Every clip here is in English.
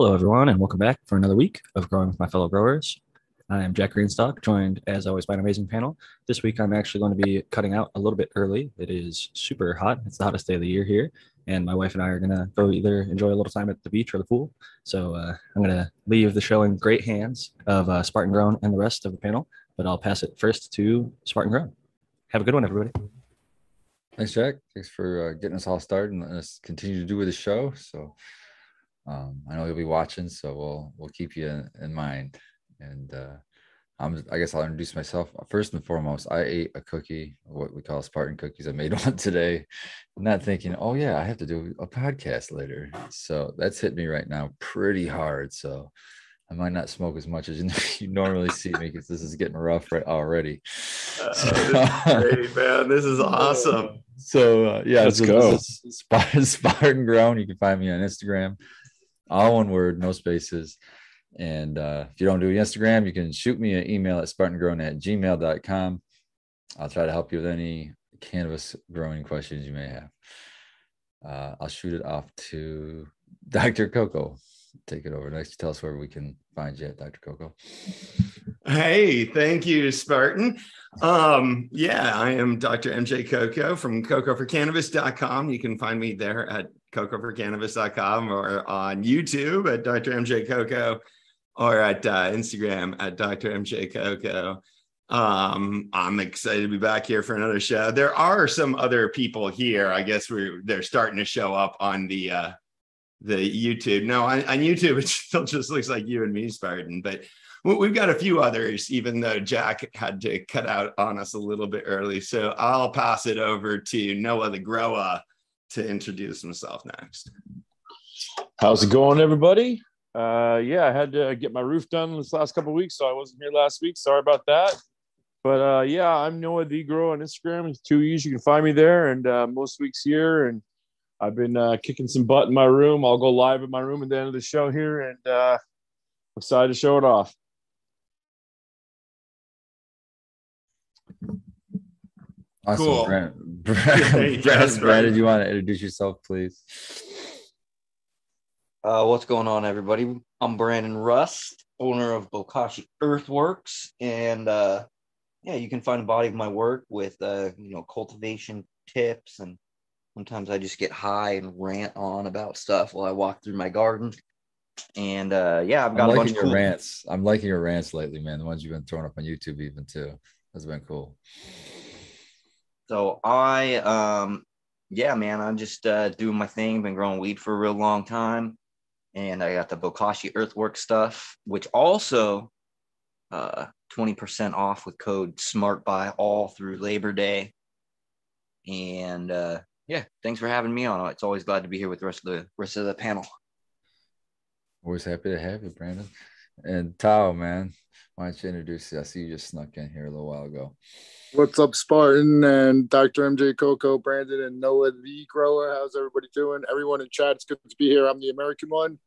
Hello, everyone, and welcome back for another week of Growing with My Fellow Growers. I am Jack Greenstock, joined as always by an amazing panel. This week, I'm actually going to be cutting out a little bit early. It is super hot. It's the hottest day of the year here, and my wife and I are going to go either enjoy a little time at the beach or the pool. So uh, I'm going to leave the show in great hands of uh, Spartan Grown and the rest of the panel, but I'll pass it first to Spartan Grown. Have a good one, everybody. Thanks, Jack. Thanks for uh, getting us all started and letting us continue to do with the show. So um, I know you'll be watching, so we'll we'll keep you in, in mind. And uh, I'm, I guess I'll introduce myself first and foremost. I ate a cookie, what we call Spartan cookies. I made one today, not thinking, oh yeah, I have to do a podcast later. So that's hit me right now pretty hard. So I might not smoke as much as you, normally see me because this is getting rough right already. Uh, this great, man. This is awesome. So uh, yeah, let's so go. Spartan, Spartan Grown. You can find me on Instagram all one word, no spaces. And uh, if you don't do Instagram, you can shoot me an email at spartangrown at gmail.com. I'll try to help you with any cannabis growing questions you may have. Uh, I'll shoot it off to Dr. Coco. Take it over next. Tell us where we can find you at Dr. Coco. Hey, thank you, Spartan. Um, yeah, I am Dr. MJ Coco from cocoforcannabis.com. You can find me there at cocoforcannabis.com or on YouTube at Dr. MJ Coco or at uh, Instagram at Dr. MJ Coco. Um, I'm excited to be back here for another show. There are some other people here. I guess we're they're starting to show up on the uh the YouTube. No, on, on YouTube it still just looks like you and me, Spartan, but we've got a few others, even though Jack had to cut out on us a little bit early. So I'll pass it over to Noah the Grower to introduce himself next. How's it going, everybody? Uh, yeah, I had to get my roof done this last couple weeks, so I wasn't here last week. Sorry about that. But uh, yeah, I'm Noah the Grow on Instagram. It's two E's. You can find me there, and uh, most weeks here. And I've been uh, kicking some butt in my room. I'll go live in my room at the end of the show here, and uh, excited to show it off. Awesome. Cool. Brand, Brand, Yes, Brandon, right. do you want to introduce yourself, please? Uh, what's going on, everybody? I'm Brandon Rust, owner of Bokashi Earthworks, and uh, yeah, you can find the body of my work with uh, you know cultivation tips, and sometimes I just get high and rant on about stuff while I walk through my garden. And uh, yeah, I've I'm got a bunch of cool- rants. I'm liking your rants lately, man. The ones you've been throwing up on YouTube, even too. That's been cool. So I, um, yeah, man, I'm just uh, doing my thing. Been growing weed for a real long time, and I got the Bokashi Earthwork stuff, which also uh, 20% off with code Smart Buy all through Labor Day. And uh, yeah, thanks for having me on. It's always glad to be here with the rest of the rest of the panel. Always happy to have you, Brandon. And Tao, man, why don't you introduce you? I see you just snuck in here a little while ago. What's up, Spartan and Dr. MJ Coco, Brandon and Noah the Grower? How's everybody doing? Everyone in chat, it's good to be here. I'm the American one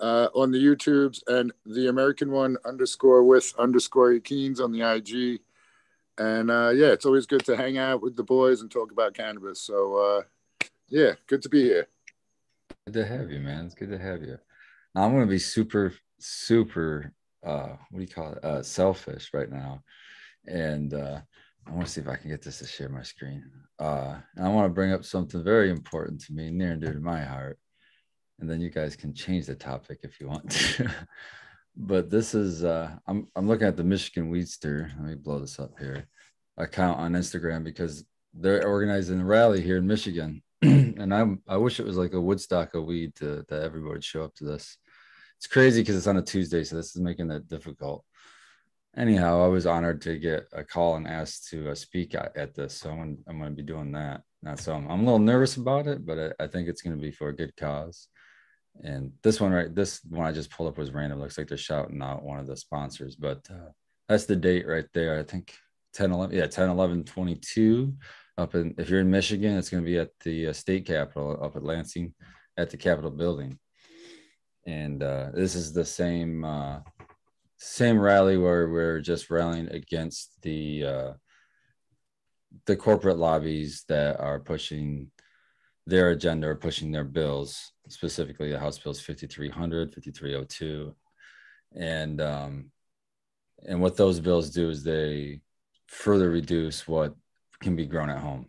uh, on the YouTubes and the American one underscore with underscore Keens on the IG. And uh, yeah, it's always good to hang out with the boys and talk about cannabis. So uh, yeah, good to be here. Good to have you, man. It's good to have you. I'm gonna be super, super uh what do you call it? Uh selfish right now. And uh I want to see if I can get this to share my screen. Uh and I want to bring up something very important to me, near and dear to my heart. And then you guys can change the topic if you want to. but this is uh I'm I'm looking at the Michigan Weedster. Let me blow this up here. Account on Instagram because they're organizing a rally here in Michigan. and I I wish it was like a Woodstock of weed to that everybody would show up to this. It's crazy because it's on a Tuesday, so this is making it difficult. Anyhow, I was honored to get a call and asked to uh, speak at, at this, so I'm I'm going to be doing that. Now, so I'm, I'm a little nervous about it, but I, I think it's going to be for a good cause. And this one, right, this one I just pulled up was random. Looks like they're shouting out one of the sponsors, but uh, that's the date right there. I think 10, 11, yeah, 10, 11, 22 up in, if you're in Michigan, it's going to be at the uh, state capitol up at Lansing at the Capitol building. And uh, this is the same, uh, same rally where we're just rallying against the, uh, the corporate lobbies that are pushing their agenda or pushing their bills, specifically the House bills 5300, 5302. And, um, and what those bills do is they further reduce what can be grown at home.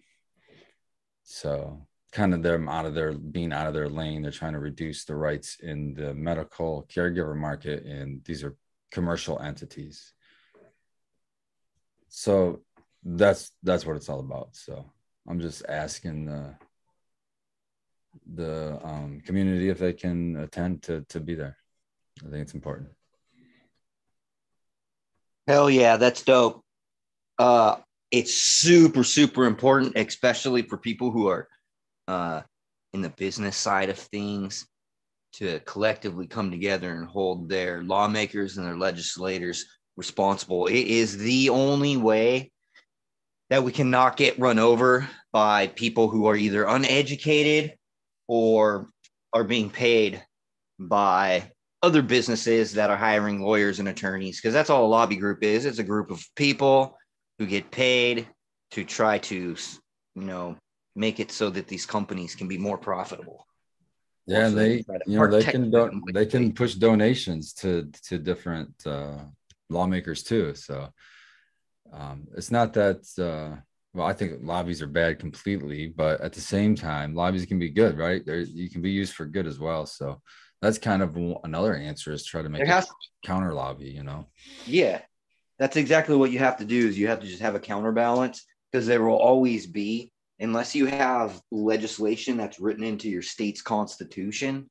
So kind of them out of their being out of their lane. They're trying to reduce the rights in the medical caregiver market, and these are commercial entities. So that's that's what it's all about. So I'm just asking the the um, community if they can attend to to be there. I think it's important. Hell yeah, that's dope. Uh, it's super super important, especially for people who are uh, in the business side of things to collectively come together and hold their lawmakers and their legislators responsible. It is the only way that we cannot get run over by people who are either uneducated or are being paid by other businesses that are hiring lawyers and attorneys because that's all a lobby group is it's a group of people who get paid to try to you know make it so that these companies can be more profitable. Yeah, also, they you know they can do, they can push donations to to different uh, lawmakers too. So um, it's not that uh, well. I think lobbies are bad completely, but at the same time, lobbies can be good, right? There you can be used for good as well. So that's kind of another answer is try to make a counter lobby. You know? Yeah, that's exactly what you have to do. Is you have to just have a counterbalance because there will always be unless you have legislation that's written into your state's constitution,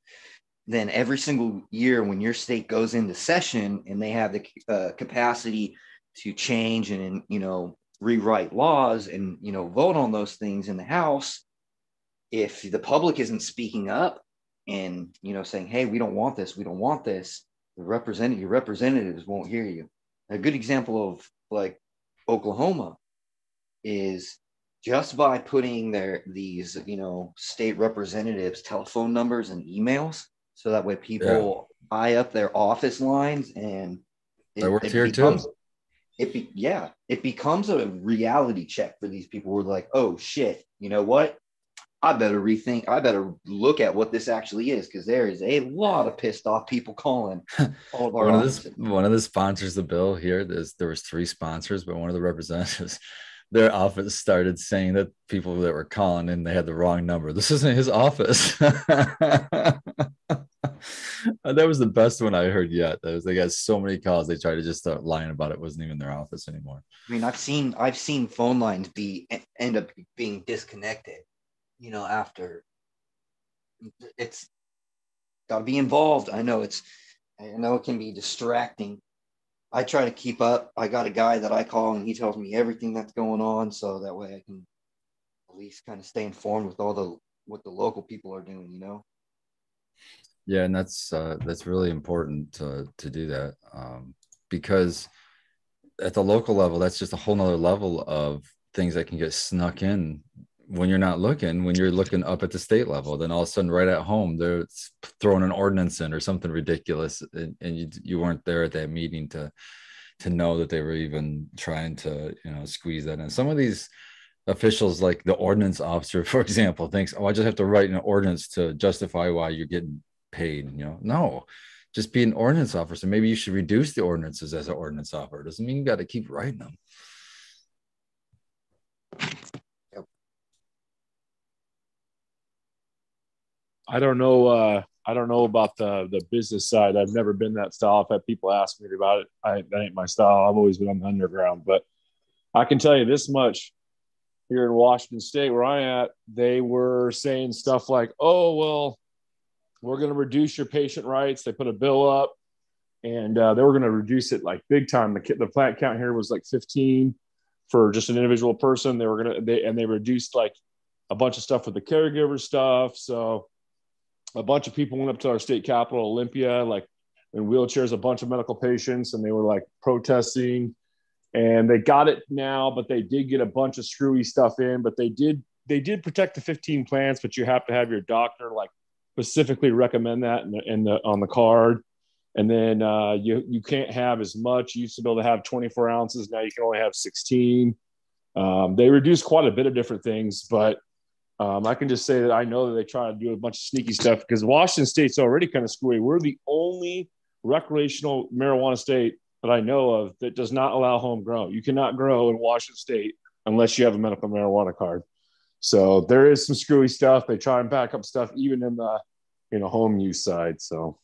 then every single year when your state goes into session and they have the uh, capacity to change and you know rewrite laws and you know vote on those things in the house if the public isn't speaking up and you know saying hey we don't want this we don't want this the representative your representatives won't hear you. A good example of like oklahoma is just by putting their these you know state representatives telephone numbers and emails so that way people yeah. buy up their office lines and it, that works here becomes, too it be, yeah it becomes a reality check for these people who are like oh shit you know what? I better rethink i better look at what this actually is because there is a lot of pissed off people calling all of our one, of this, one of the sponsors of the bill here there's there was three sponsors but one of the representatives their office started saying that people that were calling in they had the wrong number. This isn't his office. that was the best one I heard yet. Was they got so many calls they tried to just start lying about it wasn't even their office anymore. I mean, I've seen I've seen phone lines be end up being disconnected. You know, after it's got to be involved. I know it's I know it can be distracting I try to keep up. I got a guy that I call and he tells me everything that's going on, so that way I can at least kind of stay informed with all the what the local people are doing. You know. Yeah, and that's uh, that's really important to to do that um, because at the local level, that's just a whole nother level of things that can get snuck in when you're not looking, when you're looking up at the state level, then all of a sudden, right at home, they're throwing an ordinance in or something ridiculous, and, and you you weren't there at that meeting to to know that they were even trying to you know squeeze that in. Some of these officials, like the ordinance officer, for example, thinks, "Oh, I just have to write an ordinance to justify why you're getting paid." You know, no, just be an ordinance officer. Maybe you should reduce the ordinances as an ordinance officer. Doesn't mean you got to keep writing them. I don't know. Uh, I don't know about the the business side. I've never been that style. I've had people ask me about it. I, that ain't my style. I've always been on the underground. But I can tell you this much: here in Washington State, where I'm at, they were saying stuff like, "Oh, well, we're going to reduce your patient rights." They put a bill up, and uh, they were going to reduce it like big time. The the plant count here was like 15 for just an individual person. They were going to they and they reduced like a bunch of stuff with the caregiver stuff. So a bunch of people went up to our state capital, Olympia, like in wheelchairs, a bunch of medical patients, and they were like protesting. And they got it now, but they did get a bunch of screwy stuff in. But they did they did protect the 15 plants, but you have to have your doctor like specifically recommend that in the, in the on the card. And then uh, you you can't have as much. You used to be able to have 24 ounces. Now you can only have 16. Um, they reduced quite a bit of different things, but Um, I can just say that I know that they try to do a bunch of sneaky stuff because Washington State's already kind of screwy. We're the only recreational marijuana state that I know of that does not allow home grow. You cannot grow in Washington State unless you have a medical marijuana card. So there is some screwy stuff. They try and back up stuff even in the you know home use side. So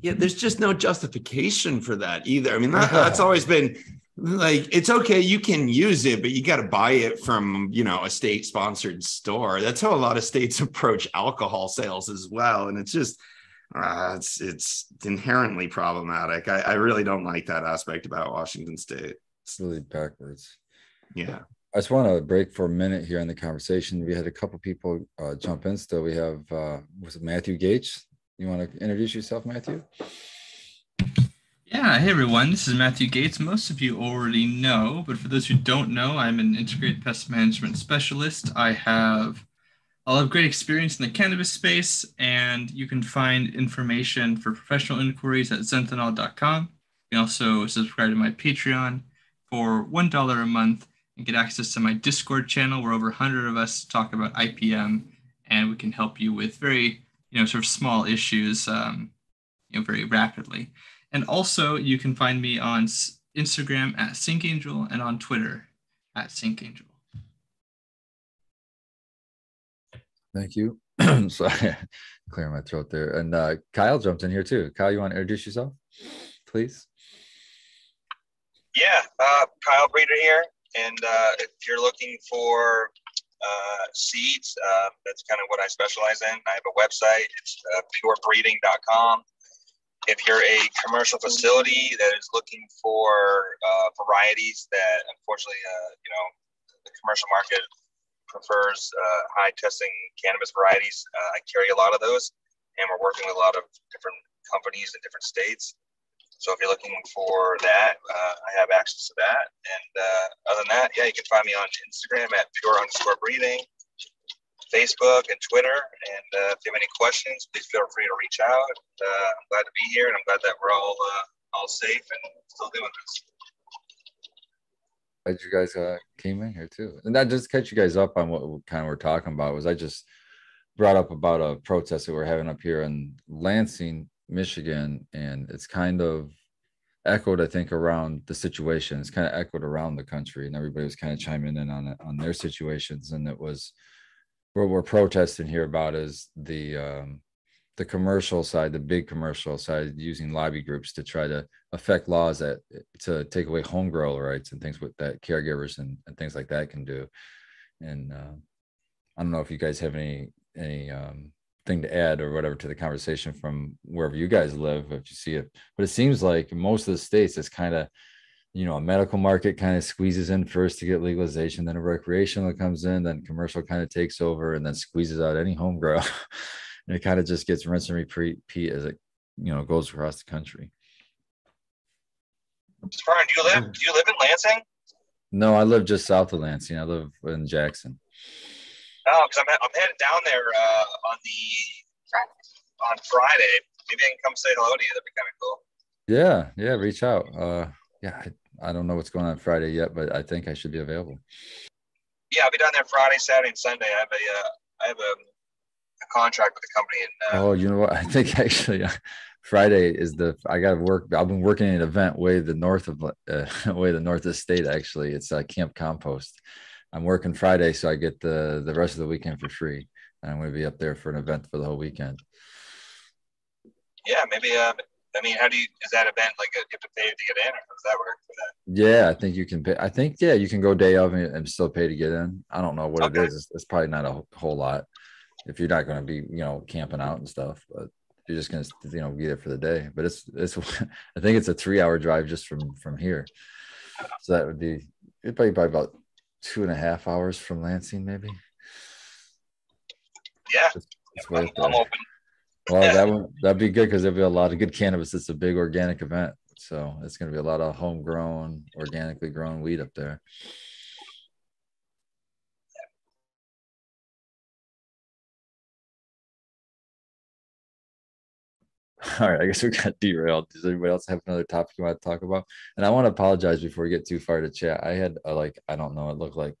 yeah, there's just no justification for that either. I mean, that, that's always been like it's okay you can use it but you got to buy it from you know a state sponsored store that's how a lot of states approach alcohol sales as well and it's just uh, it's it's inherently problematic I, I really don't like that aspect about washington state It's really backwards. yeah I just want to break for a minute here in the conversation. We had a couple people uh, jump in. Still, we have uh, was it Matthew Gates? You want to introduce yourself, Matthew? Yeah, hey everyone, this is Matthew Gates. Most of you already know, but for those who don't know, I'm an integrated pest management specialist. I have a lot of great experience in the cannabis space, and you can find information for professional inquiries at zenthanol.com. You can also subscribe to my Patreon for $1 a month and get access to my Discord channel where over 100 of us talk about IPM, and we can help you with very, you know, sort of small issues, um, you know, very rapidly. And also, you can find me on Instagram at Zenthanol and on Twitter at Zenthanol. Thank you. Sorry, clearing my throat there. And uh, Kyle jumped in here too. Kyle, you want to introduce yourself, please? Yeah, uh, Kyle Breeder here. And uh, if you're looking for uh, seeds, uh, that's kind of what I specialize in. I have a website, it's uh, purebreeding.com. If you're a commercial facility that is looking for uh, varieties that unfortunately, uh, you know, the commercial market prefers uh, high testing cannabis varieties, uh, I carry a lot of those. And we're working with a lot of different companies in different states. So if you're looking for that, uh, I have access to that. And uh, other than that, yeah, you can find me on Instagram at pure underscore breeding, Facebook and Twitter. And uh, if you have any questions, please feel free to reach out. Uh, I'm glad to be here, and I'm glad that we're all uh, all safe and still doing this. Glad you guys uh, came in here too. And that just catch you guys up on what kind of we're talking about was I just brought up about a protest that we're having up here in Lansing, Michigan, and it's kind of echoed, I think, around the situation. It's kind of echoed around the country, and everybody was kind of chiming in on it on their situations. And it was what we're protesting here about is the um, the commercial side, the big commercial side, using lobby groups to try to affect laws that to take away home grow rights and things with that caregivers and, and things like that can do. And uh, I don't know if you guys have any any um, thing to add or whatever to the conversation from wherever you guys live, if you see it. But it seems like most of the states, it's kind of you know, a medical market kind of squeezes in first to get legalization, then a recreational comes in, then commercial kind of takes over and then squeezes out any home grow. and it kind of just gets rinse and repeat as it, you know, goes across the country. Spartan, do you live? Do you live in Lansing? No, I live just south of Lansing. I live in Jackson. Oh, because I'm, I'm headed down there uh, on the on Friday. Maybe I can come say hello to you. That'd be kind of cool. Yeah, yeah, reach out. Uh, yeah, I, don't know what's going on Friday yet, but I think I should be available. Yeah, I'll be down there Friday, Saturday, and Sunday. I have a uh, I have a, a contract with the company. And uh, Oh, you know what? I think actually uh, Friday is the I got to work. I've been working an event way the north of uh, way the north of the state. Actually, it's uh, Camp Compost. I'm working Friday, so I get the the rest of the weekend for free. And I'm going to be up there for an event for the whole weekend. yeah, maybe. Uh, I mean, how do you? Is that event like a, you have to pay to get in, or does that work for that? Yeah, I think you can pay. I think yeah, you can go day of and, and still pay to get in. I don't know what Okay. it is. It's, it's probably not a whole- lot if you're not going to be you know camping out and stuff. But you're just going to you know be there for the day. But it's it's I think it's a three hour drive just from from here. So that would be it'd probably probably about two and a half hours from Lansing, maybe. Yeah, It's I'm, I'm open. Well, that would that'd be good because there'll be a lot of good cannabis. It's a big organic event, so it's going to be a lot of homegrown, organically grown weed up there. All right, I guess we got derailed. Does anybody else have another topic you want to talk about? And I want to apologize before we get too far to chat. I had uh, like I don't know, it looked like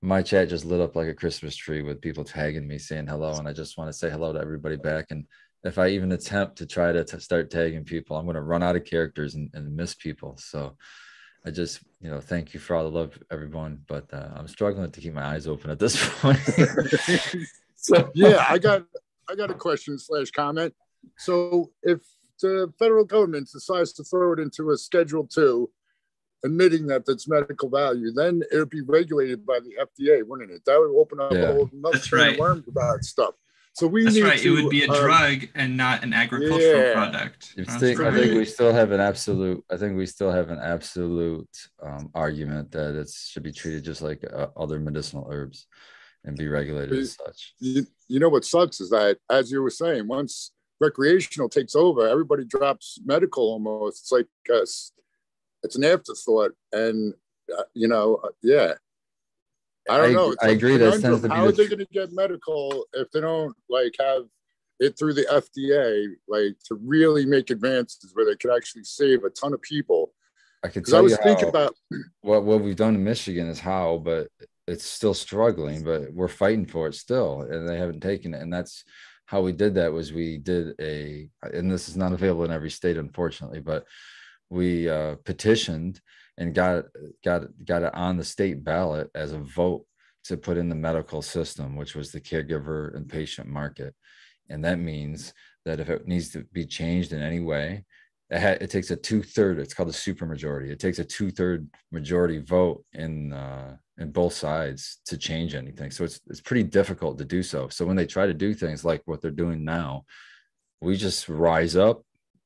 my chat just lit up like a Christmas tree with people tagging me saying hello, and I just want to say hello to everybody back. And if I even attempt to try to t- start tagging people, I'm going to run out of characters and, and miss people. So I just, you know, thank you for all the love, everyone. But uh, I'm struggling to keep my eyes open at this point. so yeah, I got I got a question slash comment. So if the federal government decides to throw it into a Schedule Two, admitting that that's medical value, then it would be regulated by the FDA, wouldn't it? That would open up Yeah. a whole another That's of right. worms about stuff. So we That's need right. to, it would be a um, drug and not an agricultural yeah. product. You That's think, I think we still have an absolute. I think we still have an absolute um, argument that it should be treated just like uh, other medicinal herbs, and be regulated as such. you, you know what sucks is that as you were saying once recreational takes over everybody drops medical almost it's like uh, it's an afterthought and uh, you know uh, yeah i don't I- know It's I agree that conundrum. tends to be how are they going to get medical if they don't like have it through the fda like to really make advances where they could actually save a ton of people I can because i was you thinking how- about what what we've done in Michigan is how, but it's still struggling. But we're fighting for it still, and they haven't taken it. And that's how we did that. Was we did a, and this is not available in every state, unfortunately, but we uh, petitioned and got got got it on the state ballot as a vote to put in the medical system, which was the caregiver and patient market, and that means that if it needs to be changed in any way, it, ha- it takes a two third. It's called a super majority. It takes a two third majority vote in uh, in both sides to change anything. So it's it's pretty difficult to do so. So when they try to do things like what they're doing now, we just rise up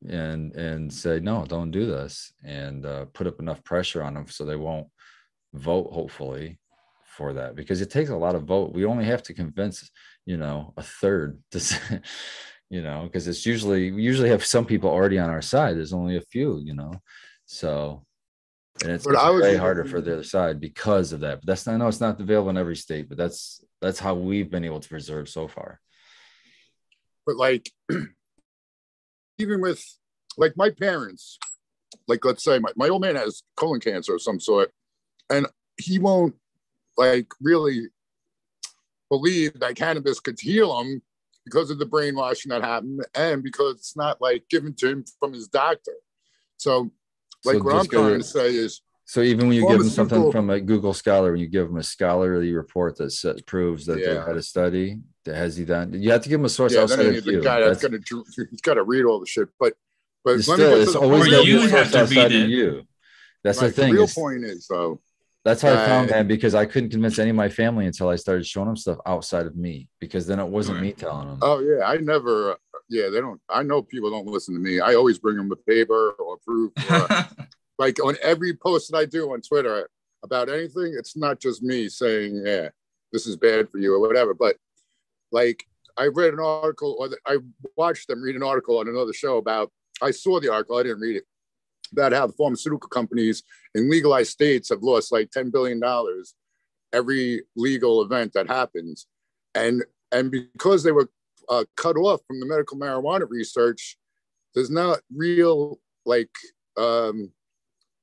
and and say no, don't do this, and uh, put up enough pressure on them so they won't vote. Hopefully for that because it takes a lot of vote. We only have to convince you know a third to say, you know because it's usually we usually have some people already on our side there's only a few you know so and it's, But it's I was- way harder for the other side because of that but that's i know it's not available in every state but that's that's how we've been able to preserve so far but like even with like my parents like let's say my, my old man has colon cancer of some sort and he won't like really believe that cannabis could heal him because of the brainwashing that happened and because it's not like given to him from his doctor. So like So what i'm trying to- to say is so even when you give them something Pharmaceutical- from a google scholar when you give them a scholarly report that says, proves that they had a study that has he done you have to give them a source yeah outside then of he's the you guy that's, that's gonna, he's got to read all the shit but but it's let me still get to it's the always point. Or gotta be you have to outside read it. you that's Right, the thing real is- point is though That's how I found Uh, that because I couldn't convince any of my family until I started showing them stuff outside of me because then it wasn't Sure. me telling them. Oh yeah, I never. Yeah, they don't. I know people don't listen to me. I always bring them a paper or proof. Or, like on every post that I do on Twitter about anything, it's not just me saying, "Yeah, this is bad for you" or whatever. But like, I read an article, or I watched them read an article on another show about. I saw the article. I didn't read it. About how the pharmaceutical companies in legalized states have lost like ten billion dollars every legal event that happens, and and because they were uh, cut off from the medical marijuana research, there's not real like um,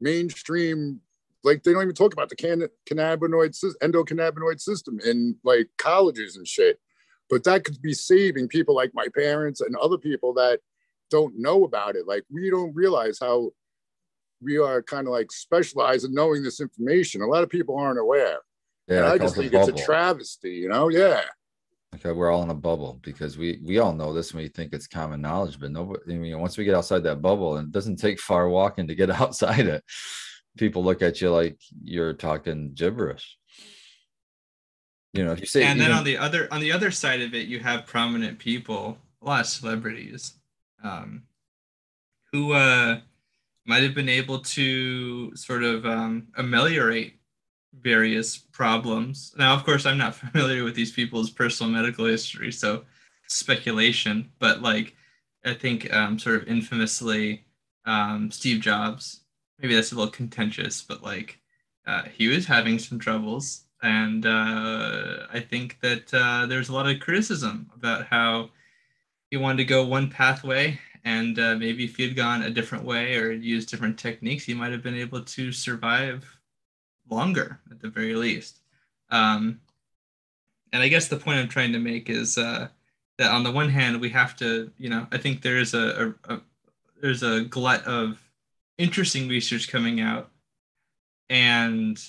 mainstream like they don't even talk about the can- cannabinoid endocannabinoid system in like colleges and shit. But that could be saving people like my parents and other people that don't know about it. Like we don't realize how we are kind of like specialized in knowing this information. A lot of people aren't aware. Yeah, and I just think it's a travesty, you know? Yeah. Okay, we're all in a bubble because we we all know this and we think it's common knowledge, but nobody. I mean, once we get outside that bubble, and it doesn't take far walking to get outside it. People look at you like you're talking gibberish. You know, if you say, and then even- on the other on the other side of it, you have prominent people, a lot of celebrities, um, who uh, might have been able to sort of um, ameliorate various problems. Now, of course, I'm not familiar with these people's personal medical history, so speculation. But like, I think um, sort of infamously, um, Steve Jobs. Maybe that's a little contentious, but like, uh, he was having some troubles, and uh, I think that uh, there's a lot of criticism about how he wanted to go one pathway, and uh, maybe if he had gone a different way or used different techniques, he might have been able to survive longer at the very least. Um, and I guess the point I'm trying to make is uh, that on the one hand, we have to, you know, I think there is a, a, a there's a glut of interesting research coming out, and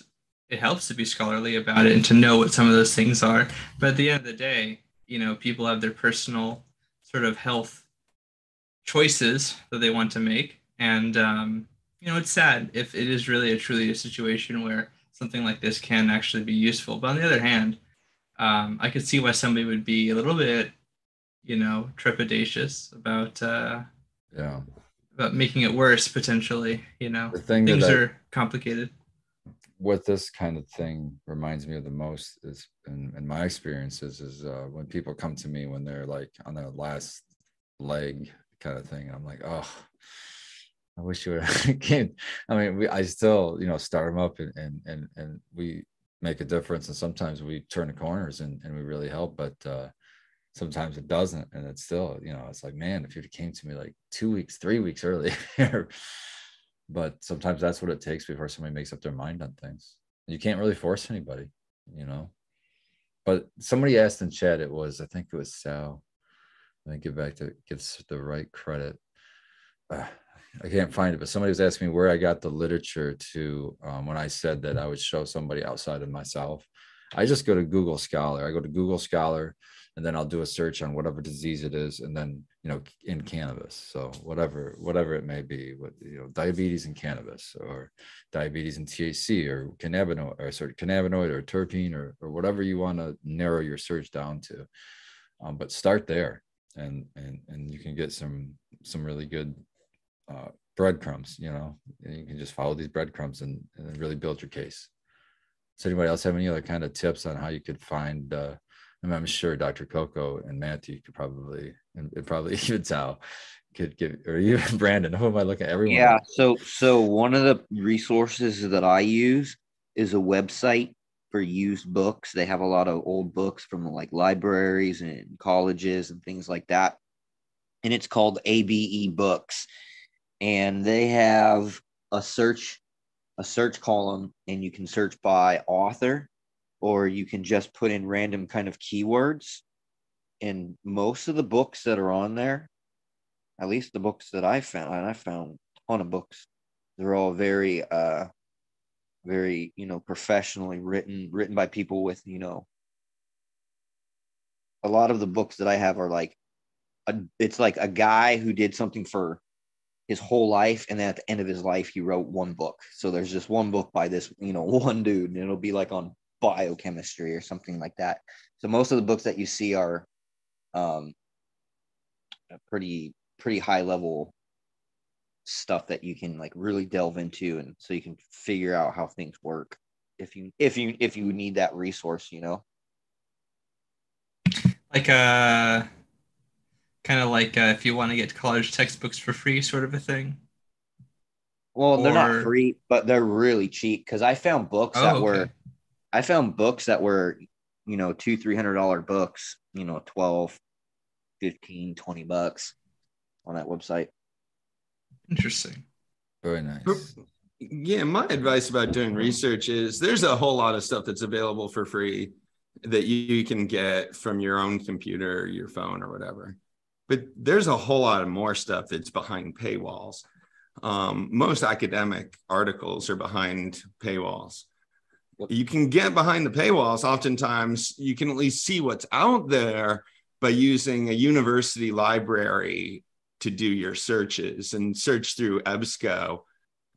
it helps to be scholarly about it and to know what some of those things are. But at the end of the day, you know, people have their personal sort of health choices that they want to make, and um, you know, it's sad if it is really a truly a situation where something like this can actually be useful. But on the other hand, um, I could see why somebody would be a little bit, you know, trepidatious about uh, Yeah. about making it worse potentially. You know, The thing things that are complicated. what this kind of thing reminds me of the most is in, in my experiences is uh, when people come to me when they're like on their last leg kind of thing. I'm like, oh, I wish you would can't. I mean, we I still, you know, start them up and and and, and we make a difference. And sometimes we turn the corners and, and we really help, but uh sometimes it doesn't. And it's still, you know, it's like, man, if you came to me like two weeks, three weeks earlier, but sometimes that's what it takes before somebody makes up their mind on things. You can't really force anybody, you know. But somebody asked in chat, it was, I think it was Sal. Let me get back to gets the right credit. Uh, I can't find it, but somebody was asking me where I got the literature to um, when I said that I would show somebody outside of myself. I just go to Google Scholar. I go to Google Scholar and then I'll do a search on whatever disease it is, and then you know in cannabis. So whatever whatever it may be, what you know, diabetes and cannabis, or diabetes and THC, or cannabinoid, or sorry, cannabinoid, or terpene, or or whatever you want to narrow your search down to. Um, but start there, and and and you can get some some really good uh, breadcrumbs. You know, and you can just follow these breadcrumbs and and really build your case. Does anybody else have any other kind of tips on how you could find? Uh, and I'm sure Dr. Coco and Matthew could probably, and and probably even Tao could give, or even Brandon. Who am I looking at? Everyone. Yeah. So so one of the resources that I use is a website for used books. They have a lot of old books from like libraries and colleges and things like that. And it's called AbeBooks. And they have a search a search column and you can search by author or you can just put in random kind of keywords. And most of the books that are on there at least the books that I found, and I found a ton of books. They're all very, uh, very, you know, professionally written, written by people with, you know, a lot of the books that I have are like, a, it's like a guy who did something for his whole life, and then at the end of his life, he wrote one book. So there's just one book by this, you know, one dude, and it'll be like on biochemistry or something like that. So most of the books that you see are, um, pretty pretty high level stuff that you can like really delve into and so you can figure out how things work if you if you if you need that resource you know Like uh kind of like uh, if you want to get college textbooks for free sort of a thing. well they're not free but they're really cheap because i found books Oh, that okay. were i found books that were you know two three hundred dollar books you know 12 15 20 bucks on that website Interesting. Very nice. Yeah, my advice about doing research is there's a whole lot of stuff that's available for free that you can get from your own computer, your phone, or whatever. But there's a whole lot of more stuff that's behind paywalls. Um, most academic articles are behind paywalls. You can get behind the paywalls. Oftentimes, you can at least see what's out there by using a university library to do your searches and search through EBSCO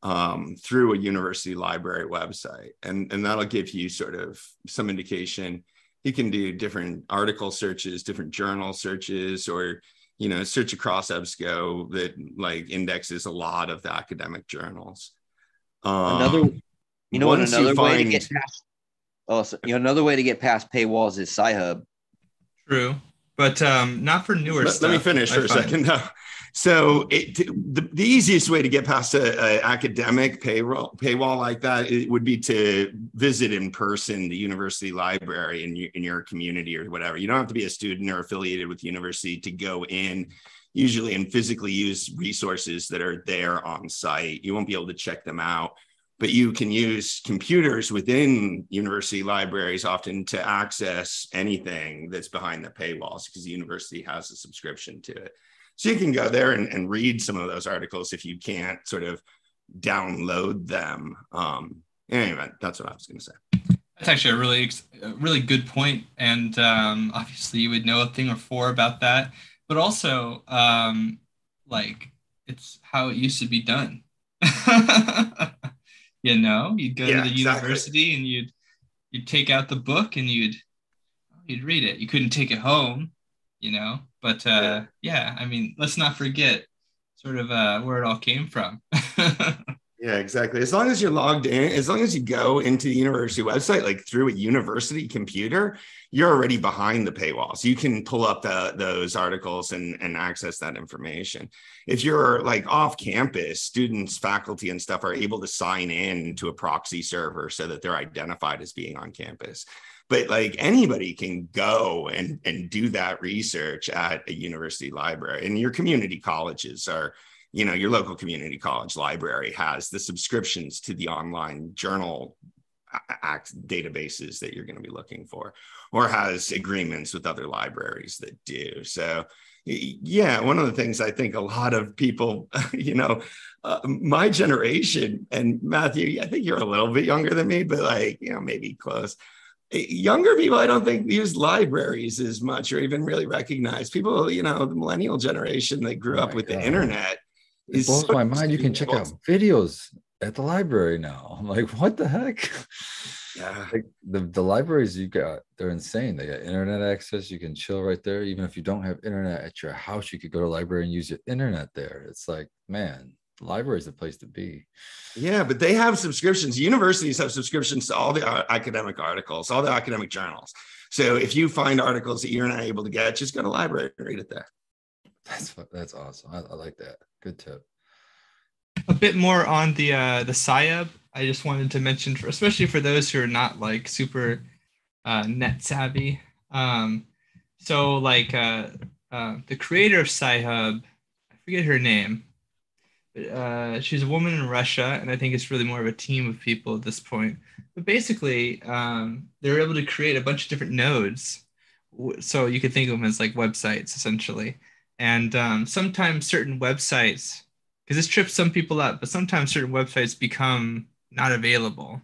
um, through a university library website. And, and that'll give you sort of some indication. You can do different article searches, different journal searches, or you know, search across EBSCO that like indexes a lot of the academic journals. Um, another you know what once another way to get past oh so, you know another way to get past paywalls is sci-hub True. But um not for newer let, stuff. let me finish I for a find. second though. So it, the, the easiest way to get past a, a academic payroll paywall like that it would be to visit in person the university library in your, in your community or whatever. You don't have to be a student or affiliated with the university to go in usually and physically use resources that are there on site. You won't be able to check them out. But you can use computers within university libraries often to access anything that's behind the paywalls because the university has a subscription to it. So you can go there and, and read some of those articles if you can't sort of download them. Um, anyway, that's what I was going to say. That's actually a really, really good point, and um, obviously you would know a thing or four about that. But also, um, like it's how it used to be done. you know, you'd go Yeah, to the exactly. university and you'd you'd take out the book and you'd you'd read it. You couldn't take it home, you know. But uh, yeah, I mean, let's not forget sort of uh, where it all came from. Yeah, exactly. As long as you're logged in, as long as you go into the university website, like through a university computer, you're already behind the paywall. So You can pull up the, those articles and, and access that information. If you're like off campus, students, faculty, and stuff are able to sign in to a proxy server so that they're identified as being on campus. But like anybody can go and, and do that research at a university library, and your community colleges are you know your local community college library has the subscriptions to the online journal act databases that you're going to be looking for or has agreements with other libraries that do. So yeah one of the things i think a lot of people you know uh, my generation and matthew i think you're a little bit younger than me but like you know maybe close. Younger people i don't think use libraries as much or even really recognize people you know the millennial generation that grew Oh up with the internet It blows so my mind. You can check out videos at the library now. I'm like, what the heck? yeah Like the, the libraries you got, they're insane. They got internet access. You can chill right there. Even if you don't have internet at your house, you could go to the library and use your internet there. It's like, man, library is the place to be. Yeah, but they have subscriptions. Universities have subscriptions to all the uh, academic articles, all the academic journals. So if you find articles that you're not able to get, just go to the library and read it there. That's that's awesome. I, I like that. Good tip. a bit more on the uh, the SciHub. I just wanted to mention, for, especially for those who are not like super uh, net savvy. Um, so like uh, uh, the creator of SciHub, I forget her name. But, uh, she's a woman in Russia, and I think it's really more of a team of people at this point. But basically, um, they're able to create a bunch of different nodes. So you could think of them as like websites essentially. And um, sometimes certain websites because this trips some people up, but sometimes certain websites become not available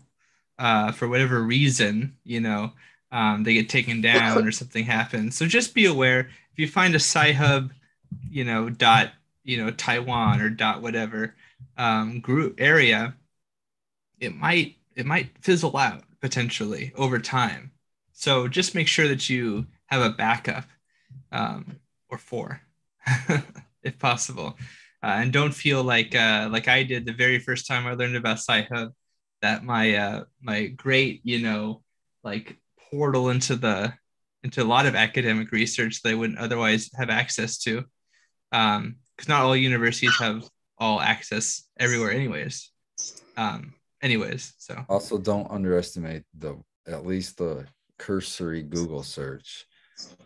uh, for whatever reason, you know, um, they get taken down or something happens. So just be aware if you find a Sci-Hub, you know, dot, you know, Taiwan or dot whatever um, group area, it might it might fizzle out potentially over time. So just make sure that you have a backup um, or four, if possible. Uh, and don't feel like uh, like I did the very first time I learned about Sci-Hub that my uh, my great you know like portal into the into a lot of academic research that I wouldn't otherwise have access to. Because not all universities have all access everywhere anyways. Um, anyways so. Also, don't underestimate the at least the cursory Google search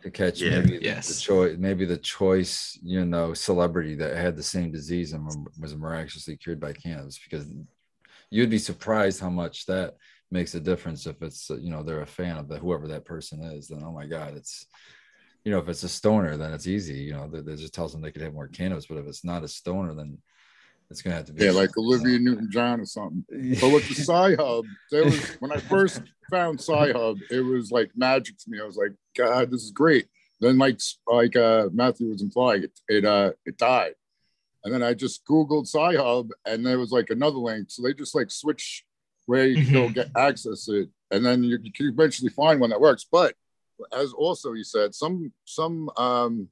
to catch Yeah. maybe the- Yes. the choice, maybe the choice, you know, celebrity that had the same disease and was miraculously cured by cannabis. Because you'd be surprised how much that makes a difference if it's you know they're a fan of the whoever that person is. Then oh my god, it's you know if it's a stoner, then it's easy. You know, they, that just tells them they could have more cannabis. But if it's not a stoner, then it's gonna have to be Yeah, like Olivia Newton John or something. But with the Sci Hub, there was when I first found Sci Hub, it was like magic to me. I was like, God, this is great. Then like like uh, Matthew was implying, it it uh it died, and then I just Googled Sci Hub, and there was like another link. So they just like switch where you can go Mhm. get access to it, and then you, you can eventually find one that works. But as also you said, some some um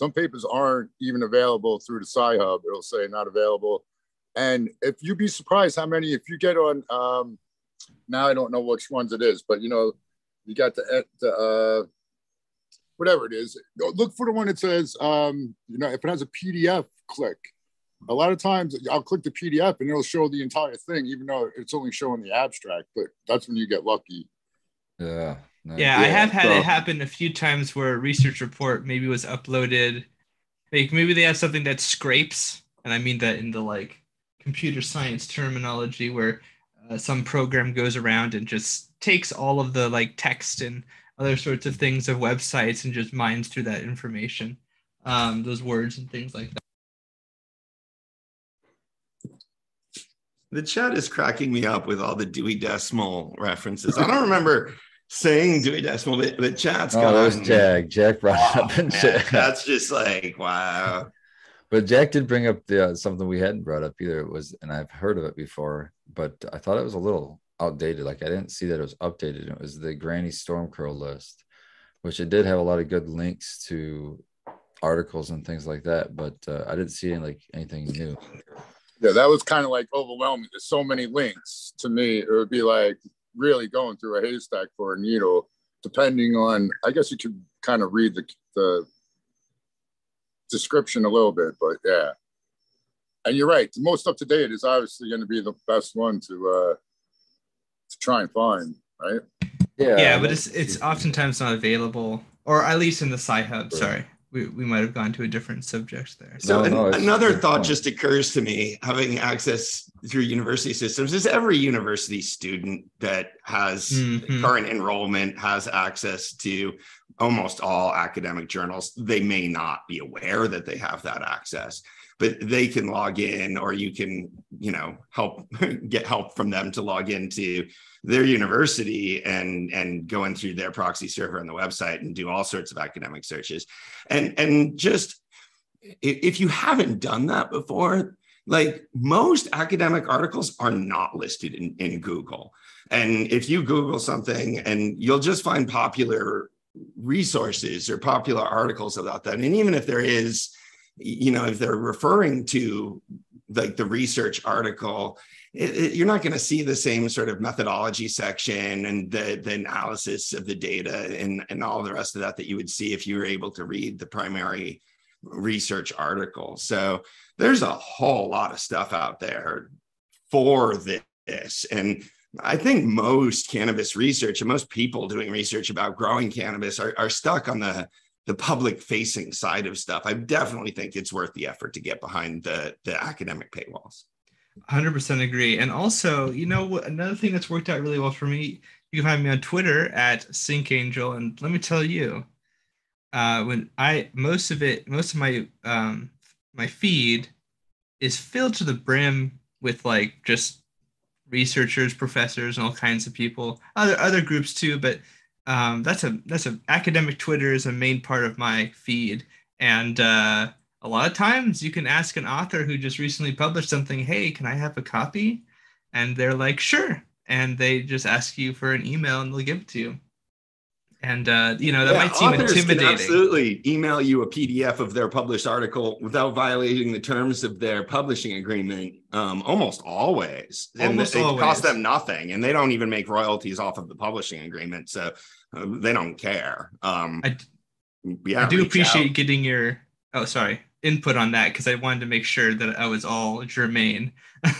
some papers aren't even available through the Sci Hub. It'll say not available. And if you'd be surprised how many, if you get on, um, now I don't know which ones it is, but you know, you got the, the uh, whatever it is, look for the one that says, um, you know, if it has a PDF, click. A lot of times I'll click the PDF and it'll show the entire thing, even though it's only showing the abstract, but that's when you get lucky. yeah. No, Yeah, I have had so- it happen a few times where a research report maybe was uploaded. Like maybe they have something that scrapes, and I mean that in the like computer science terminology, where uh, some program goes around and just takes all of the like text and other sorts of things of websites and just mines through that information, um, those words and things like that. The chat is cracking me up with all the Dewey Decimal references. I don't remember saying Dewey Decimal, but the chat's Oh, gone. that was Jack. Jack brought it Oh, up. And man, that's just like wow. But Jack did bring up the uh, something we hadn't brought up either. It was, and I've heard of it before, but I thought it was a little outdated. Like I didn't see that it was updated. It was the Granny Stormcrow list, which it did have a lot of good links to articles and things like that. But uh, I didn't see any, like anything new. Yeah, that was kind of like overwhelming. There's so many links. To me, it would be like really going through a haystack for a needle, depending on. I guess you could kind of read the the description a little bit, but yeah. And you're right. The most up to date is obviously going to be the best one to uh to try and find, right? Yeah, yeah, but it's it's oftentimes not available, or at least in the Sci Hub. Sorry, we, we might have gone to a different subject there. So No, an- no, another thought fine. just occurs to me, having access through university systems, is every university student that has Mhm. current enrollment has access to almost all academic journals. They may not be aware that they have that access, but they can log in, or you can, you know, help get help from them to log into their university and and go in through their proxy server on the website and do all sorts of academic searches. And and just if you haven't done that before like most academic articles are not listed in, in google. And if you google something and you'll just find popular resources or popular articles about that. And even if there is you know if they're referring to like the research article it, it- you're not going to see the same sort of methodology section and the, the analysis of the data and, and all the rest of that that you would see if you were able to read the primary research article. So there's a whole lot of stuff out there for this. And I think most cannabis research and most people doing research about growing cannabis are, are stuck on the the public facing side of stuff. I definitely think it's worth the effort to get behind the the academic paywalls. 100% agree. And also, you know, another thing that's worked out really well for me, you can find me on Twitter at Sync Angel. And let me tell you, uh, when I most of it, most of my um, my feed is filled to the brim with like just researchers, professors, and all kinds of people. Other other groups too, but um, that's a that's a academic Twitter is a main part of my feed, and uh, a lot of times you can ask an author who just recently published something, hey, can I have a copy? And they're like, sure. And they just ask you for an email and they'll give it to you. And uh, you know, that Yeah, might seem authors can intimidating. absolutely email you a PDF of their published article without violating the terms of their publishing agreement. Um, almost always, and Almost it always. costs them nothing, and they don't even make royalties off of the publishing agreement, so uh, they don't care. Um, I, yeah, I do appreciate out. getting your oh sorry input on that because I wanted to make sure that I was all germane.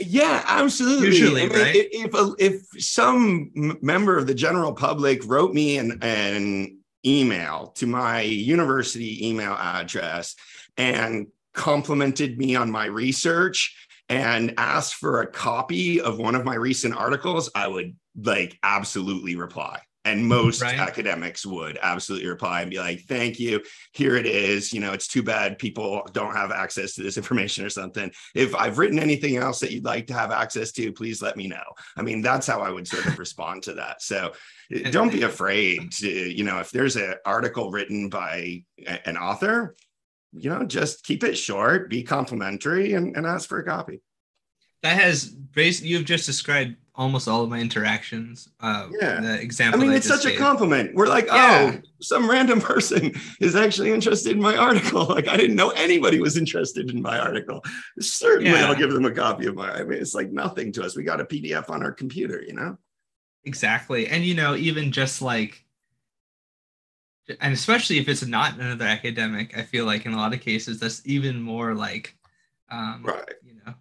Yeah, absolutely. Usually, I mean, right? If a, if some member of the general public wrote me an, an email to my university email address and complimented me on my research and asked for a copy of one of my recent articles, I would like absolutely reply. And most Right. academics would absolutely reply and be like, thank you. Here it is. You know, it's too bad people don't have access to this information or something if I've written anything else that you'd like to have access to, please let me know. I mean, that's how I would sort of respond to that. So eh, don't be afraid to, you know, if there's an article written by an author, you know, just keep it short, be complimentary, and, and ask for a copy. that has basically you've just described almost all of my interactions. Uh, Yeah. The I mean, that it's such a compliment. We're like, Yeah. oh, some random person is actually interested in my article. Like, I didn't know anybody was interested in my article. Certainly, Yeah. I'll give them a copy of my. I mean, it's like nothing to us. We got a PDF on our computer, you know. Exactly. And you know, even just like and especially if it's not another academic, I feel like in a lot of cases that's even more like um Right. you know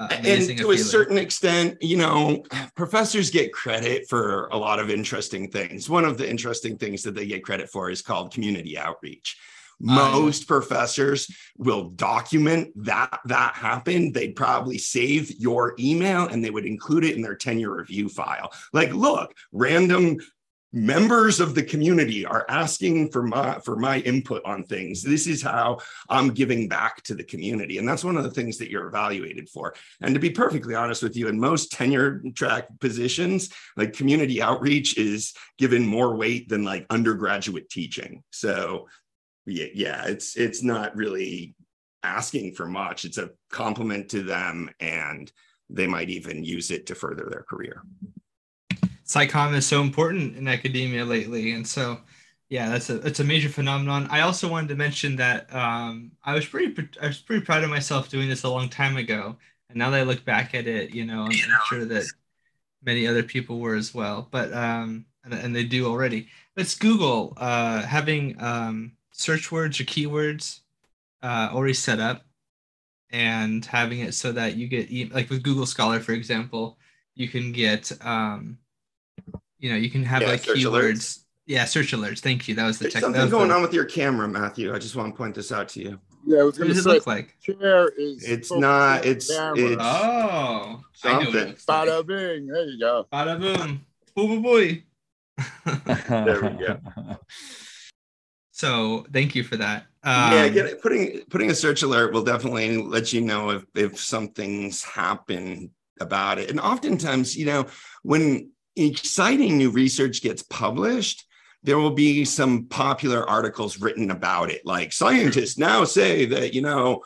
uh, and to a feeling. certain extent, you know, professors get credit for a lot of interesting things. One of the interesting things that they get credit for is called community outreach, most professors will document that that happened they'd probably save your email and they would include it in their tenure review file like look random members of the community are asking for my for my input on things. This is how i'm giving back to the community. And that's one of the things that you're evaluated for. And to be perfectly honest with you in most tenure track positions like community outreach is given more weight than like undergraduate teaching. So yeah, yeah it's it's not really asking for much. It's a compliment to them and they might even use it to further their career SciComm is so important in academia lately and so yeah that's a it's a major phenomenon. I also wanted to mention that um, i was pretty i was pretty proud of myself doing this a long time ago and now that i look back at it you know i'm, I'm sure that many other people were as well but um and, and they do already. It's google uh having um search words or keywords uh already set up and having it so that you get like with google scholar for example you can get um you know, you can have Yeah, like search keywords. alerts. Yeah, search alerts. Thank you. That was the There's tech. that something was going the- on with your camera, Matthew. I just want to point this out to you. Yeah, I was What going to it say, look like? chair is. It's not- it's- it's- Oh, I know what Something. it looks like. Bada bing. There you go. Bada boom. Boo boo boy. There we go. so thank you for that. Um, yeah, get it, putting putting a search alert will definitely let you know if if something's happened about it. And oftentimes, you know, when exciting new research gets published, there will be some popular articles written about it, like scientists now say that you know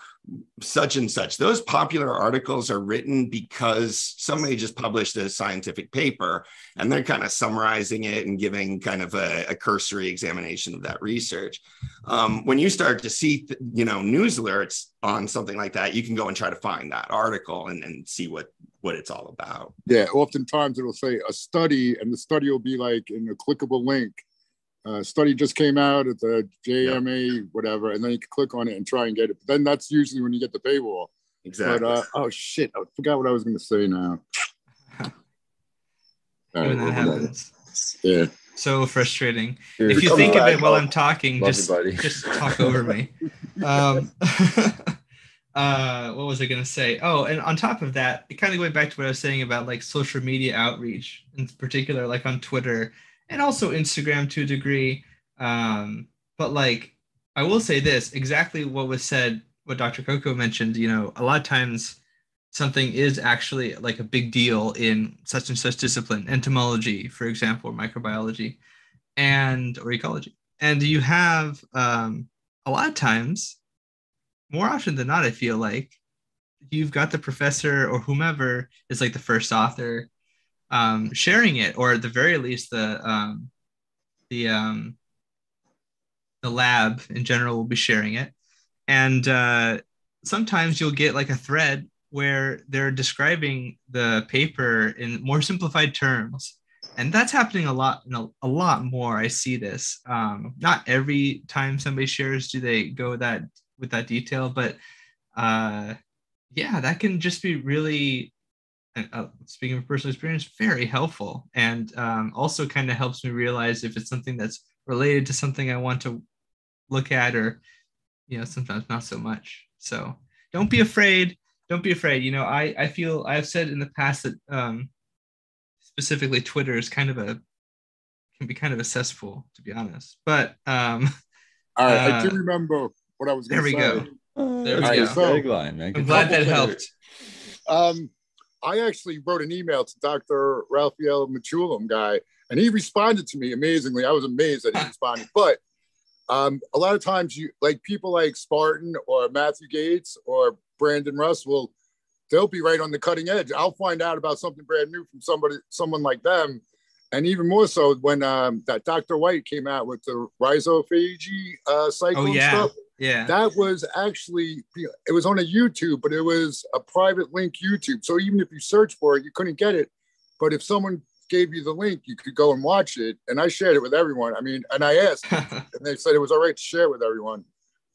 such and such. Those popular articles are written because somebody just published a scientific paper and they're kind of summarizing it and giving kind of a, a cursory examination of that research. Um, when you start to see, you know, news alerts on something like that, you can go and try to find that article and, and see what what it's all about. Yeah, oftentimes it'll say a study, and the study will be like in a clickable link. Uh, study just came out at the JAMA, whatever, and then you can click on it and try and get it. But then that's usually when you get the paywall. Exactly. But uh, oh shit, I forgot what I was going to say now. All right, when that whatever. happens. Yeah. So frustrating. Dude, if you think of it while I'm talking, just just talk over me. Um, uh, what was I gonna say? Oh, and on top of that, it kind of going back to what I was saying about like social media outreach, in particular, like on Twitter and also Instagram to a degree. Um, but like, I will say this: exactly what was said, what Dr. Coco mentioned. You know, a lot of times something is actually like a big deal in such and such discipline, entomology, for example, or microbiology, and or ecology. And you have um, a lot of times, more often than not, I feel like you've got the professor or whomever is like the first author um, sharing it, or at the very least, the um, the um, the lab in general will be sharing it, and uh, sometimes you'll get like a thread where they're describing the paper in more simplified terms. And that's happening a lot a, a lot more. I see this um, not every time somebody shares do they go that with that detail but uh, yeah that can just be really uh, speaking of personal experience very helpful. And um, also kind of helps me realize if it's something that's related to something i want to look at or you know sometimes not so much. So don't be afraid don't be afraid. You know i i feel i've said in the past that um specifically twitter is kind of a can be kind of a cesspool to be honest. But um All right, I Uh, do remember what I was there going to we say. go There we Alright, go. so- Tagline, man. i'm glad that helped Um, I actually wrote an email to Dr. Raphael Machulam guy, and he responded to me amazingly. I was amazed that he responded. But um, a lot of times, you like people like Spartan or Matthew Gates or Brandon Russ will they'll be right on the cutting edge. I'll find out about something brand new from somebody, someone like them, and even more so when um, that Dr. White came out with the rhizophagy uh, cycle oh yeah stuff yeah. That was actually it was on a youtube but it was a private link youtube. So even if you search for it you couldn't get it. But if someone gave you the link you could go and watch it. And i shared it with everyone. I mean and i asked and they said it was all right to share with everyone.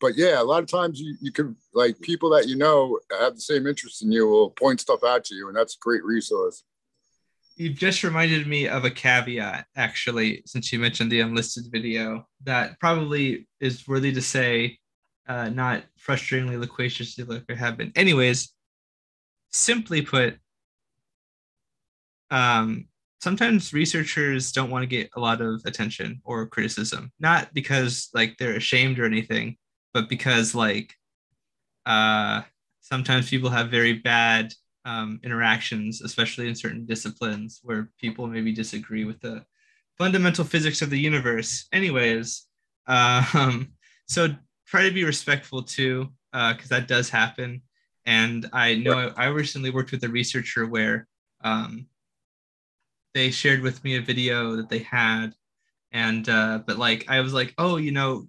But yeah a lot of times you, you could like people that you know have the same interest in you will point stuff out to you and that's a great resource. You've just reminded me of a caveat, actually, since you mentioned the unlisted video, that probably is worthy to say, uh, not frustratingly loquacious like there have been. Anyways, simply put, um, sometimes researchers don't want to get a lot of attention or criticism, not because like they're ashamed or anything, but because like uh, sometimes people have very bad um, interactions, especially in certain disciplines where people maybe disagree with the fundamental physics of the universe. Anyways, uh, um, so try to be respectful too, because uh, that does happen. And I know I, I recently worked with a researcher where um, they shared with me a video that they had, and uh, but like I was like, oh, you know,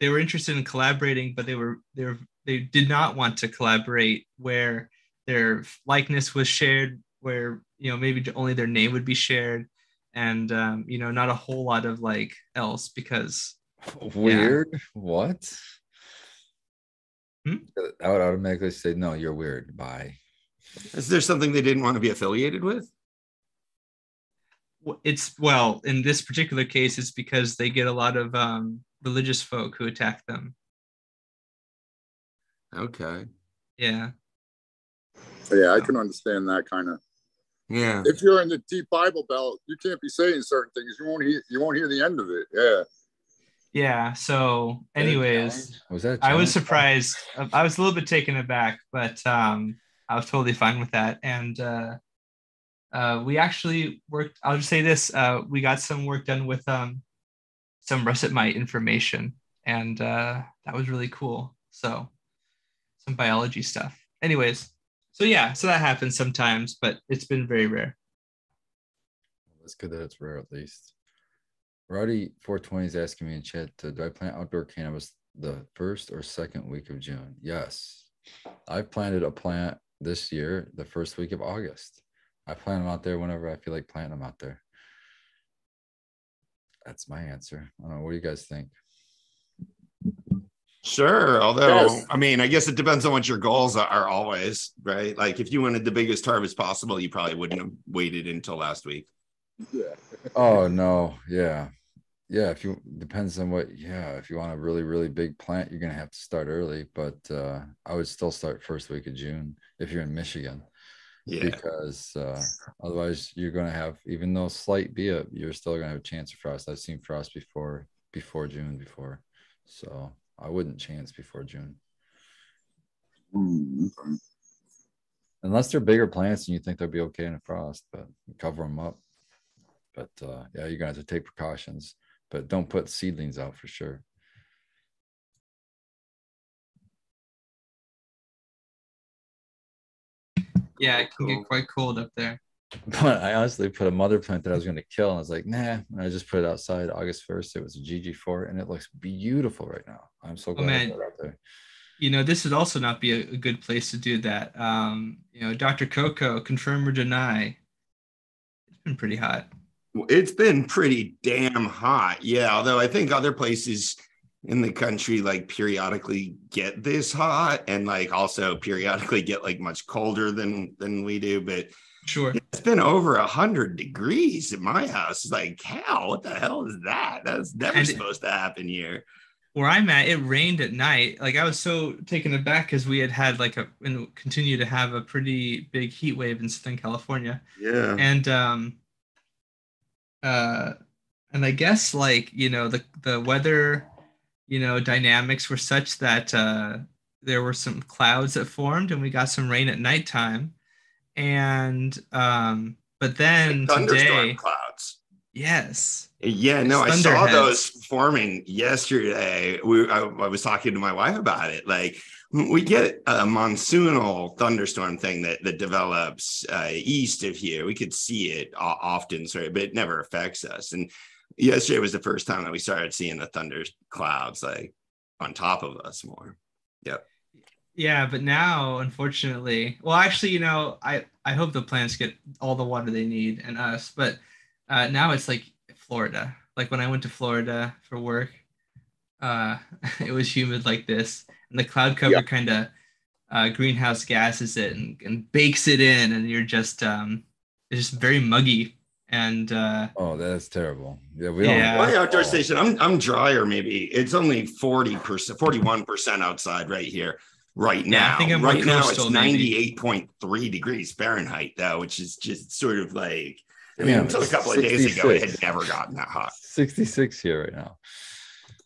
they were interested in collaborating, but they were they were they did not want to collaborate where their likeness was shared, where you know maybe only their name would be shared, and um, you know not a whole lot of like else because weird. Yeah. What? Hmm? I would automatically say no. You're weird. Bye. Is there something they didn't want to be affiliated with? It's well, in this particular case, it's because they get a lot of um, religious folk who attack them. Okay. Yeah. Yeah, I can understand that kind of. Yeah. If you're in the deep Bible belt, you can't be saying certain things. You won't hear. You won't hear the end of it. Yeah. Yeah. So, anyways, was that? I was surprised. I was a little bit taken aback, but um, I was totally fine with that. And uh, uh, we actually worked. I'll just say this: uh, we got some work done with um, some russet mite information, and uh, that was really cool. So, some biology stuff. Anyways, so yeah, so that happens sometimes, but it's been very rare. That's good that it's rare at least. Roddy 420 is asking me in chat, uh, do I plant outdoor cannabis the first or second week of June? Yes. I've planted a plant this year, the first week of August. I plant them out there whenever I feel like planting them out there. That's my answer. I don't know. What do you guys think? Sure. Although, yes. I mean, I guess it depends on what your goals are always, right? Like if you wanted the biggest harvest possible, you probably wouldn't have waited until last week. Yeah. oh, no. Yeah. Yeah. If you depends on what, yeah. If you want a really, really big plant, you're going to have to start early. But uh, I would still start first week of June if you're in Michigan. Yeah. Because uh, otherwise, you're going to have, even though slight be it, you're still going to have a chance of frost. I've seen frost before, before June before. So I wouldn't chance before June. Mm, Unless they're bigger plants and you think they'll be okay in a frost, but cover them up. But uh, yeah, you're gonna have to take precautions, but don't put seedlings out for sure. Yeah, it can get quite cold up there. But I honestly put a mother plant that I was going to kill, and I was like, nah. And I just put it outside August 1st. It was a GG4, and it looks beautiful right now. I'm so oh, glad oh, man. out there. You know, this would also not be a, a good place to do that. Um, you know, Dr. Coco, confirm or deny. It's been pretty hot. It's been pretty damn hot. Yeah. Although I think other places in the country like periodically get this hot and like also periodically get like much colder than than we do. But Sure. It's been over a hundred degrees in my house. It's like, hell, what the hell is that? That's never and supposed to happen here. Where I'm at, it rained at night. Like I was so taken aback because we had had like a and continue to have a pretty big heat wave in Southern California. Yeah. And um uh and I guess like, you know, the the weather, you know, dynamics were such that uh there were some clouds that formed and we got some rain at nighttime and um, but then like today, clouds. Yes. Yeah, no, I saw those forming yesterday. We, I, I, was talking to my wife about it. Like, we get a monsoonal thunderstorm thing that that develops uh, east of here. We could see it often, sorry, but it never affects us. And yesterday was the first time that we started seeing the thunder clouds like on top of us more. Yep. Yeah, but now, unfortunately, well, actually, you know, I I hope the plants get all the water they need and us, but uh, now it's like Florida. Like when I went to Florida for work, uh, it was humid like this, and the cloud cover yeah. kind of uh, greenhouse gases it and, and bakes it in, and you're just um, it's just very muggy and uh, Oh, that's terrible. Yeah, we Yeah. don't. My outdoor station, I'm I'm drier. Maybe it's only forty percent, forty one percent outside right here, right Yeah, I now. think I'm right now, it's ninety eight point three degrees Fahrenheit, though, which is just sort of like. I mean, Damn, until a it's couple of days ago, it had never gotten that hot. 66 here right now.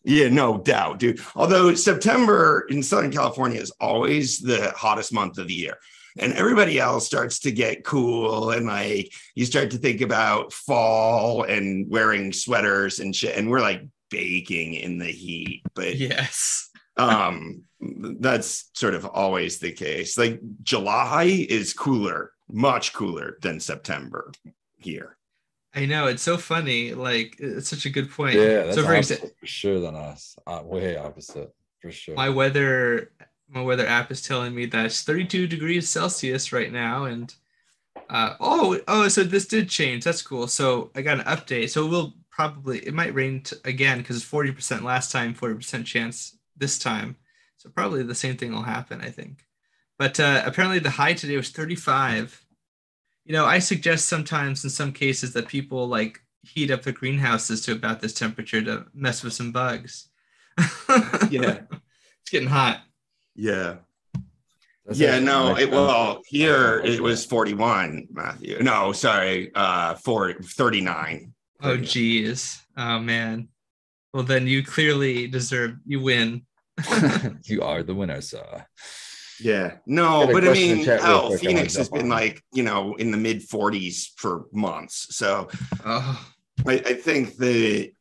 Yeah, no doubt, dude. Although September in Southern California is always the hottest month of the year. And everybody else starts to get cool and like you start to think about fall and wearing sweaters and shit. And we're like baking in the heat. But yes, um that's sort of always the case. Like July is cooler, much cooler than September here. I know it's so funny. Like it's such a good point. Yeah, that's so for opposite example, for sure than us. Uh, way opposite for sure. my weather my weather app is telling me that it's 32 degrees Celsius right now, and uh, oh oh, so this did change. That's cool. So I got an update. So we'll probably it might rain t- again because it's 40 percent last time, 40 percent chance this time. So probably the same thing will happen. I think. But uh, apparently the high today was 35. You know, I suggest sometimes in some cases that people like heat up their greenhouses to about this temperature to mess with some bugs. Yeah. it's getting hot. Yeah. That's yeah, no, it, well, here it was 41, Matthew. No, sorry, uh, for 39. Oh, geez. Oh, man. Well, then you clearly deserve, you win. you are the winner, sir. Yeah, no, but I mean, chat real hell, quick Phoenix has been on. like, you know, in the mid 40s for months. So Oh, I, I think the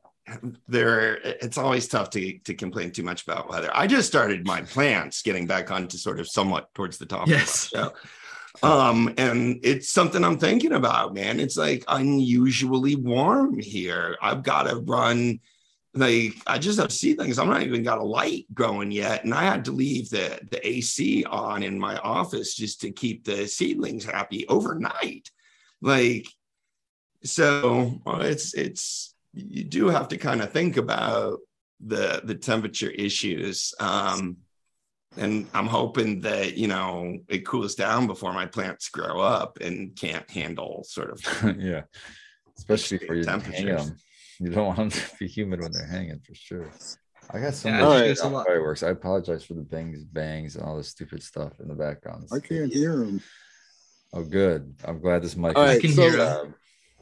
there it's always tough to to complain too much about weather. I just started my plants getting back onto sort of somewhat towards the top Yes. of the. Um, and it's something I'm thinking about, man. It's like unusually warm here. I've got to run like I just have seedlings. I'm not even got a light going yet. And I had to leave the the AC on in my office just to keep the seedlings happy overnight. Like so well, it's it's you do have to kind of think about the the temperature issues um and i'm hoping that you know it cools down before my plants grow up and can't handle sort of yeah, especially for your Temperatures. them. You don't want them to be humid when they're hanging for sure. I got some Yeah, yeah, I think there's a lot- fireworks. I apologize for the bangs, bangs, and all this stupid stuff in the background. I can't hear them. Oh, good. I'm glad this mic. All is- can so, hear Um,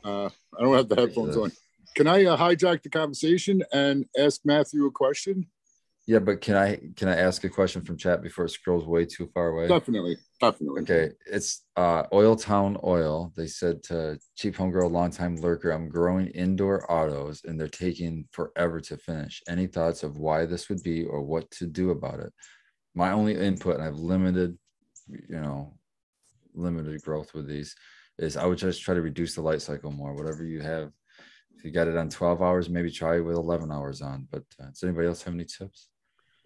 Uh, I don't have the headphones on. Can I uh, hijack the conversation and ask Matthew a question? Yeah, but can I can I ask a question from chat before it scrolls way too far away? Definitely, definitely. Okay, it's uh Oil Town Oil. They said to Cheap Home Girl, longtime lurker, I'm growing indoor autos and they're taking forever to finish. Any thoughts of why this would be or what to do about it? My only input, and I've limited, you know, limited growth with these, is I would just try to reduce the light cycle more. Whatever you have, if you got it on 12 hours, maybe try it with 11 hours on. But uh, does anybody else have any tips?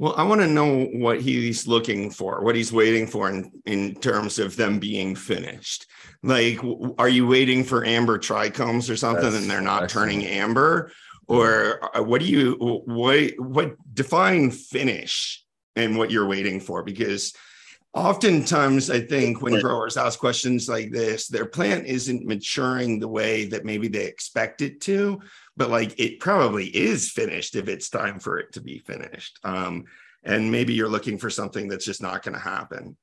Well i want to know what he's looking for what he's waiting for in, in terms of them being finished. Like are you waiting for amber trichomes or something That's and they're not excellent. turning amber? Or uh, what do you what what define finish and what you're waiting for? Because oftentimes i think when growers ask questions like this their plant isn't maturing the way that maybe they expect it to but like it probably is finished if it's time for it to be finished um and maybe you're looking for something that's just not going to happen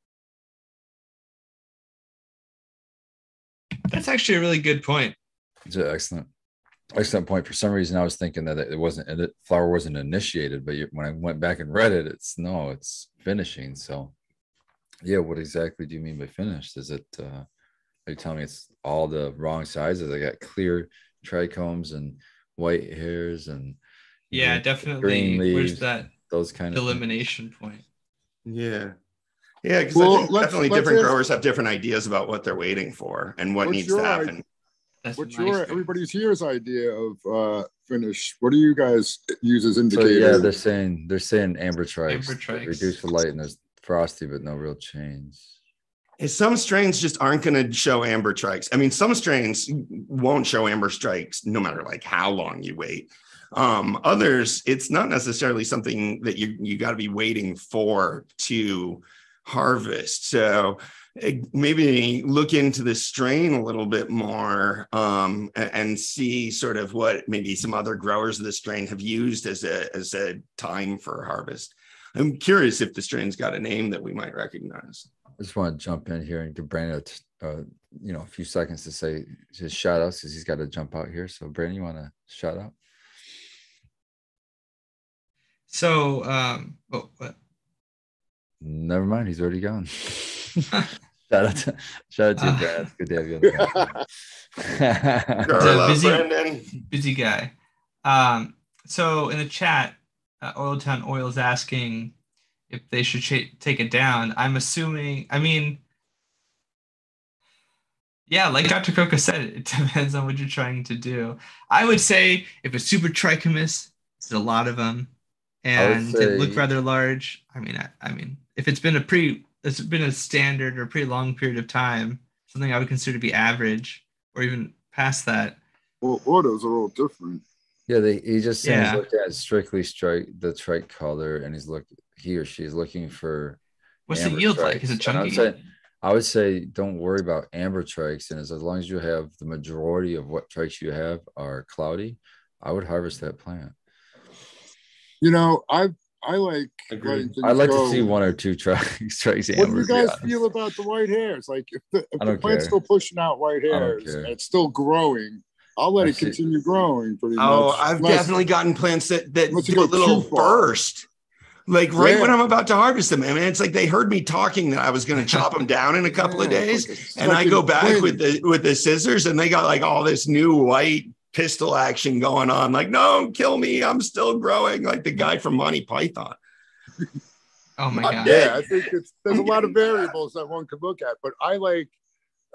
That's actually a really good point. It's an excellent, excellent point. For some reason, I was thinking that it wasn't it, flower wasn't initiated, but when I went back and read it, it's no, it's finishing. So, yeah, what exactly do you mean by finished? Is it? uh Are you telling me it's all the wrong sizes? I got clear trichomes and white hairs and Yeah, green- definitely. green Where's that those kind of things. elimination point? yeah yeah because Well, i think let's- definitely let's different ask- growers have different ideas about what they're waiting for and what needs to happen That's What's nice. your everybody's here's idea of uh finish? What do you guys use as indicators? So yeah, they're saying they're saying amber trikes, Amber that trikes. reduce the light and there's frosty, but no real change. Some strains just aren't going to show amber strikes. I mean, some strains won't show amber strikes no matter like how long you wait. Um, others, it's not necessarily something that you you got to be waiting for to harvest. So eh, maybe look into the strain a little bit more um, and see sort of what maybe some other growers of the strain have used as a as a time for harvest. I'm curious if the strain's got a name that we might recognize. I just want to jump in here and give Brandon, a t- uh, you know, a few seconds to say his shout outs because he's got to jump out here. So, Brandon, you want to shout out? So, um, oh, what? Never mind, he's already gone. shout out to shout out to you, Brad. It's good to have you on the Sure, a busy- Brendan. busy guy. Um, so in the chat, uh, Oiltown Oil is asking if they should ch- take it down. I'm assuming. I mean, yeah, like Dr. Coco said, it depends on what you're trying to do. I would say if it's super trichomus, there's a lot of them, I would and they look say- rather large. I mean, I, I mean, if it's been a pretty, it's been a standard or a pretty long period of time, something I would consider to be average, or even past that. Well, autos are all different. yeah, they, he just saying Yeah. he's looked at strictly strike the trike color, and he's look he or she is looking for What's the amber yield like? Is it trikes. I would chunky? say- I would say don't worry about amber trikes, and as, as long as you have the majority of what trikes you have are cloudy, I would harvest that plant. You know, I I like Agreed. I'd like go. to see one or two trikes trikes What do you guys feel about the white hairs? Like if the, if the plant's care. still pushing out white hairs and it's still growing, I'll let I it see- continue growing pretty Oh, much. I've Unless- definitely gotten plants that that Unless do a little burst. Like right when I'm about to harvest them, I mean, it's like they heard me talking that I was going to chop them down in a couple of days, it's and like I go back twins. with the with the scissors, and they got like all this new white pistil action going on. Like, no, kill me, I'm still growing, like the guy from Monty Python. Oh my god. Yeah, I think it's there's a lot of variables that one could look at, but I like.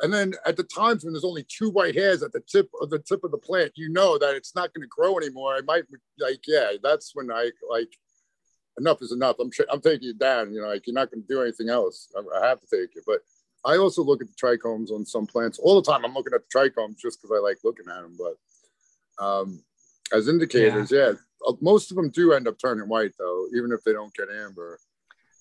And then at the times when there's only two white hairs at the tip of the tip of the plant, you know that it's not going to grow anymore. I might like, yeah, that's when I like enough is enough. I'm I'm taking it down. You know, like you're not going to do anything else. I, I have to take it. But I also look at the trichomes on some plants all the time. I'm looking at the trichomes just because I like looking at them. But um, as indicators, yeah. uh, most of them do end up turning white though, even if they don't get amber.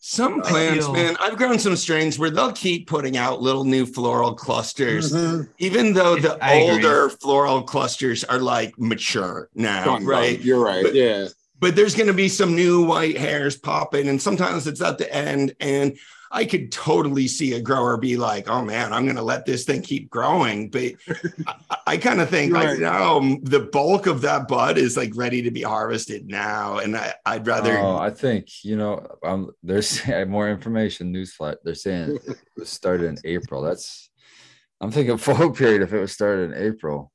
Some plants, feel- man, I've grown some strains where they'll keep putting out little new floral clusters, Mhm. even though the I agree. older floral clusters are like mature now, Done, right? done. You're right. But- yeah. But there's going to be some new white hairs popping and sometimes it's at the end and i could totally see a grower be like oh man i'm going to let this thing keep growing but i, I kind of think like Right. no the bulk of that bud is like ready to be harvested now and I, i'd rather Oh, I think you know. Um, they're more information. Newsflash. They're saying it was started in April. That's. I'm thinking fall period. If it was started in April,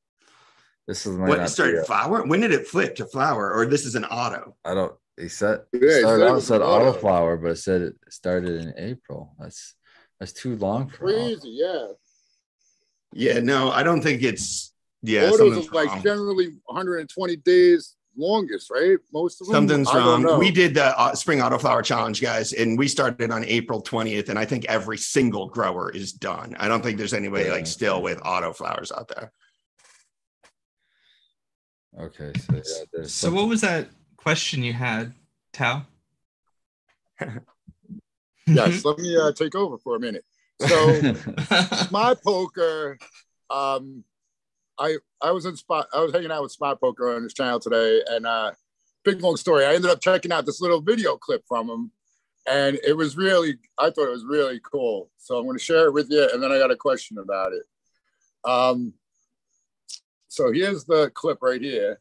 this is might what not it started flower when did it flip to flower or this is an auto I don't. He said Yeah, started said it out said auto. flower, but it said it started in April. That's that's too long for auto. Crazy, yeah. yeah no i don't think it's yeah Autos something's are like wrong. generally 120 days longest, right? Most of them. Something's wrong. We did the uh, spring autoflower challenge, guys, and we started on April 20th. And I think every single grower is done. I don't think there's anybody Yeah. like still with auto flowers out there. Okay, so yeah, So what was that question you had, Tao? Yes, let me uh, take over for a minute. So my poker, um, I I was in spot. I was hanging out with Spot Poker on his channel today, and uh, big long story. I ended up checking out this little video clip from him, and it was really. I thought it was really cool. So I'm going to share it with you, and then I got a question about it. Um, so here's the clip right here.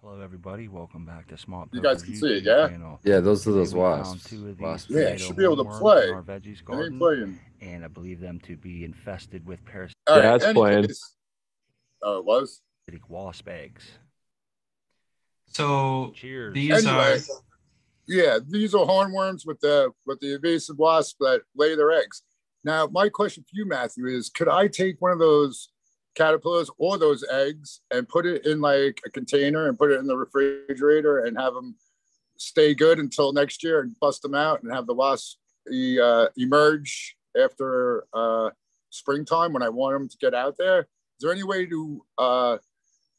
Hello, everybody. Welcome back to Smart. You guys Poker can see it, yeah? channel. yeah, those are Today those wasps. two of these Wasps. Yeah, potato should be able to hornworms play. in our veggies It ain't garden, playing. and I believe them to be infested with parasitic All Yeah, it's any playing. Oh, it was. wasp eggs. so Cheers. these Anyway, are yeah, these are hornworms with the with the invasive wasp that lay their eggs. Now, my question for you, Matthew, is could I take one of those caterpillars or those eggs and put it in like a container and put it in the refrigerator and have them stay good until next year and bust them out and have the wasp e- uh, emerge after uh, springtime when I want them to get out there? Is there any way to uh,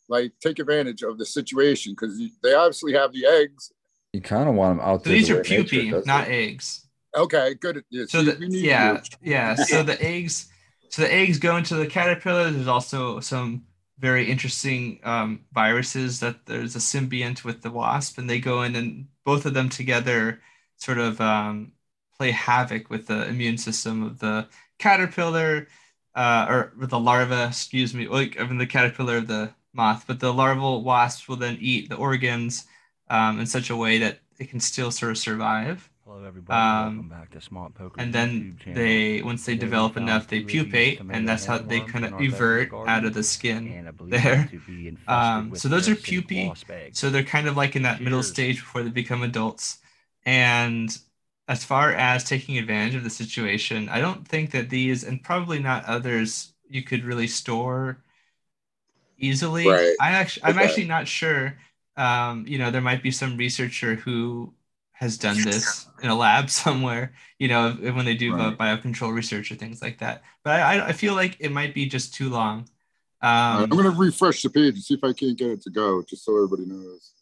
like take advantage of the situation because they obviously have the eggs You kind of want them out so there. these the are way nature pupae, not it. eggs. Okay, good. Yeah, So see, the, we need yeah, yeah. So the eggs, so the eggs go into the caterpillar. There's also some very interesting um, viruses that there's a symbiont with the wasp, and they go in and both of them together sort of um, play havoc with the immune system of the caterpillar, uh, or with the larva. Excuse me, like I mean the caterpillar of the moth, but the larval wasps will then eat the organs um, in such a way that it can still sort of survive. Hello, everybody. Um, Welcome back to Smart Poker. and then they once they develop enough they pupate and that's how they kind of evert out of the skin there um, so those are pupae so they're kind of like in that middle stage before they become adults and as far as taking advantage of the situation i don't think that these and probably not others you could really store easily Right. i actually i'm Okay. actually not sure um, you know there might be some researcher who has done this in a lab somewhere, you know, when they do Right. biocontrol research or things like that. But I, I- I feel like it might be just too long. All right, Um, I'm gonna refresh the page and see if I can't get it to go, just so everybody knows.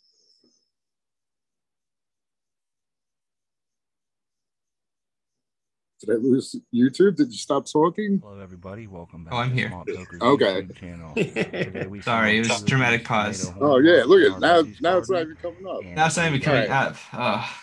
Did I lose YouTube? Did you stop talking? Hello, everybody. Welcome back. Oh, I'm to here. Smart Poker's Okay. Channel. Today we Sorry, it was two dramatic pause. Oh yeah, look in at now. Now it's not garden, even coming up. and now it's not even I coming Alright. up. Oh,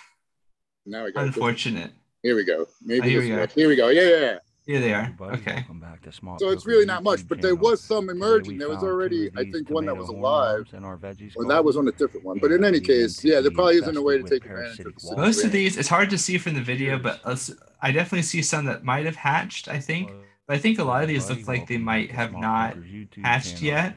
Now I got it. unfortunate. Here we go. Maybe Oh, here we go. Here we go. Yeah, yeah, yeah. Here they are. Okay. welcome back to Smart So it's really not much, but there was some emerging. There was already, I think, one that was alive. worms in our veggies Well, that was on a different one. But in any case, yeah, there probably isn't a way to take advantage of the Most of these, it's hard to see from the video, but I definitely see some that might have hatched, I think. But I think a lot of these look like they might have not hatched yet,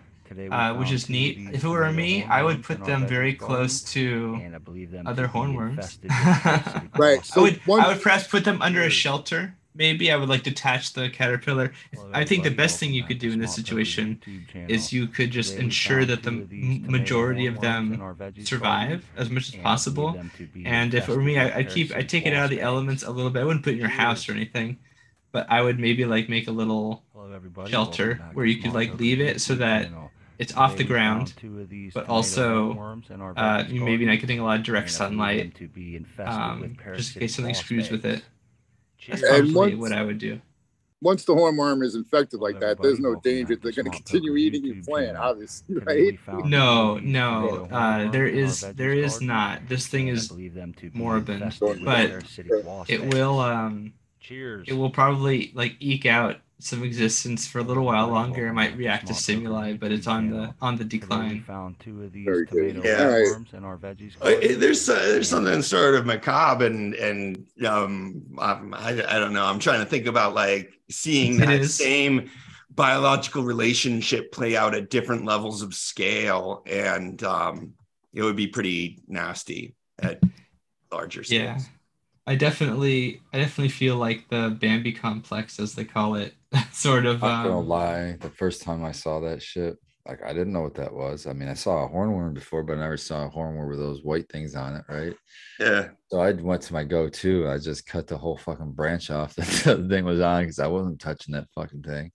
uh, which is neat. If it were me, I would put them very close to and I believe them other hornworms. infested with parasitic Right, wasps. I would, one- I would perhaps put them under a shelter. Maybe I would like detach the caterpillar. Hello, I think the best thing you could do in this situation is you could just Today ensure that the two of these m- tomato majority of them in our veggies survive as much as and I believe possible. them to be And if it were me, I, I'd keep I parasitic take it out of the elements a little bit. I wouldn't put it in your house or anything, but I would maybe like make a little Hello, shelter where you could, like, leave it so that channel. It's off the Today we found ground, two of these but also, hornworms in our uh, you maybe not getting a lot of direct and I believe them sunlight, to be infested um, just in case something screws with it. That's And probably once- what I would do. Once the hornworm is infected like that, there's no danger they're going to to continue eating your plant, obviously, right? No, two of these no, tomato uh, hornworms there in our is there veggies is garden, not. This thing is believe them to morbid, but it will um Cheers. it will probably like eke out some existence for a little while longer. It might react to stimuli, but it's on the on the Today we decline. found two of these Very good. tomato Yeah. hornworms in our veggies Uh. There's uh, there's something sort of macabre and and um I, I don't know. I'm trying to think about like seeing that same biological relationship play out at different levels of scale, and um, it would be pretty nasty at larger Yeah. scales. I definitely I definitely feel like the Bambi complex, as they call it, sort of Not gonna um, lie, the first time I saw that shit, like I didn't know what that was. I mean, I saw a hornworm before, but I never saw a hornworm with those white things on it, right? Yeah. So I went to my go-to. I just cut the whole fucking branch off that the thing was on because I wasn't touching that fucking thing,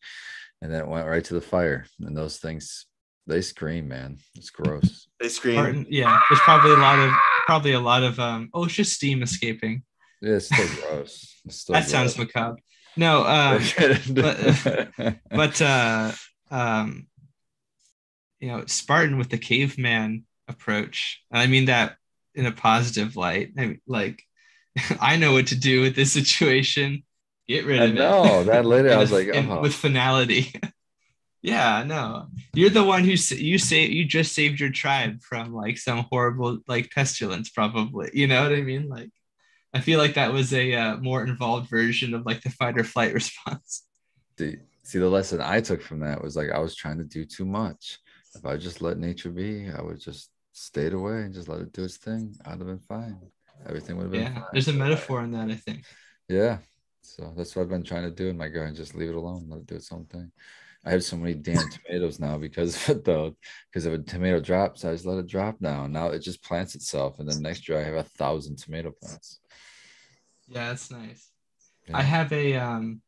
and then it went right to the fire. And those things, they scream, man. It's gross. They scream. Martin, yeah, there's probably a lot of probably a lot of um oh it's just steam escaping. Yeah, it's still gross. It's still That sounds macabre. No, um but- but uh um you know spartan with the caveman approach and i mean that in a positive light. I mean, like i know what to do with this situation. Get rid I of it. No, that later. I was like, oh, with finality. Yeah no you're the one who you say you just saved your tribe from like some horrible like pestilence probably. You know what i mean? Like i feel like that was a uh, more involved version of like the fight or flight response see, see, the lesson I took from that was like I was trying to do too much. If I just let nature be, I would just stayed away and just let it do its thing. I'd have been fine. Everything would have been yeah fine. there's a metaphor in that i think Yeah. So that's what I've been trying to do in my garden. Just leave it alone, let it do its own thing. I have so many damn tomatoes now because of it though. Because if a tomato drops, I just let it drop now. Now it just plants itself. And then next year I have a thousand tomato plants. Yeah, that's nice. Yeah. I have a um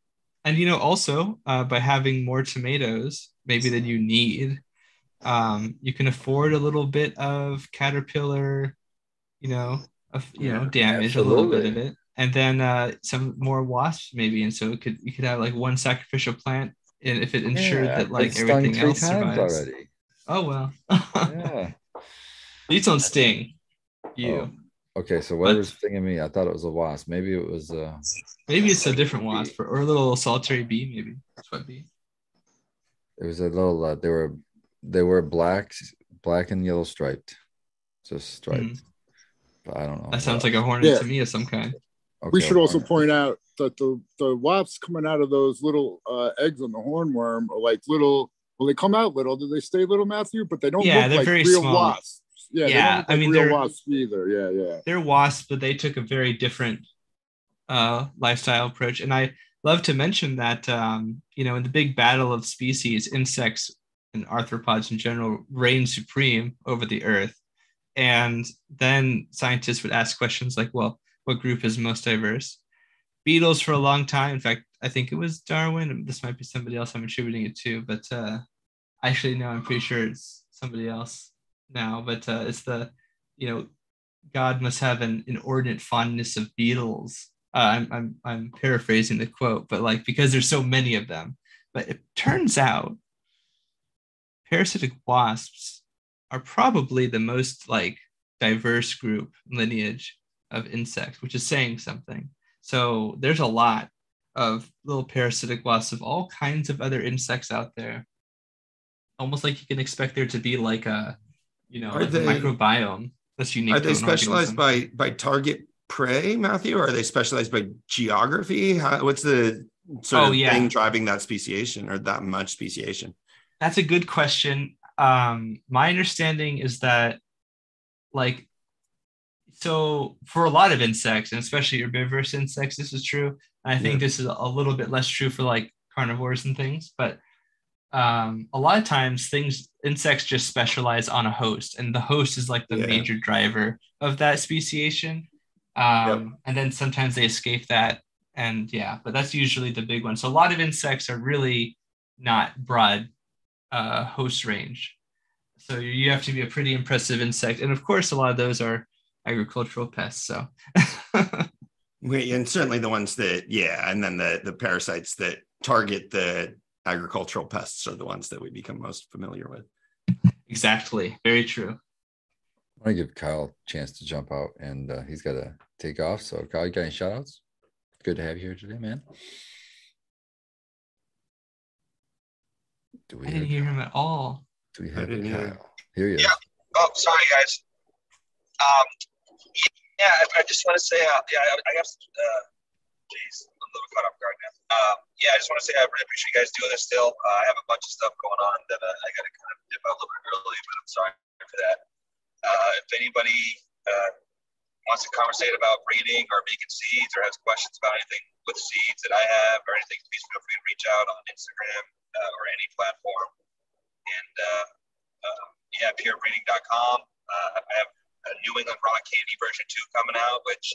and you know also uh by having more tomatoes maybe than you need, um you can afford a little bit of caterpillar, you know, of you know, Yeah, damage, a little bit of it. and then uh, some more wasps maybe, and so it could you could have like one sacrificial plant, and if it ensured Yeah, that like everything else survives. already. Oh well. Yeah. These don't sting. You. Oh, okay, so whatever's stinging me, I thought it was a wasp. Maybe it was uh Maybe it's a different wasp or, or a little solitary bee. Maybe sweat bee. it was a little uh, they were they were black black and yellow striped. Just striped. Mhm. But I don't know. That sounds like a hornet Yeah. to me of some kind. we should also point out that the the wasps coming out of those little uh, eggs on the hornworm are like little. Well, they come out little. Do they stay little, Matthew? But they don't Yeah, look they're like very real small. wasps. Yeah, Yeah, I mean, they're- wasps either. Yeah, yeah. they're wasps, but they took a very different uh, lifestyle approach. And I love to mention that um, you know in the big battle of species, insects and arthropods in general reign supreme over the earth. And then scientists would ask questions like, "Well, what group is most diverse?" Beetles for a long time. In fact, I think it was Darwin. This might be somebody else I'm attributing it to, but uh, actually, no, I'm pretty sure it's somebody else now. But uh, it's the you know God must have an inordinate fondness of beetles. Uh, I'm, I'm, I'm paraphrasing the quote, but like because there's so many of them. But it turns out parasitic wasps are probably the most like diverse group lineage of insects, which is saying something. So there's a lot of little parasitic wasps of all kinds of other insects out there. Almost like you can expect there to be like a, you know, Are like they- a microbiome that's unique. Are they specialized organism. by by target prey, Matthew, or are they specialized by geography? How, what's the sort Oh, of yeah. thing driving that speciation or that much speciation? That's a good question. Um, my understanding is that, like, so for a lot of insects, and especially herbivorous insects, this is true. And I think Yeah. this is a little bit less true for like carnivores and things, but um, a lot of times things insects just specialize on a host, and the host is like the Yeah. major driver of that speciation. Um, And then sometimes they escape that, and yeah, but that's usually the big one. So a lot of insects are really not broad uh, host range. So you have to be a pretty impressive insect, and of course, a lot of those are agricultural pests. So and certainly the ones that, yeah, and then the the parasites that target the agricultural pests are the ones that we become most familiar with. exactly, very true. I want to give Kyle a chance to jump out and uh, he's got to take off. So, Kyle, you got any shout outs? Good to have you here today, man. Do we I didn't hear him at all. Do we I have didn't Kyle? either. Here he is. Yeah. Oh, sorry, guys. Um, yeah, I, I just want to say, uh, yeah, I, I have, uh, geez, I'm a little caught off guard now. Um, yeah, I just want to say I really appreciate you guys doing this still. Uh, I have a bunch of stuff going on that uh, I got to kind of dip out a little bit early, but I'm sorry for that. Uh, if anybody uh, wants to conversate about breeding or vegan seeds or has questions about anything with seeds that I have or anything, please feel free to reach out on Instagram uh, or any platform. And uh, um, yeah, purebreeding.com. I have a New England Rock candy version two coming out, which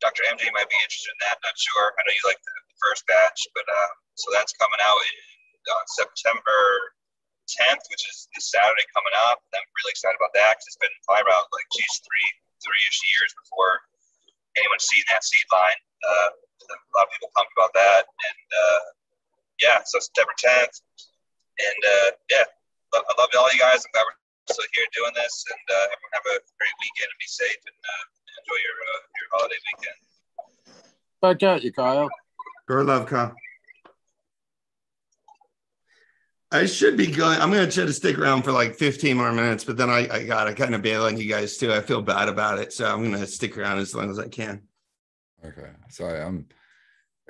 Dr. MJ might be interested in that. Not sure. I know you like the first batch, but uh, so that's coming out in uh, September 10th, which is this Saturday coming up. I'm really excited about that because it's been five out like geez three three ish years before anyone's seen that seed line. Uh, a lot of people pumped about that, and uh, yeah, so September 10th, and uh, yeah, I love all you guys. I'm glad we're still here doing this, and uh, everyone have a great weekend and be safe and enjoy your uh, your holiday weekend. Back at you, Kyle. Your love, Kyle. I should be going. I'm going to try to stick around for like 15 more minutes, but then I, I got to kind of bail on you guys too. I feel bad about it. So I'm going to stick around as long as I can. Okay. Sorry, I'm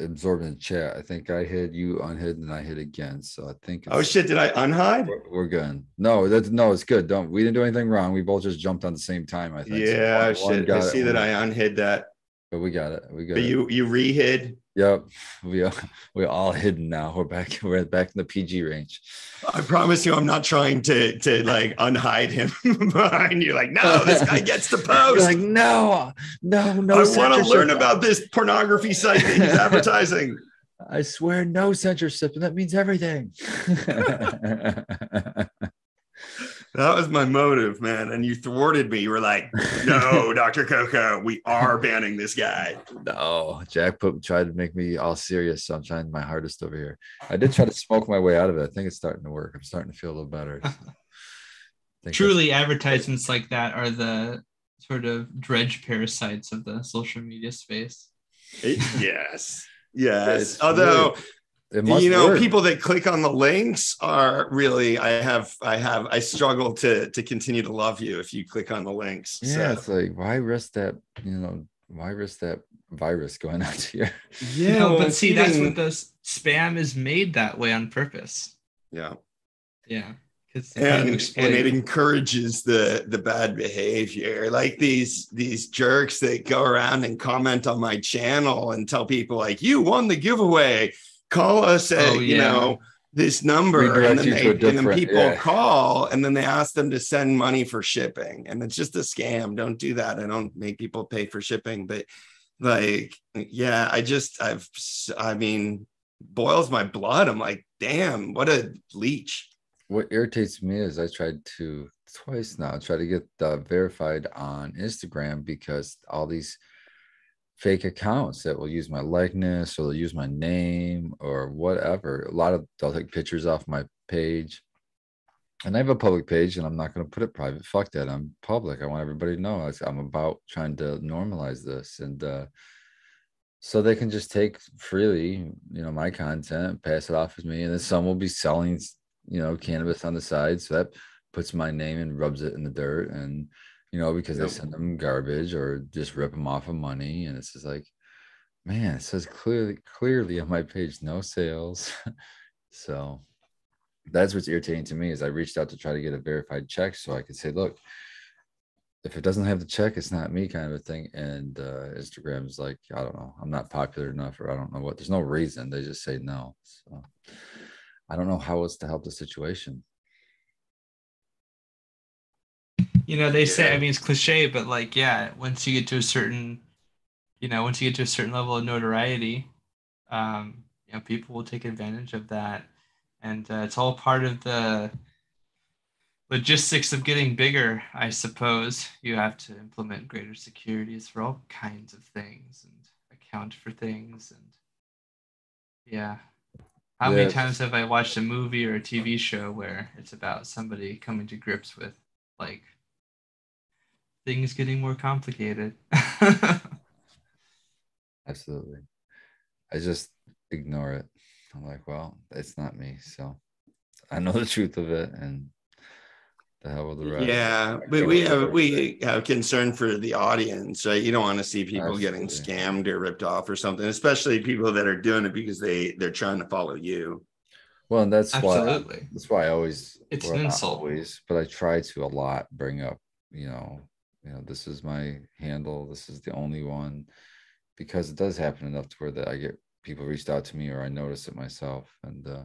absorbing the chat. I think I hit you unhid and I hit again. So I think Oh, shit. Did I unhide? We're, we're good. No, that's no, it's good. Don't we didn't do anything wrong. We both just jumped on the same time. I think. Yeah, one- one shit. I got it, see that one- I unhid that. But we got it. We got But it. you you rehid. Yep. We are we all hidden now. We're back. We're back in the PG range. I promise you, I'm not trying to to like unhide him behind you. Like, no, this guy gets the post. like no, no, no. I want to learn about this pornography site that he's advertising. I swear, no censorship, and that means everything. That was my motive, man. And you thwarted me. You were like, no, Dr. Coco, we are banning this guy. No, Jack put tried to make me all serious, so I'm trying my hardest over here. I did try to smoke my way out of it. I think it's starting to work. I'm starting to feel a little better. so. Truly, advertisements like that are the sort of dredge parasites of the social media space. It- yes. Yes. Although it must you know, work. people that click on the links are really I have I have I struggle to to continue to love you if you click on the links. Yeah, So, it's like why risk that? You know, why risk that virus going out to you? yeah, no, well, but see, that's what the spam is made that way on purpose. yeah. Yeah, because and, and it encourages the the bad behavior like these these jerks that go around and comment on my channel and tell people like you won the giveaway call us at Oh, you know this number and then, they, and then people yeah. call and then they ask them to send money for shipping and it's just a scam. Don't do that. I don't make people pay for shipping but like yeah i just i've i mean boils my blood. I'm like damn what a leech. What irritates me is I tried to twice now try to get uh, verified on Instagram because all these fake accounts that will use my likeness or they'll use my name or whatever. A lot of they'll take pictures off my page. And I have a public page and I'm not going to put it private. Fuck that. I'm public. I want everybody to know I'm about trying to normalize this. And uh, so they can just take freely, you know, my content, pass it off as me. And then some will be selling you know, cannabis on the side. So that puts my name and rubs it in the dirt. And, you know, because Yep. they send them garbage or just rip them off of money. And it's just like, man, it says clearly, clearly on my page, no sales. so that's what's irritating to me is I reached out to try to get a verified check so I could say, look, if it doesn't have the check, it's not me kind of a thing. And uh, Instagram is like, I don't know, I'm not popular enough, or I don't know what. There's no reason. They just say no. So I don't know how else to help the situation. You know they say i mean it's cliche but like yeah once you get to a certain you know once you get to a certain level of notoriety um you know people will take advantage of that. And uh, it's all part of the logistics of getting bigger i suppose. You have to implement greater securities for all kinds of things and account for things and yeah. How many Yes. times have i watched a movie or a tv show where it's about somebody coming to grips with like things getting more complicated. Absolutely. I just ignore it. I'm like, well, it's not me. So I know the truth of it and the hell with the rest. Yeah, but we have we have concern for the audience, right? You don't want to see people getting scammed or ripped off or something, especially people that are doing it because they they're trying to follow you. Well, and that's why Absolutely. that's why I always It's well, an insult. always, but I try to a lot bring up, you know, you know, this is my handle, this is the only one, because it does happen enough to where that I get people reached out to me or I notice it myself and uh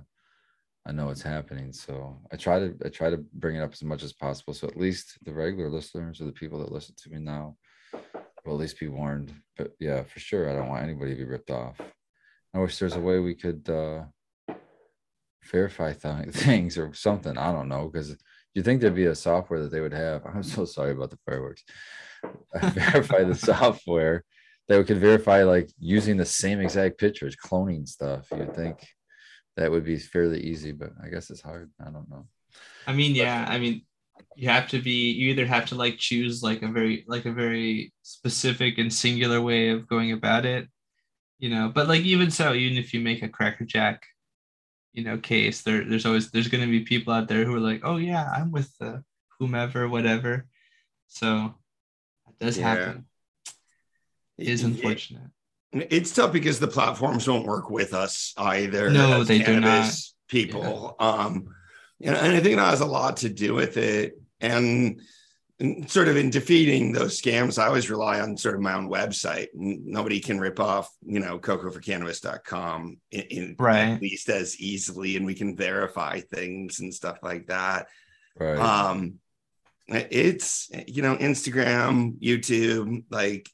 I know it's happening. So I try to I try to bring it up as much as possible. So at least the regular listeners or the people that listen to me now will at least be warned. But yeah, for sure, I don't want anybody to be ripped off. I wish there's a way we could uh verify th- things or something. I don't know because you think there'd be a software that they would have. I'm so sorry about the fireworks. verify the software that we could verify like using the same exact pictures, cloning stuff. You'd think that would be fairly easy, but I guess it's hard. I don't know. I mean, yeah, I mean, you have to be you either have to like choose like a very like a very specific and singular way of going about it, you know. But like even so, even if you make a crackerjack, you know, case, there there's always there's gonna be people out there who are like, oh yeah, I'm with the whomever, whatever. So that does Yeah. happen. It is It- unfortunate. It's tough because the platforms won't work with us either. No, they do not. People, um, you know, and I think that has a lot to do with it. And, and sort of in defeating those scams, I always rely on sort of my own website. Nobody can rip off, you know, cocoforcannabis.com in, in Right. at least as easily, and we can verify things and stuff like that. Right. um it's you know instagram youtube like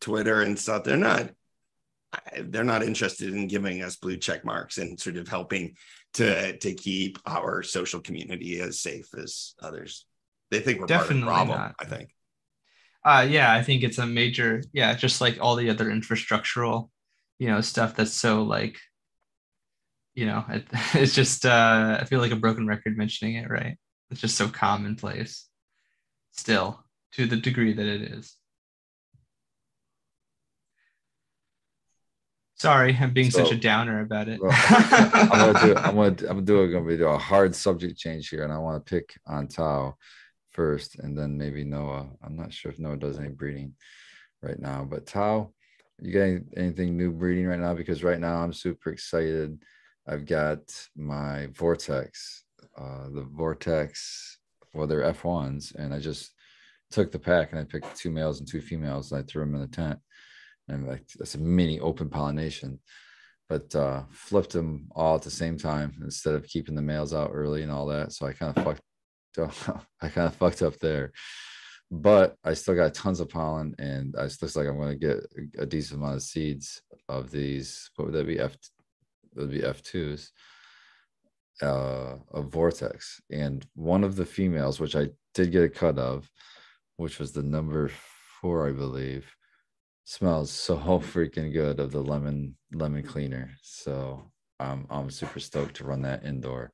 twitter and stuff they're not they're not interested in giving us blue check marks and sort of helping to to keep our social community as safe as others They think we're Definitely part of the problem. not. I think. Uh, yeah, I think it's a major, yeah, just like all the other infrastructural, you know, stuff that's so like, you know, it, it's just, uh, I feel like a broken record mentioning it, right? It's just so commonplace still to the degree that it is. Sorry, I'm being such a downer about it. Well, I'm gonna do. I'm gonna. I'm gonna do. I'm gonna do a hard subject change here, and I want to pick on Tao first, and then maybe Noah. I'm not sure if Noah does any breeding right now, but Tao, you got anything new breeding right now? Because right now I'm super excited. I've got my Vortex, uh, the Vortex. Well, they're F1s, and I just took the pack and I picked two males and two females, and I threw them in the tent, and like that's a mini open pollination but uh flipped them all at the same time instead of keeping the males out early and all that. So I kind of fucked up. I kind of fucked up there. But I still got tons of pollen, and I looks like I'm going to get a decent amount of seeds of these. What would that be? F. Would be F twos. Uh, of vortex, and one of the females, which I did get a cut of, which was the number four, I believe smells so freaking good of the lemon lemon cleaner so i'm i'm super stoked to run that indoor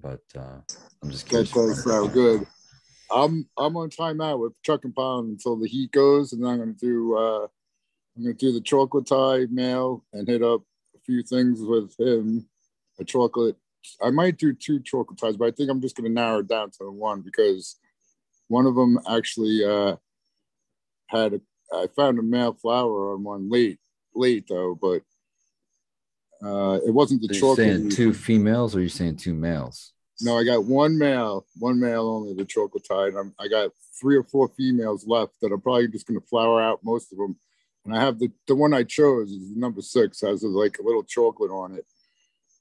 but uh i'm just That curious does sound good. I'm I'm on timeout with Chuck and Pound until the heat goes, and then I'm gonna do uh I'm gonna do the chocolate tie male and hit up a few things with him. A chocolate. I might do two chocolate ties, but I think I'm just gonna narrow it down to one because one of them actually uh had a I found a male flower on one late late though, but uh it wasn't the saying two females or are you saying two males No, I got one male, one male only, the chocolate tide. I'm, I got three or four females left that are probably just going to flower out most of them. And I have the, the one I chose is number six, has like a little chocolate on it.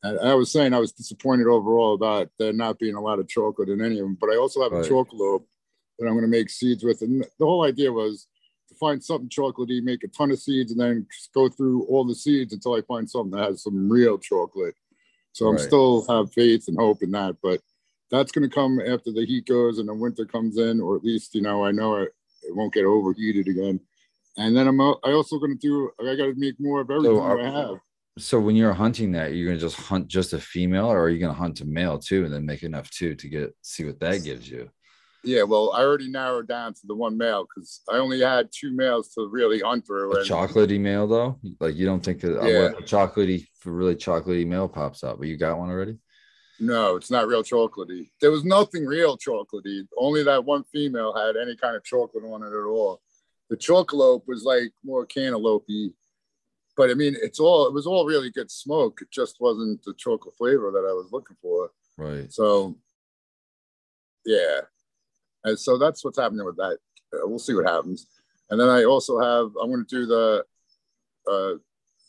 And I was saying I was disappointed overall about there not being a lot of chocolate in any of them, but I also have Right. a chocolate lobe that I'm going to make seeds with. And the whole idea was find something chocolatey, make a ton of seeds, and then just go through all the seeds until I find something that has some real chocolate. So I'm still have faith and hope in that, but that's going to come after the heat goes and the winter comes in, or at least you know I know it, it won't get overheated again. And then I'm I also going to do I got to make more of everything are- I have. so when you're hunting that you're going to just hunt just a female or are you going to hunt a male too and then make enough too to get see what that gives you Yeah, well, I already narrowed down to the one male because I only had two males to really hunt through. a and- chocolatey male though like you don't think that Yeah. a chocolatey really chocolatey male pops up but you got one already No, it's not real chocolatey. There was nothing real chocolatey. Only that one female had any kind of chocolate on it at all. The chocolate was like more cantaloupe but I mean, it's all it was all really good smoke. It just wasn't the chocolate flavor that I was looking for. right So, yeah, and so that's what's happening with that. Uh, we'll see what happens. And then I also have I'm going to do the, uh,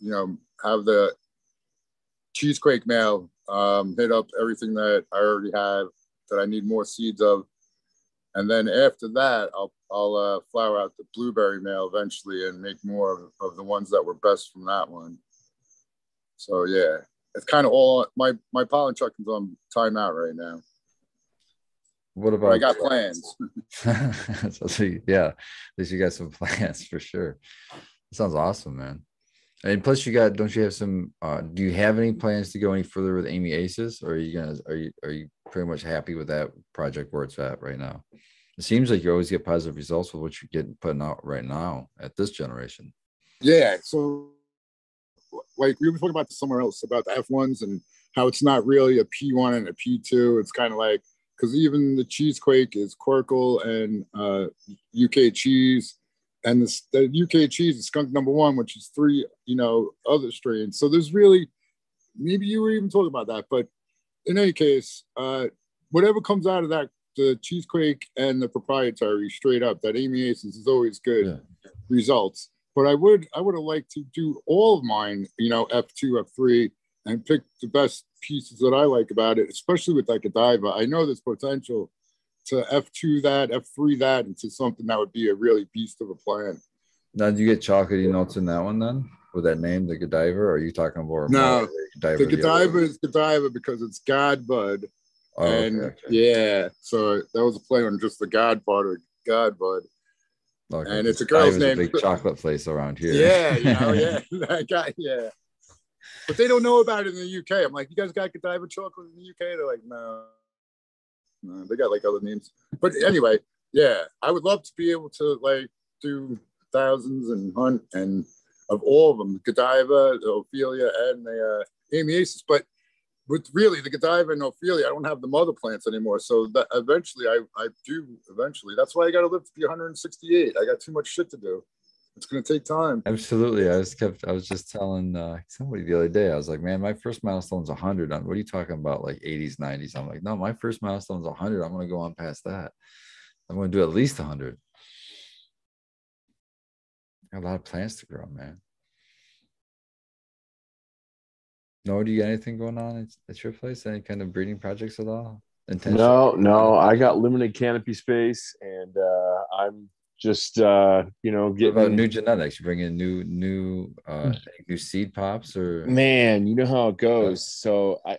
you know, have the cheesequake male um, hit up everything that I already have that I need more seeds of, and then after that I'll I'll uh, flower out the blueberry male eventually and make more of, of the ones that were best from that one. So yeah, it's kind of all my my pollen chucking's on timeout right now. What But about I got plans. so, so yeah, at least you got some plans for sure. sounds awesome, man. And plus, you got don't you have some? uh Do you have any plans to go any further with Amy Aces, or are you gonna? Are you are you pretty much happy with that project where it's at right now? It seems like you always get positive results with what you're getting putting out right now at this generation. Yeah. So, like we were talking about somewhere else about the F1s and how it's not really a P1 and a P2. It's kind of like because even the cheesequake is Querkle and uh, UK cheese, and the, the UK cheese is skunk number one, which is three, you know, other strains. So there's really maybe you were even talking about that, but in any case, uh, whatever comes out of that, the cheesequake and the proprietary straight up, that Amy Aces is always good Yeah. results. But I would I would have liked to do all of mine, you know, F2, F3, and pick the best pieces that I like about it, especially with like a diva. I know there's potential to F2 that, F3 that, into something that would be a really beast of a plan. Now, do you get chocolatey notes in that one then? With that name, the Godiva, or are you talking more? No, Godiva? the Godiva is Godiva because it's God Bud. Oh, and okay, okay. yeah, so that was a play on just the God part of God bud. Okay, and it's a girl's was a name. big chocolate place around here. Yeah, you know, yeah, that guy, yeah. But they don't know about it in the UK. I'm like, you guys got Godiva chocolate in the UK? They're like, no, no, they got like other names. But anyway, yeah, I would love to be able to like do thousands and hunt and of all of them, Godiva, Ophelia, and the uh, Amiasis. But with really the Godiva and Ophelia, I don't have the mother plants anymore. So that eventually, I I do eventually. That's why I got to live to be 168. I got too much shit to do. It's gonna take time. Absolutely. I was kept I was just telling uh, somebody the other day, I was like, man, my first milestone's 100. I'm, what are you talking about? Like 80s, 90s? I'm like, no, my first milestone's 100. I'm going to go on past that. I'm going to do at least 100. Got a lot of plants to grow, man. No, do you got anything going on at, at your place? Any kind of breeding projects at all? Intention? No, no, I got limited canopy space, and uh, I'm just uh, you know What about new genetics? You bring in new, new, uh, new seed pops or man. You know how it goes. So I,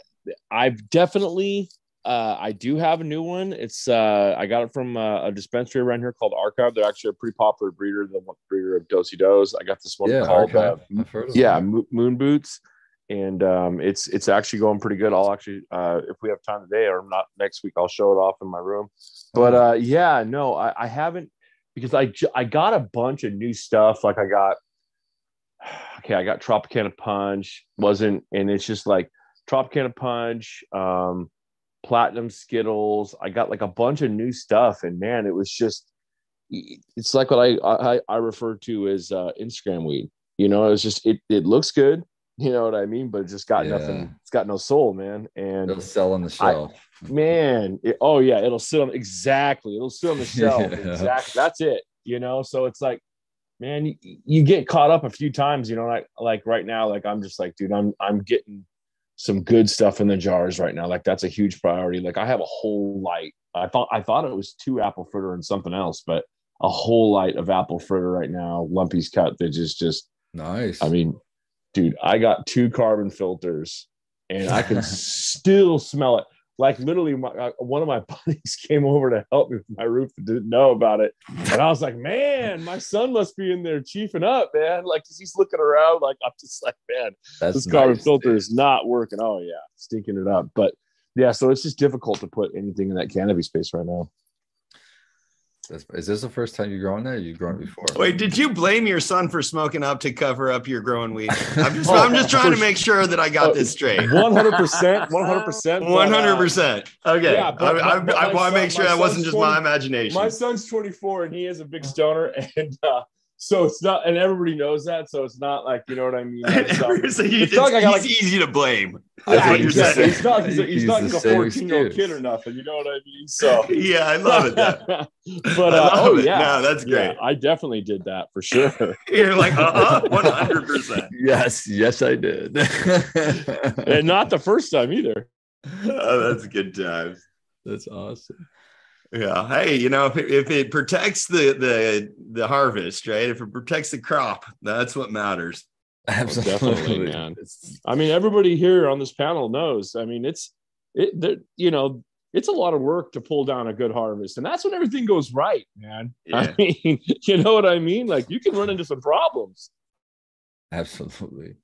I've definitely. Uh, I do have a new one. It's uh, I got it from uh, a dispensary around here called Archive. They're actually a pretty popular breeder, the one breeder of Do-Si-Dos. I got this one yeah, called uh. I've heard of yeah. Mo- moon boots and um, it's it's actually going pretty good i'll actually uh, if we have time today or not next week i'll show it off in my room but uh, yeah no I, I haven't because i i got a bunch of new stuff like i got okay i got tropicana punch wasn't and it's just like tropicana punch um platinum skittles. I got like a bunch of new stuff and man it was just it's like what i i, I refer to as uh, instagram weed you know it's just it, it looks good you know what I mean? But it just got Yeah. nothing. It's got no soul, man. And It'll sell on the I- shelf. man, it- oh yeah, it'll sit on exactly. It'll sit on the shelf. Yeah. Exactly. That's it. You know. So it's like, man, you, you get caught up a few times. You know, like like right now, like I'm just like, dude, I'm I'm getting some good stuff in the jars right now. Like that's a huge priority. Like I have a whole light. I thought I thought it was two apple fritter and something else, but a whole light of apple fritter right now. Lumpy's cut that just just nice. I mean, dude, I got two carbon filters and I can still smell it. Like literally, my, one of my buddies came over to help me with my roof and didn't know about it. And I was like, man, my son must be in there chiefing up, man. Like, 'cause he's looking around. Like, I'm just like, man, That's this carbon nice, filter dude. is not working. Oh, yeah, stinking it up. But yeah, so it's just difficult to put anything in that canopy space right now. That's, is this the first time you're growing that? You've grown before? Wait, did you blame your son for smoking up to cover up your growing weed? I'm just, Oh, I'm just trying to make sure that I got Oh, this straight. 100%, 100%. One hundred percent. Okay, Yeah, but- I, I, but I want to make sure that wasn't son's just my imagination. My son's 24 and he is a big stoner, and uh, so it's not, and everybody knows that. So it's not like you know what I mean. It's, so you, it's not like I got he's like easy to blame. yeah, That's you're exactly. saying. It's not he's, he's He's not like a 14 year old kid or nothing. You know what I mean? So Yeah, I love it. But uh, love oh it. yeah, No, that's Yeah, great. I definitely did that for sure. You're like, uh huh, one hundred percent. Yes, yes, I did. and not the first time either. Oh, that's good times. That's awesome. Yeah. Hey, you know, if it, if it protects the the the harvest, right? If it protects the crop, that's what matters. Absolutely, oh, definitely, man. It's- I mean, everybody here on this panel knows. I mean, it's it, there- you know, it's a lot of work to pull down a good harvest, and that's when everything goes right, man. Yeah. I mean, you know what I mean? Like, you can run into some problems. Absolutely.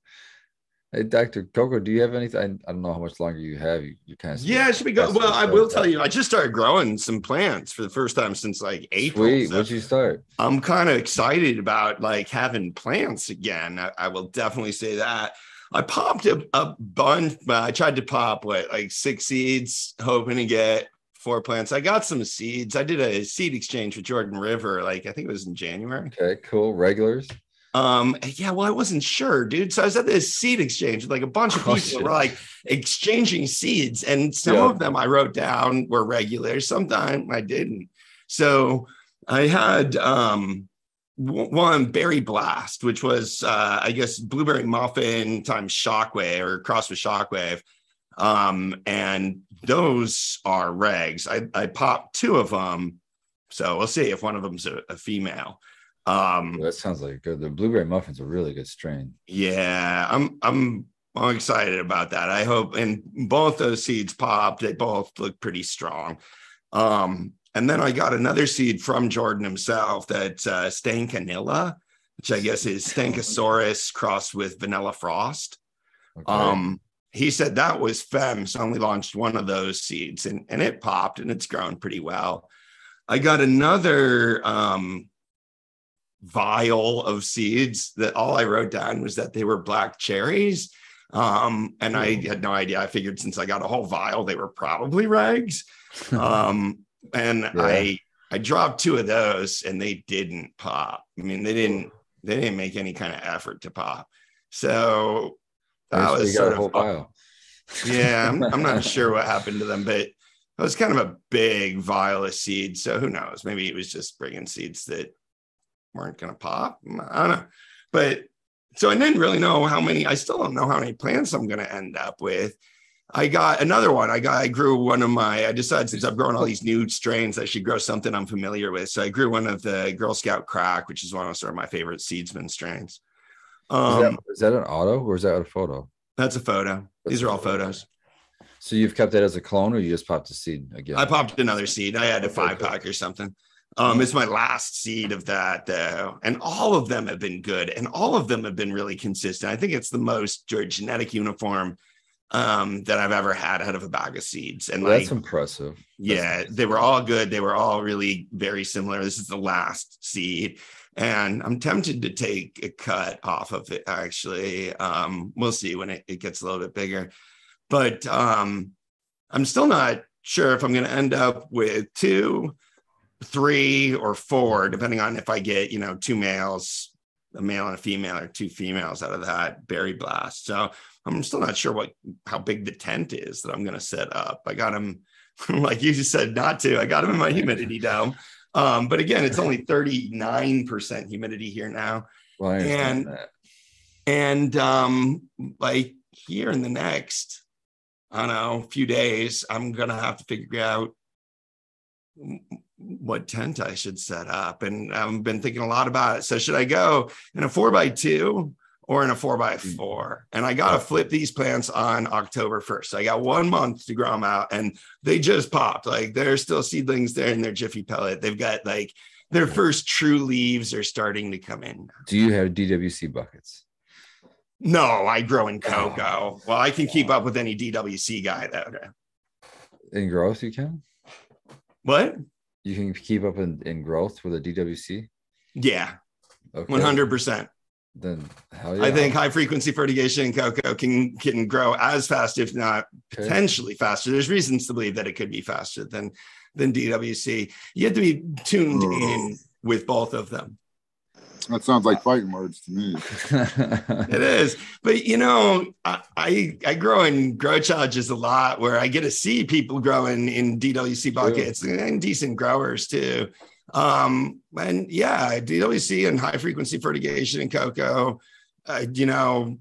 Hey, Dr. Coco, do you have anything? I, I don't know how much longer you have. You, you kind of Yeah, it should be good. Well, I will tell you, I just started growing some plants for the first time since like April. Sweet. so What'd you start? I'm kind of excited about like having plants again. I, I will definitely say that. I popped a, a bunch. I tried to pop what like six seeds, hoping to get four plants. I got some seeds. I did a seed exchange with Jordan River, like I think it was in January. Okay, cool. Regulars. Um, yeah, well, I wasn't sure, dude. So I was at this seed exchange with like a bunch of Oh, people were like exchanging seeds, and some Yeah. of them I wrote down were regular, sometimes I didn't. So I had um one berry blast, which was uh I guess blueberry muffin times shockwave or cross with shockwave. Um, and those are regs. I, I popped two of them. So we'll see if one of them's a, a female. Um That sounds like good. The blueberry muffin's a really good strain. yeah, I'm I'm I'm excited about that. I hope, and both those seeds popped. They both look pretty strong. Um, and then I got another seed from Jordan himself that's uh, Stankanilla, which I guess is Stankosaurus crossed with Vanilla Frost. Okay. Um, he said that was Fem, so I only launched one of those seeds and, and it popped and it's grown pretty well. I got another um, vial of seeds that all I wrote down was that they were black cherries. Um, and I had no idea. I figured since I got a whole vial, they were probably rags. Um, and I I dropped two of those and they didn't pop. I mean, they didn't they didn't make any kind of effort to pop. So that was sort whole of vial. yeah, I'm, I'm not sure what happened to them, but it was kind of a big vial of seeds. So who knows? Maybe it was just bringing seeds that weren't going to pop. I don't know. But so I didn't really know how many, I still don't know how many plants I'm going to end up with. I got another one. I got, I grew one of my, I decided since I've grown all these new strains, I should grow something I'm familiar with. So I grew one of the Girl Scout Crack, which is one of sort of my favorite seedsman strains. Is, Um, that, is that an auto or is that a photo? that's a photo. These are all photos. So you've kept that as a clone or you just popped a seed again? I popped another seed. I had a five pack or something. Um, it's my last seed of that, though. And all of them have been good and all of them have been really consistent. I think it's the most genetic uniform um, that I've ever had out of a bag of seeds. And like, that's impressive. yeah, they were all good. They were all really very similar. This is the last seed. And I'm tempted to take a cut off of it, actually. Um, we'll see when it, it gets a little bit bigger. But um, I'm still not sure if I'm going to end up with two, three, or four, depending on if I get, you know, two males, a male and a female, or two females out of that berry blast. So I'm still not sure what how big the tent is that I'm going to set up. I got them, like you just said, not to. I got them in my humidity dome. Um, but again, it's only 39% humidity here now. Well, And- that. And um, like here in the next, I don't know, few days, I'm gonna have to figure out what tent I should set up. And I've been thinking a lot about it. So should I go in a four by two or in a four by mm. four? And I gotta flip these plants on October 1st. So I got one month to grow them out and they just popped. Like they're still seedlings there in their jiffy pellet. They've got like their first true leaves are starting to come in. Do you have DWC buckets? No, I grow in oh. coco. Well, I can keep up with any DWC guy though. In growth, you can? What? You can keep up in, in growth with a DWC? Yeah, Okay. one hundred percent. Then hell yeah. I think high frequency fertigation in coco can can grow as fast, if not Okay. potentially faster. There's reasons to believe that it could be faster than than DWC. You have to be tuned in with both of them. That sounds like fighting words to me. It is, but you know, I I, I grow in grow challenges a lot where I get to see people growing in DWC buckets and decent growers too. Um, and yeah, DWC and high frequency fertigation and coco, uh, you know,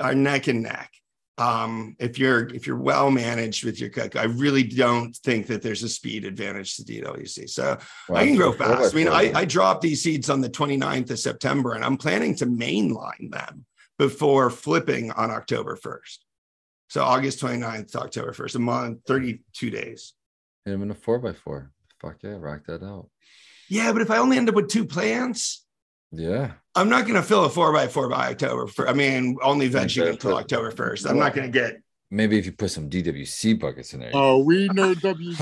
are neck and neck. Um, if you're if you're well managed with your coco, I really don't think that there's a speed advantage to DWC. So Well, I can grow fast. I mean, I. I dropped these seeds on the 29th of September and I'm planning to mainline them before flipping on October 1st. So August 29th to October 1st, a month, 32 days. hit him in a four by four. Fuck yeah, rock that out. Yeah, but if I only end up with two plants, Yeah. I'm not going to fill a four by four by October. For, I mean, only vegging Okay, until but- October 1st. I'm not going to get Maybe if you put some DWC buckets in there. Oh, we know WC,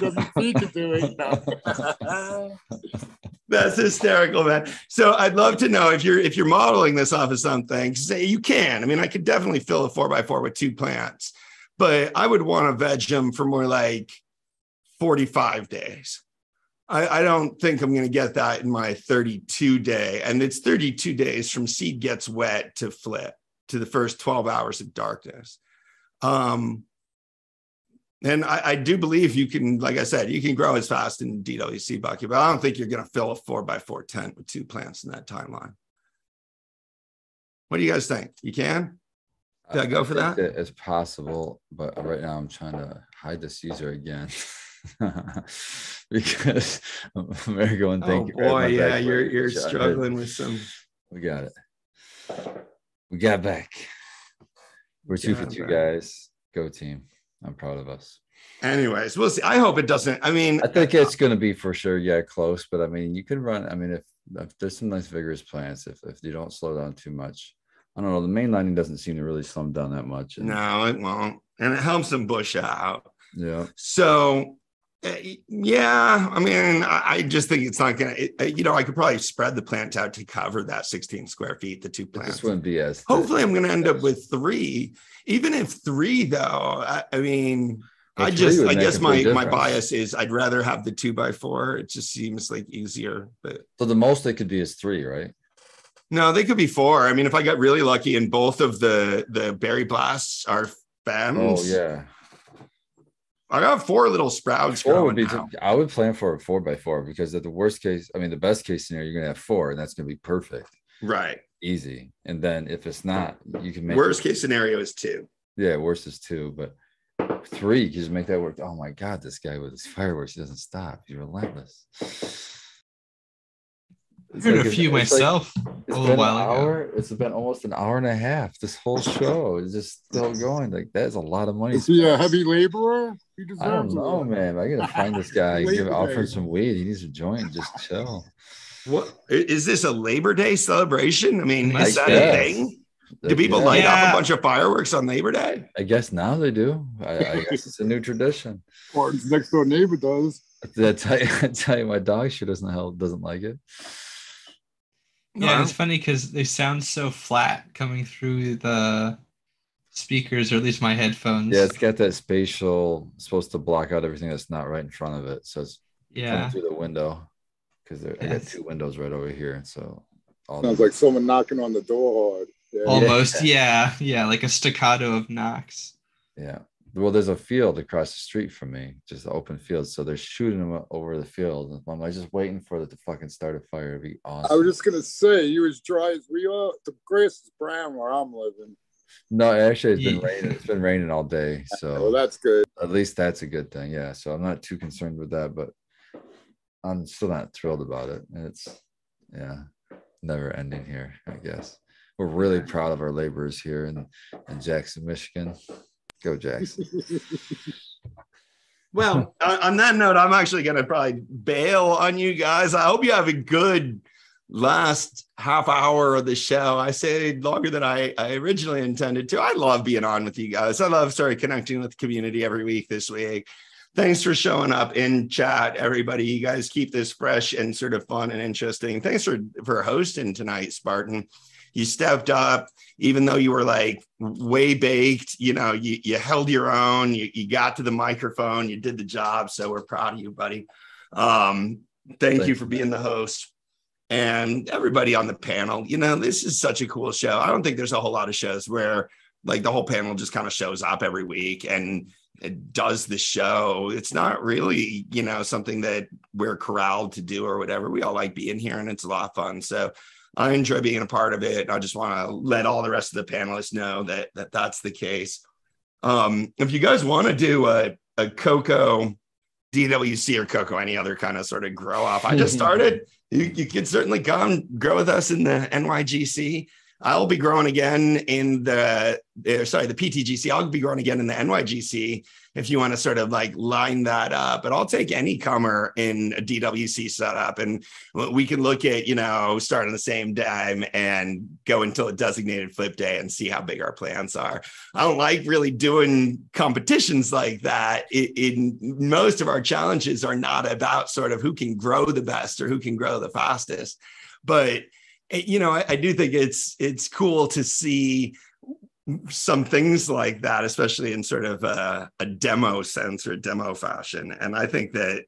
DWC can do it. No. That's hysterical, man. So I'd love to know if you're if you're modeling this off of something. Say eh, you can. I mean, I could definitely fill a four by four with two plants, but I would want to veg them for more like 45 days. I, I don't think I'm going to get that in my 32 day, and it's 32 days from seed gets wet to flip to the first 12 hours of darkness. Um, and I, I do believe you can, like I said, you can grow as fast in DWC bucket, but I don't think you're going to fill a four by four tent with two plants in that timeline. What do you guys think? You can? Did I go for that? It's possible, but right now I'm trying to hide this user again. because America Oh thank you. boy, yeah, you're you're struggling with some. We got it. We got back. We're two for two guys. Go team. I'm proud of us. Anyways, we'll see. I hope it doesn't. I mean, I think it's going to be for sure. Yeah, close. But I mean, you can run. I mean, if, if there's some nice vigorous plants, if if you don't slow down too much, I don't know. The main lining doesn't seem to really slow them down that much. and- no, it won't, and it helps them bush out. Yeah. So, yeah, I mean, I, just think it's not gonna. It, uh, you know, I could probably spread the plant out to cover that 16 square feet, the two plants. just wouldn't be as. Hopefully, I'm gonna end up with three. Even if three, though, I, I mean. I just, I guess my big my bias is I'd rather have the two by four. It just seems like easier, but So the most they could be is three, right? no, they could be four. I mean, if I got really lucky and both of the the berry blasts are Oh yeah. I got four little sprouts Four would be. now. I would plan for a four by four because at the worst case, I mean, the best case scenario, you're gonna have four, and that's gonna be perfect, Right. easy. And then if it's not, you can make Worst case scenario is two. Yeah, worst is two, but three, you just make that work. Oh my god, this guy with his fireworks, he doesn't stop. He's relentless. I It's heard like a few it's like- myself It's a been little an while ago. hour. It's been almost an hour and a half. This whole show is just still going. Like that's a lot of money. Is he a heavy laborer? He I don't deserves it. know, man. I gotta find this guy. and Give Labor offer him some weed. He needs a joint. Just chill. What is this a Labor Day celebration? I mean, I is that guess. a thing? Do people yeah, light up Yeah. a bunch of fireworks on Labor Day? I guess now they do. I, I guess it's a new tradition. Martin's next door neighbor does. I tell you, I tell you, my dog sure doesn't help. Doesn't like it. Yeah, Wow. it's funny because they sound so flat coming through the speakers, or at least my headphones. Yeah, it's got that spatial supposed to block out everything that's not right in front of it. So it's coming yeah. through the window because I got two windows right over here. So all Sounds the- like someone knocking on the door hard. Yeah. Almost, yeah, yeah, like a staccato of knocks. yeah. Well, there's a field across the street from me, just an open field. So they're shooting them over the field. I'm like just waiting for it to fucking start a fire. It'd be awesome. I was just gonna say you as dry as we are. The grass is brown where I'm living. no, actually, it's been raining. It's been raining all day. Well, So that's good. at least that's a good thing. Yeah. So I'm not too concerned with that, but I'm still not thrilled about it. And it's yeah, never ending here, I guess. We're really proud of our laborers here in, in Jackson, Michigan. Go Jackson. Well, on, on that note, I'm actually going to probably bail on you guys. I hope you have a good last half hour of the show. I say longer than I, I originally intended to. I love being on with you guys. I love sorry, connecting with the community every week this week. Thanks for showing up in chat, everybody. You guys keep this fresh and sort of fun and interesting. Thanks for for hosting tonight, Spartan. You stepped up, even though you were like way baked. You know, you you held your own. You you got to the microphone. You did the job. So we're proud of you, buddy. Um, thank, Thank you for being the host and everybody on the panel. You know, this is such a cool show. I don't think there's a whole lot of shows where like the whole panel just kind of shows up every week and does the show. It's not really, you know, something that we're corralled to do or whatever. We all like being here and it's a lot of fun. So I enjoy being a part of it. And I just want to let all the rest of the panelists know that, that that's the case. Um, if you guys want to do a, a Coco DWC or Coco, any other kind of sort of grow up, I just started. You, you can certainly come grow with us in the NYGC. I'll be growing again in the, uh, sorry, the PTGC. I'll be growing again in the NYGC if you want to sort of like line that up. But I'll take any comer in a DWC setup and we can look at, you know, starting on the same time and go until a designated flip day and see how big our plans are. I don't like really doing competitions like that. It, in most of our challenges are not about sort of who can grow the best or who can grow the fastest, but eh, you know, I, I do think it's it's cool to see some things like that, especially in sort of a, a demo sense or demo fashion. And I think that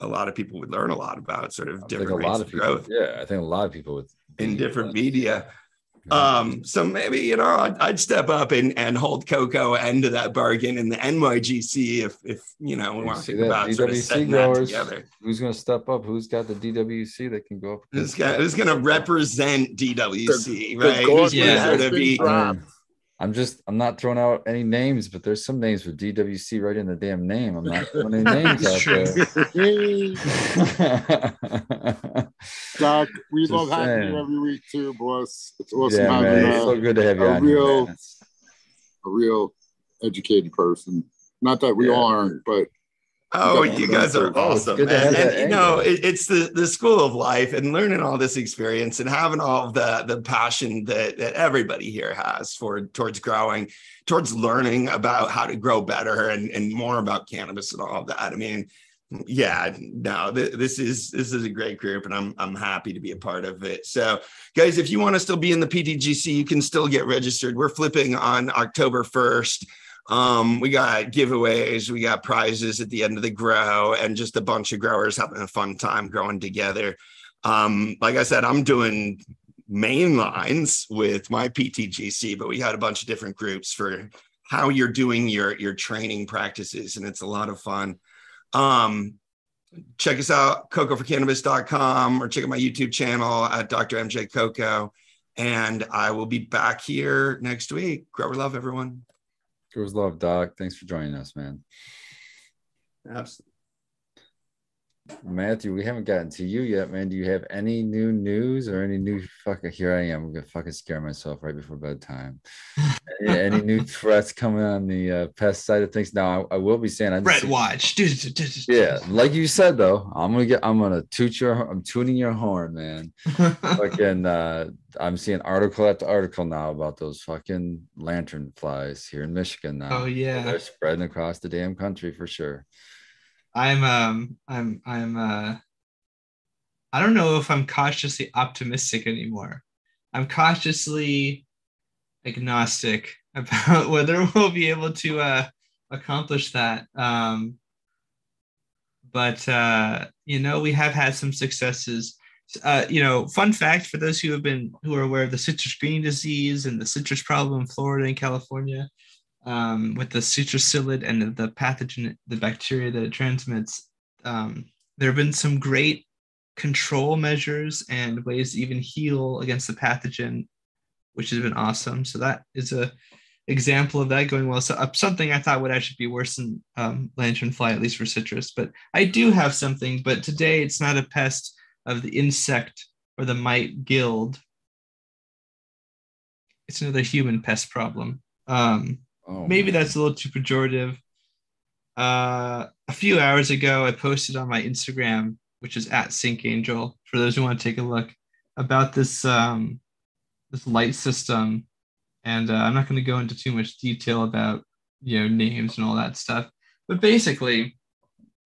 a lot of people would learn a lot about sort of I think different a rates lot of people, growth yeah, I think a lot of people would in different media. Yeah. Um, so maybe you know I'd, I'd step up and, and hold Coco end of that bargain in the NYGC if if you know we You want to think that? about sort of DWC setting that growers. together. Who's gonna step up? Who's got the DWC that can go up? Who's against gonna, who's gonna represent DWC, The right? God Who's gonna Yeah. sort has of been be dropped. I'm just I'm not throwing out any names, but there's some names with DWC right in the damn name. I'm not throwing any names out there. Doc, we Just love having you every week too, boss. It's awesome yeah, having man. Uh, so good to have you a here, real- man. A real educated person. Not that we Yeah. aren't, but Oh, you guys are awesome, good man. And you know, it, it's the the school of life and learning all this experience and having all the the passion that that everybody here has for towards growing, towards learning about how to grow better and and more about cannabis and all of that. I mean, yeah, no, th- this is this is a great group, and I'm I'm happy to be a part of it. So, guys, if you want to still be in the PDGC, you can still get registered. We're flipping on October first. Um, we got giveaways, we got prizes at the end of the grow, and just a bunch of growers having a fun time growing together. Um, like I said, I'm doing main lines with my PTGC, but we had a bunch of different groups for how you're doing your your training practices, and it's a lot of fun. Um, check us out, cocoforcannabis.com, or check out my YouTube channel at Dr. MJ Coco. And I will be back here next week. Grower love, everyone. Girls love Doc. Thanks for joining us, man. Absolutely. Matthew, we haven't gotten to you yet, man. Do you have any new news or any new fucking here I am. I'm gonna fucking scare myself right before bedtime. any, any new threats coming on the uh, pest side of things? Now I, I will be saying I Brett Watch. Yeah, like you said though, I'm gonna get I'm gonna toot your I'm tuning your horn, man. fucking uh I'm seeing article after article now about those fucking lantern flies here in Michigan now. Oh, yeah. They're spreading across the damn country for sure. I'm um I'm I'm uh I don't know if I'm cautiously optimistic anymore. I'm cautiously agnostic about whether we'll be able to uh accomplish that. Um but uh you know we have had some successes. Uh, you know, fun fact for those who have been who are aware of the citrus green disease and the citrus problem in Florida and California, um, with the citrus psyllid and the, the pathogen, the bacteria that it transmits, um, there have been some great control measures and ways to even heal against the pathogen, which has been awesome. So that is a example of that going well. So uh, something I thought would actually be worse than um, lanternfly, at least for citrus. But I do have something, but today it's not a pest of the insect or the mite guild. It's another human pest problem. Um, Oh, maybe man. that's a little too pejorative. Uh, a few hours ago, I posted on my Instagram, which is at Sync Angel, for those who want to take a look, about this um, this light system, and uh, I'm not going to go into too much detail about you know names and all that stuff. But basically,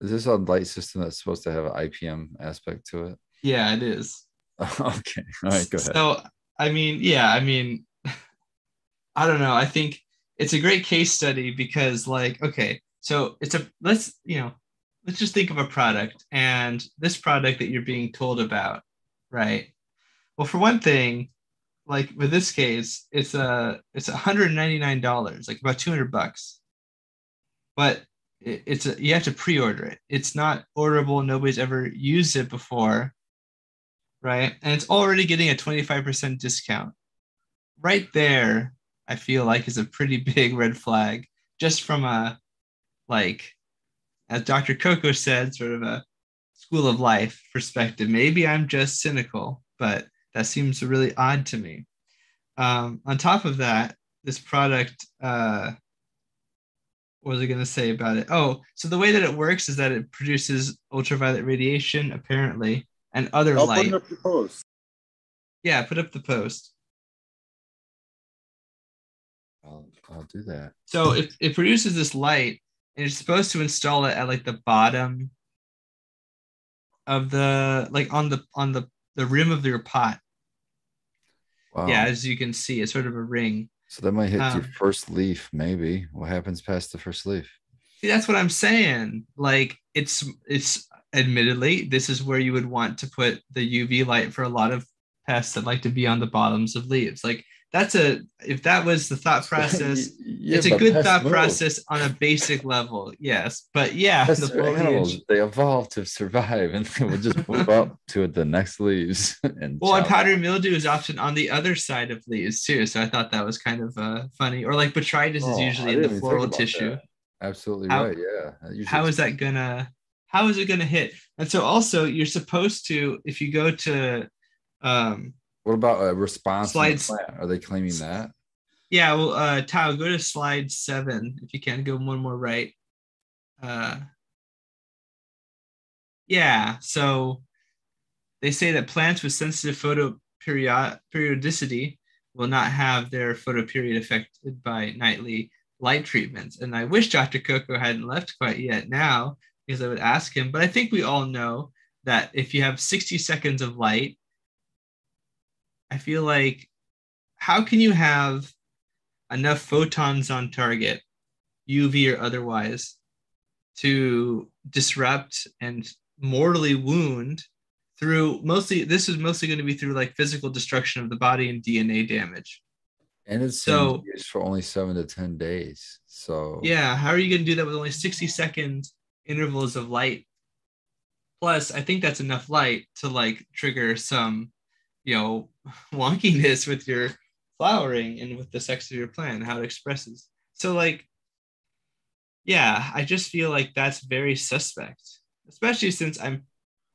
Is this a light system that's supposed to have an IPM aspect to it? yeah, it is. okay. All right, go ahead. So, I mean, yeah, I mean, I don't know. I think it's a great case study because, like, okay, so it's a let's you know, let's just think of a product and this product that you're being told about, right? Well, for one thing, like with this case, it's a it's $199, like about 200 bucks. But it- it's a you have to pre-order it. It's not orderable. Nobody's ever used it before right? And it's already getting a 25% discount. Right there, I feel like is a pretty big red flag, just from a like, as Dr. Coco said, sort of a school of life perspective. Maybe I'm just cynical, but that seems really odd to me. Um, on top of that, this product, uh, what was I going to say about it? Oh, so the way that it works is that it produces ultraviolet radiation, apparently, and other I'll light. put up the post. Yeah, put up the post. I'll, do that. So it, it produces this light, and you're supposed to install it at like the bottom of the like on the on the the rim of your pot. Wow. Yeah, as you can see, it's sort of a ring. So that might hit your Um, first leaf, maybe. What happens past the first leaf? See, that's what I'm saying. Like it's it's admittedly this is where you would want to put the UV light for a lot of pests that like to be on the bottoms of leaves. Like that's a if that was the thought process, Yeah, it's a good thought move. process on a basic level. Yes, but yeah, Pests the animals. foliage. They evolve to survive, and they will just move up to the next leaves. And Well, and powdery mildew is often on the other side of leaves too. So I thought that was kind of uh, funny. Or like botrytis Oh, is usually in the floral tissue. that. Absolutely How- right. Yeah. How is that gonna? How is it gonna hit? And so also you're supposed to, if you go to, um, What about a response the Slides- Are they claiming that? Yeah, well, uh, Tao, go to slide seven if you can. Go one more right. Uh, yeah, so they say that plants with sensitive photoperiod periodicity will not have their photoperiod affected by nightly light treatments. And I wish Dr. Coco hadn't left quite yet now because I would ask him. But I think we all know that if you have 60 seconds of light, I feel like how can you have enough photons on target, UV or otherwise, to disrupt and mortally wound through mostly this is mostly going to be through like physical destruction of the body and DNA damage. And it's So- for only seven to ten days. So Yeah, how are you going to do that with only 60 second intervals of light? Plus, I think that's enough light to like trigger some, you know, wonkiness with your flowering and with the sex of your plant, how it expresses. So like, yeah, I just feel like that's very suspect, especially since I'm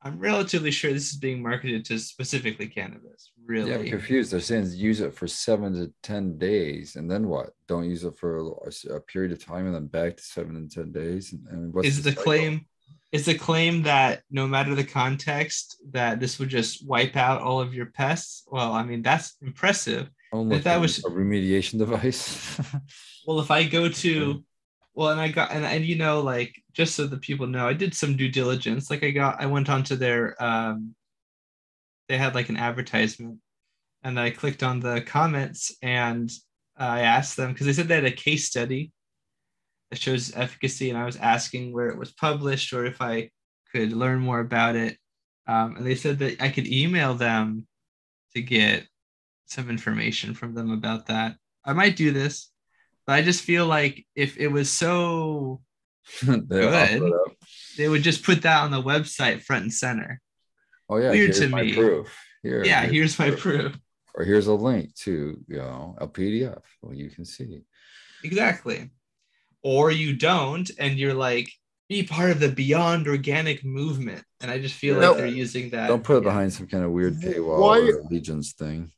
I'm relatively sure this is being marketed to specifically cannabis. Really, Yeah, I'm confused. They're saying use it for seven to ten days, and then what? Don't use it for a, a period of time, and then back to seven to ten days. And, and what's is the cycle? claim is the claim that no matter the context that this would just wipe out all of your pests. Well i mean that's impressive. Oh, if that was- a remediation device. well if i go to well and i got and, and you know like just so the people know i did some due diligence. Like i got i went onto their um they had like an advertisement. And i clicked on the comments and i asked them because they said they had a case study that shows efficacy and i was asking where it was published or if i could learn more about it um, and they said that i could email them to get some information from them about that i might do this but i just feel like if it was so Good. they would just put that on the website front and center Oh yeah, Weird here's to my me. proof. Here, yeah here's here's my proof Or here's a link to you know a PDF. Well, you can see. Exactly. Or you don't, and you're like, be part of the beyond organic movement. And I just feel No. like they're using that. Don't put it behind some kind of weird paywall Why- or allegiance thing.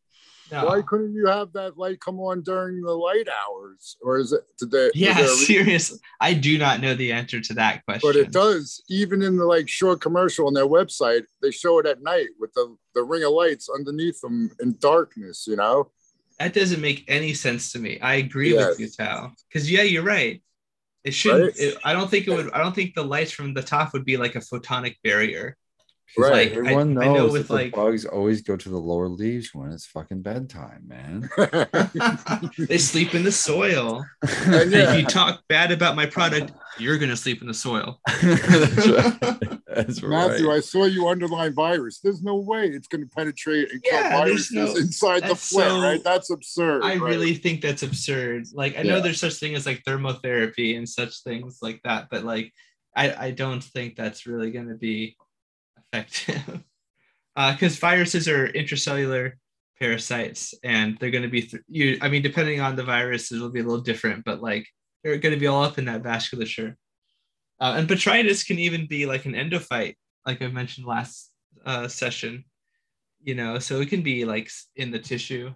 No. Why couldn't you have that light come on during the light hours? Or is it today? is Yeah, there a re- serious. I do not know the answer to that question. But it does. Even in the like short commercial on their website, they show it at night with the, the ring of lights underneath them in darkness, you know? That doesn't make any sense to me. I agree with you, Tal. Because yeah, you're right. It shouldn't. Right? It, I don't think it would. I don't think the lights from the top would be like a photonic barrier. Because Right. Everyone I- I know knows with, that like- the bugs always go to the lower leaves when it's fucking bedtime, man. they sleep in the soil. And And yeah, if you talk bad about my product, you're gonna sleep in the soil. That's right. That's Matthew, right. I saw you underline virus. There's no way it's going to penetrate and kill Yeah, there's viruses no- inside the that's plant, so- right? That's absurd. I right? really think that's absurd. Like I know Yeah. there's such thing as like thermotherapy and such things like that, but like I, I don't think that's really going to be effective. Because viruses are intracellular parasites, and they're going to be th- you. I mean, depending on the virus, it'll be a little different, but like they're going to be all up in that vasculature. Uh, and botrytis can even be like an endophyte, like I mentioned last uh, session. You know, so it can be like in the tissue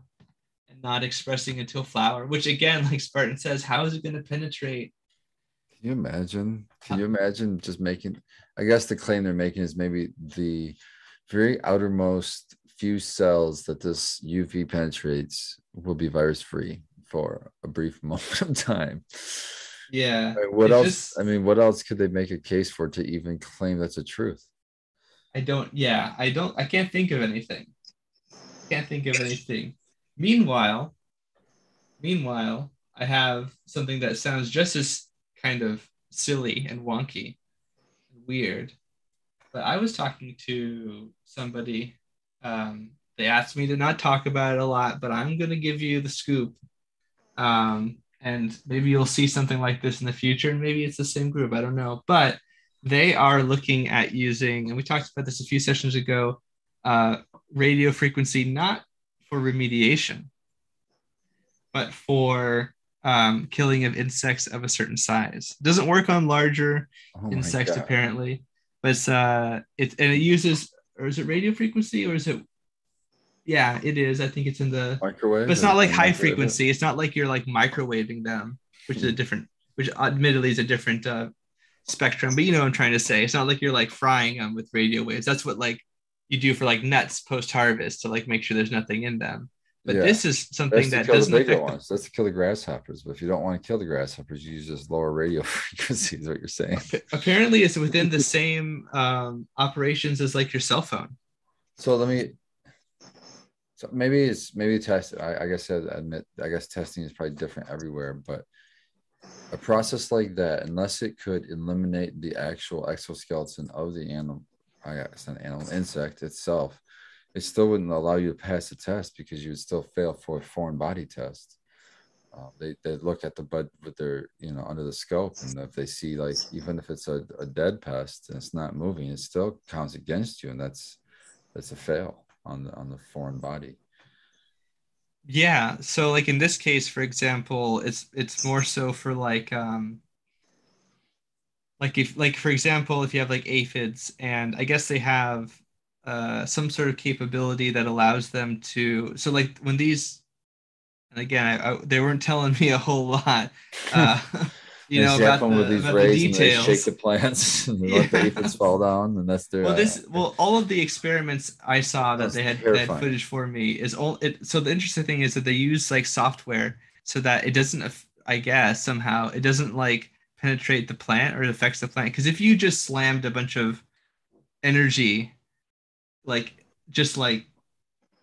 and not expressing until flower, which again, like Spartan says, how is it going to penetrate? Can you imagine? Can you imagine just making? I guess the claim they're making is maybe the very outermost few cells that this UV penetrates will be virus free for a brief moment of time. Yeah. What else? just- I mean, what else could they make a case for to even claim that's a truth? I don't, yeah, I don't, I can't think of anything. Can't think of anything. Meanwhile, meanwhile, I have something that sounds just as kind of silly and wonky, weird. But I was talking to somebody. Um, they asked me to not talk about it a lot, but I'm going to give you the scoop. Um, and maybe you'll see something like this in the future, and maybe it's the same group. I don't know. But they are looking at using, and we talked about this a few sessions ago, uh, radio frequency not for remediation, but for um, killing of insects of a certain size. doesn't work on larger Oh insects apparently, but it's uh, it and it uses or is it radio frequency or is it Yeah, it is. I think it's in the Microwave. but it's not like high it? frequency. It's not like you're like microwaving them, which is a different, which admittedly is a different uh, spectrum. But you know what I'm trying to say. It's not like you're like frying them with radio waves. That's what like you do for like nuts post harvest to like make sure there's nothing in them. But Yeah. this is something That's that doesn't bigger affect. The, ones. That's to kill the grasshoppers. But if you don't want to kill the grasshoppers, you use just lower radio frequency. Is what you're saying? apparently, it's within the same um, operations as like your cell phone. So let me. So maybe it's maybe test. I, I guess I admit. I guess testing is probably different everywhere, but a process like that, unless it could eliminate the actual exoskeleton of the animal, I guess an animal insect itself, it still wouldn't allow you to pass the test because you would still fail for a foreign body test. Uh, they they look at the bud with their you know under the scope, and if they see like even if it's a, a dead pest and it's not moving, it still counts against you, and that's that's a fail on the on the foreign body. Yeah. So like in this case, for example, it's it's more so for like um like if like for example, if you have like aphids and I guess they have uh some sort of capability that allows them to so like when these and again I, I, they weren't telling me a whole lot uh you know about the, with these about the rays and they details shake the plants and let the aphids fall down, and that's their. well uh, this well all of the experiments i saw that they had, they had footage for me is all it so the interesting thing is that they use like software so that it doesn't i guess somehow it doesn't like penetrate the plant or it affects the plant because if you just slammed a bunch of energy like just like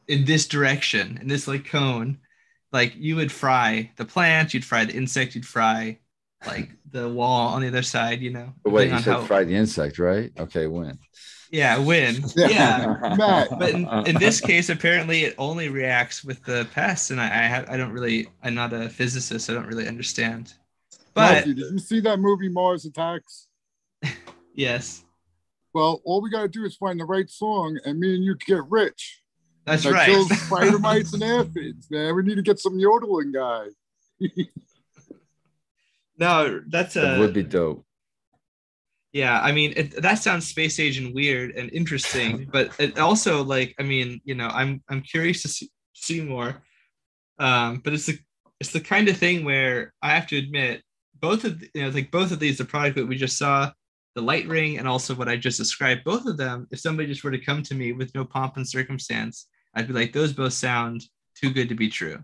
in this direction in this like cone like you would fry the plant you'd fry the insect you'd fry like the wall on the other side you know But wait, you on said how- fry the insect, right? Okay, when? yeah win Yeah. yeah Matt. but in, in this case apparently it only reacts with the pests and i i, have, I don't really i'm not a physicist so i don't really understand but Matthew, did you see that movie Mars Attacks? yes Well, all we gotta do is find the right song, and me and you can get rich. that's that right kills spider mites and aphids. Man, we need to get some yodeling guy. no that's That a would be dope. yeah i mean it, that sounds space age and weird and interesting but it also like i mean you know i'm i'm curious to see, see more um but it's the it's the kind of thing where i have to admit both of you know like both of these the product that we just saw the light ring and also what i just described both of them if somebody just were to come to me with no pomp and circumstance i'd be like those both sound too good to be true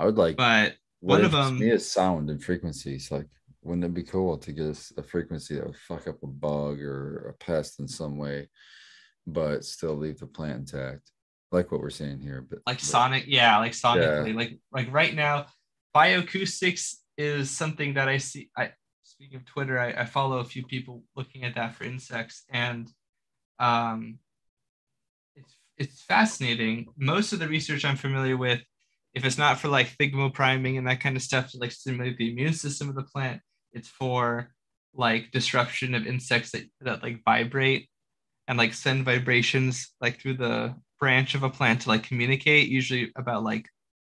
I would like. but one of them is sound and frequencies. Like, wouldn't it be cool to get a frequency that would fuck up a bug or a pest in some way, but still leave the plant intact, like what we're seeing here? But like but- sonic yeah like sonically like like right now bioacoustics is something that i see i speaking of twitter I, I follow a few people looking at that for insects and um it's it's fascinating. Most of the research i'm familiar with if it's not for like thigmopriming and that kind of stuff to like stimulate the immune system of the plant it's for like disruption of insects that, that like vibrate and like send vibrations like through the branch of a plant to like communicate usually about like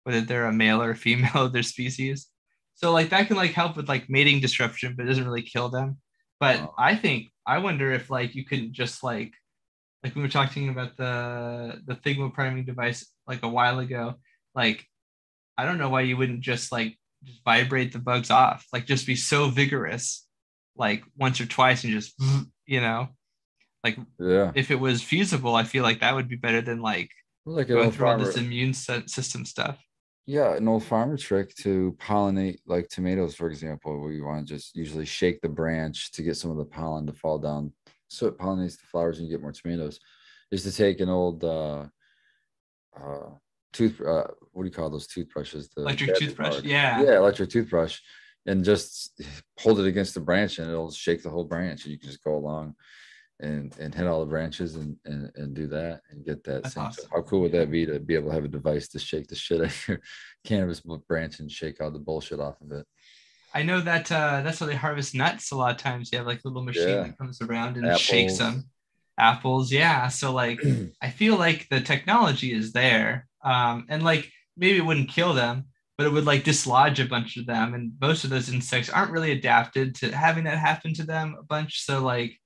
whether they're a male or a female of their species so like that can like help with like mating disruption but it doesn't really kill them. But Oh. i think i wonder if like you couldn't just like like we were talking about the the thigmopriming device like a while ago. Like i don't know why you wouldn't just like just vibrate the bugs off. Like just be so vigorous like once or twice and just you know? Like yeah, if it was feasible i feel like that would be better than like like going through all this immune system stuff Yeah, an old farmer trick to pollinate like tomatoes, for example, where you want to just usually shake the branch to get some of the pollen to fall down, so it pollinates the flowers and you get more tomatoes. Is to take an old uh, uh, tooth, uh, what do you call those toothbrushes? The electric toothbrush bug. yeah yeah, electric toothbrush, and just hold it against the branch, and it'll shake the whole branch, and you can just go along and and hit all the branches and and, and do that and get that. That's awesome. How cool would that be to be able to have a device to shake the shit out of your cannabis branch and shake all the bullshit off of it? I know that uh, that's how they harvest nuts. A lot of times you have like a little machine Yeah. that comes around and shakes them. Apples, yeah. So like, I feel like the technology is there, um, and like maybe it wouldn't kill them, but it would like dislodge a bunch of them. And most of those insects aren't really adapted to having that happen to them a bunch. So like,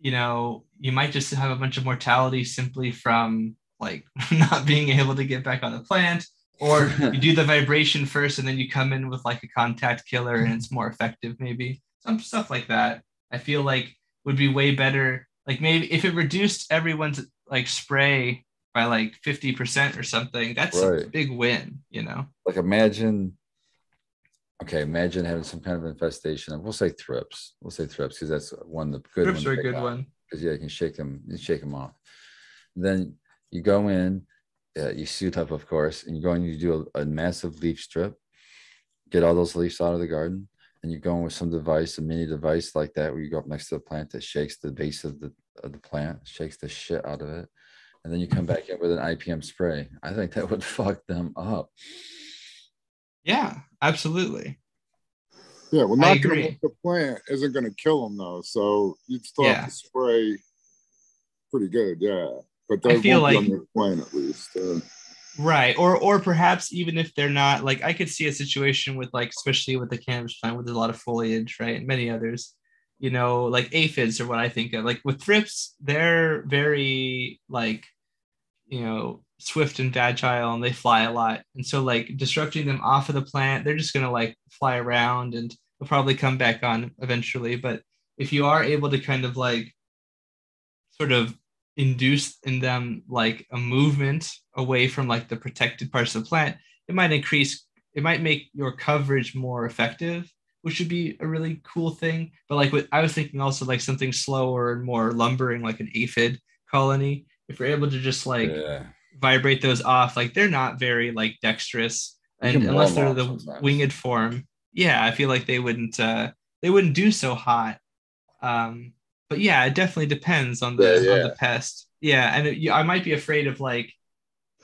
you know, you might just have a bunch of mortality simply from like not being able to get back on the plant or you do the vibration first and then you come in with like a contact killer and it's more effective maybe. Some stuff like that i feel like would be way better. Like maybe if it reduced everyone's like spray by like 50% or something that's a big win you know? Like imagine okay imagine having some kind of infestation of we'll say thrips we'll say thrips because that's one of the good ones are a good out. one because yeah, you can shake them, you shake them off. Then you go in, uh, you suit up, of course, and you go and you do a, a massive leaf strip, get all those leaves out of the garden, and you go in with some device, a mini device like that, where you go up next to the plant that shakes the base of the of the plant, shakes the shit out of it, and then you come back in with an IPM spray. I think that would fuck them up. Yeah absolutely Yeah, well, I agree. off the plant isn't going to kill them though. So you'd still Yeah. have to spray pretty good, yeah. But I they feel won't be like- on the plant at least. Uh, Right. Or or perhaps even if they're not like I could see a situation with like especially with the cannabis plant with a lot of foliage, right? And many others, you know, like aphids are what I think of. Like with thrips, they're very like, you know, swift and agile and they fly a lot. And so like disrupting them off of the plant, they're just gonna like fly around and they'll probably come back on eventually. But if you are able to kind of like sort of induce in them like a movement away from like the protected parts of the plant, it might increase, it might make your coverage more effective, which would be a really cool thing. But like what I was thinking also like something slower and more lumbering, like an aphid colony. If you're able to just like yeah, vibrate those off, like they're not very like dexterous. And unless they're the sometimes. winged form, yeah, I feel like they wouldn't uh they wouldn't do so hot. Um but yeah, it definitely depends on the Yeah, on the pest. Yeah, and it, you- I might be afraid of like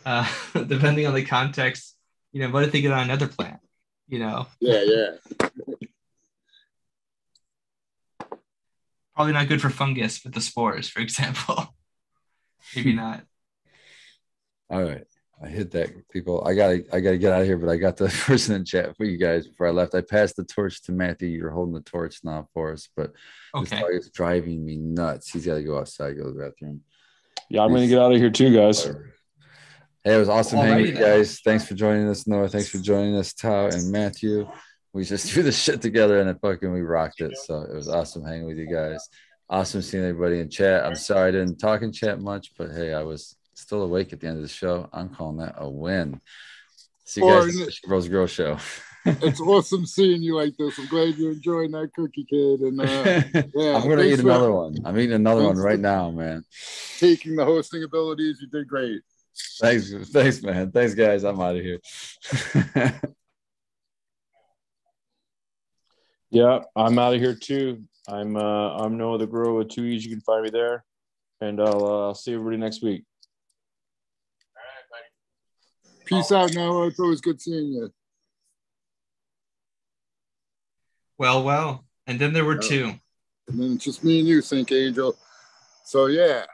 uh depending on the context, you know, what if they get on another plant? You know, yeah, yeah. probably not good for fungus but the spores, for example. Maybe not. All right. I hit that people. I gotta I gotta get out of here, but I got the person in chat for you guys before I left. I passed the torch to Matthew. You're holding the torch now for us, but this Okay. dog is driving me nuts. He's gotta go outside, go to the bathroom. Yeah, I'm gonna get out of here too, guys. Hey, it was awesome hanging with you then. guys. Thanks for joining us, Noah. Thanks for joining us, Tao and Matthew. We just threw the shit together and it fucking we rocked it. So it was awesome hanging with you guys. Awesome seeing everybody in chat. I'm sorry I didn't talk in chat much, but hey, I was still awake at the end of the show. I'm calling that a win. See you Or guys at the Rose Grow Show. It's awesome seeing you like this. I'm glad you're enjoying that cookie, kid. And uh, yeah, I'm gonna thanks eat for another one. I'm eating another one right now, man. taking the hosting abilities. You did great. Thanks, thanks, man. Thanks, guys. I'm out of here. Yeah, I'm out of here too. I'm uh I'm Noah the Grow with two E's. You can find me there, and I'll uh, I'll see everybody next week. Peace out, Noah. It's always good seeing you. Well, well. And then there were Yeah. two. And then it's just me and you, Sync Angel. So yeah,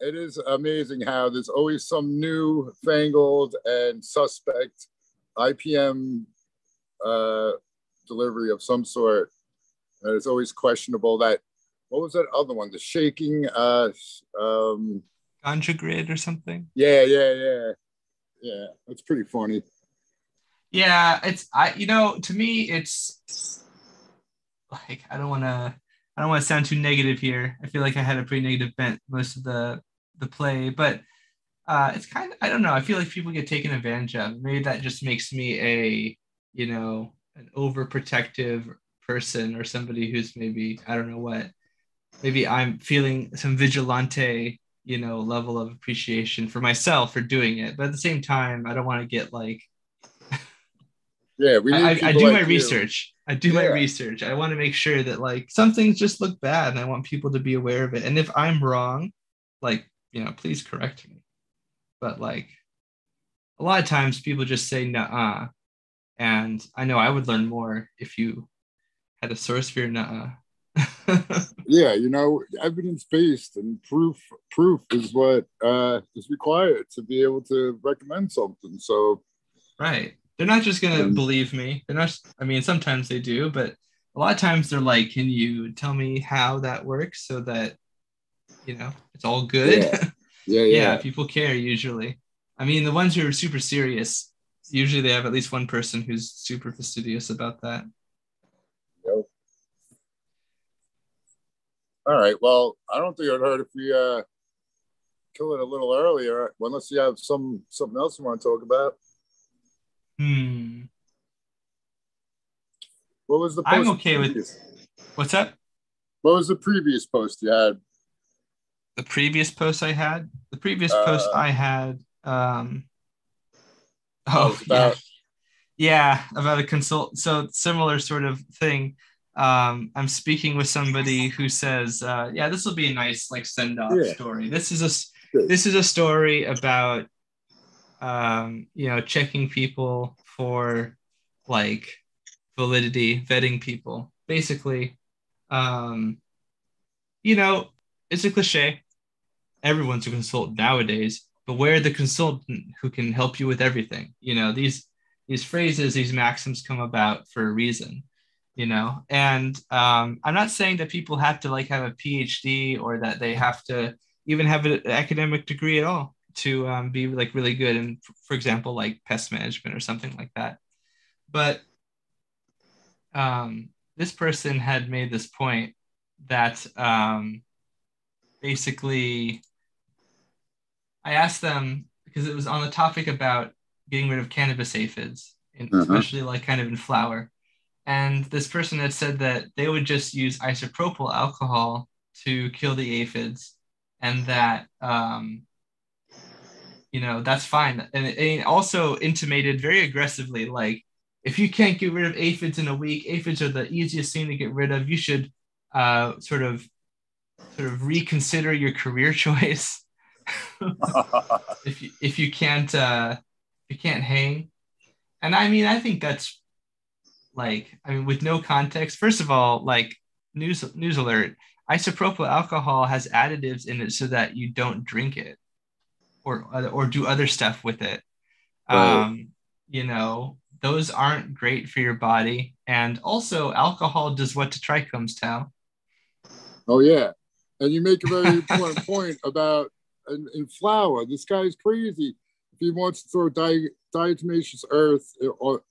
it is amazing how there's always some new fangled and suspect IPM uh, delivery of some sort. And it's always questionable that what was that other one? The shaking uh um Ganja grid or something. yeah, yeah, yeah. Yeah, that's pretty funny. Yeah, it's I you know, to me it's like I don't wanna I don't want to sound too negative here. I feel like I had a pretty negative bent most of the the play, but uh it's kind of I don't know. I feel like people get taken advantage of. Maybe that just makes me a, you know, an overprotective person or somebody who's maybe I don't know what. Maybe I'm feeling some vigilante, you know, level of appreciation for myself for doing it. But at the same time, I don't want to get like Yeah, we I, I, do like my you. research. I do my research. I want to make sure that like some things just look bad and I want people to be aware of it. And if I'm wrong, like, you know, please correct me. But like a lot of times people just say nah. And I know I would learn more if you had a source for your nah. Yeah you know evidence based and proof proof is what uh is required to be able to recommend something so Right. They're not just gonna Um, believe me. They're not. I mean, sometimes they do, but a lot of times they're like, "Can you tell me how that works so that you know it's all good?" Yeah. Yeah, yeah, yeah. people care usually. I mean, the ones who are super serious, usually they have at least one person who's super fastidious about that. Yep. All right. Well, I don't think it would hurt if we uh kill it a little earlier, unless you have some something else you want to talk about. Hmm. What was the I'm post okay with- previous? What's that? What was the previous post you had? The previous post I had. The previous post Uh, I had. Um. Oh was yeah. Yeah, about a consult. So similar sort of thing. Um, I'm speaking with somebody who says, uh, "Yeah, this will be a nice like send off Yeah. story. This is a this is a story about, um, you know, checking people for like validity, vetting people. Basically, um, you know, it's a cliche. Everyone's a consultant nowadays, but where the consultant who can help you with everything. You know, these these phrases, these maxims come about for a reason, you know. And um, I'm not saying that people have to like have a PhD or that they have to even have an academic degree at all to um, be like really good in, for example, like pest management or something like that. But um, this person had made this point that um, basically I asked them because it was on the topic about getting rid of cannabis aphids, and Mhm. especially like kind of in flower. And this person had said that they would just use isopropyl alcohol to kill the aphids, and that um, you know that's fine. And it, also intimated very aggressively, like if you can't get rid of aphids in a week, aphids are the easiest thing to get rid of. You should uh, sort of sort of reconsider your career choice if you if you can't uh if you can't hang and i mean i think that's like i mean with no context first of all like news news alert isopropyl alcohol has additives in it so that you don't drink it or or do other stuff with it um you know those aren't great for your body and also alcohol does what to trichomes tell Oh yeah, and you make a very important point about in, in flower. This guy's crazy. If he wants to throw di- diatomaceous earth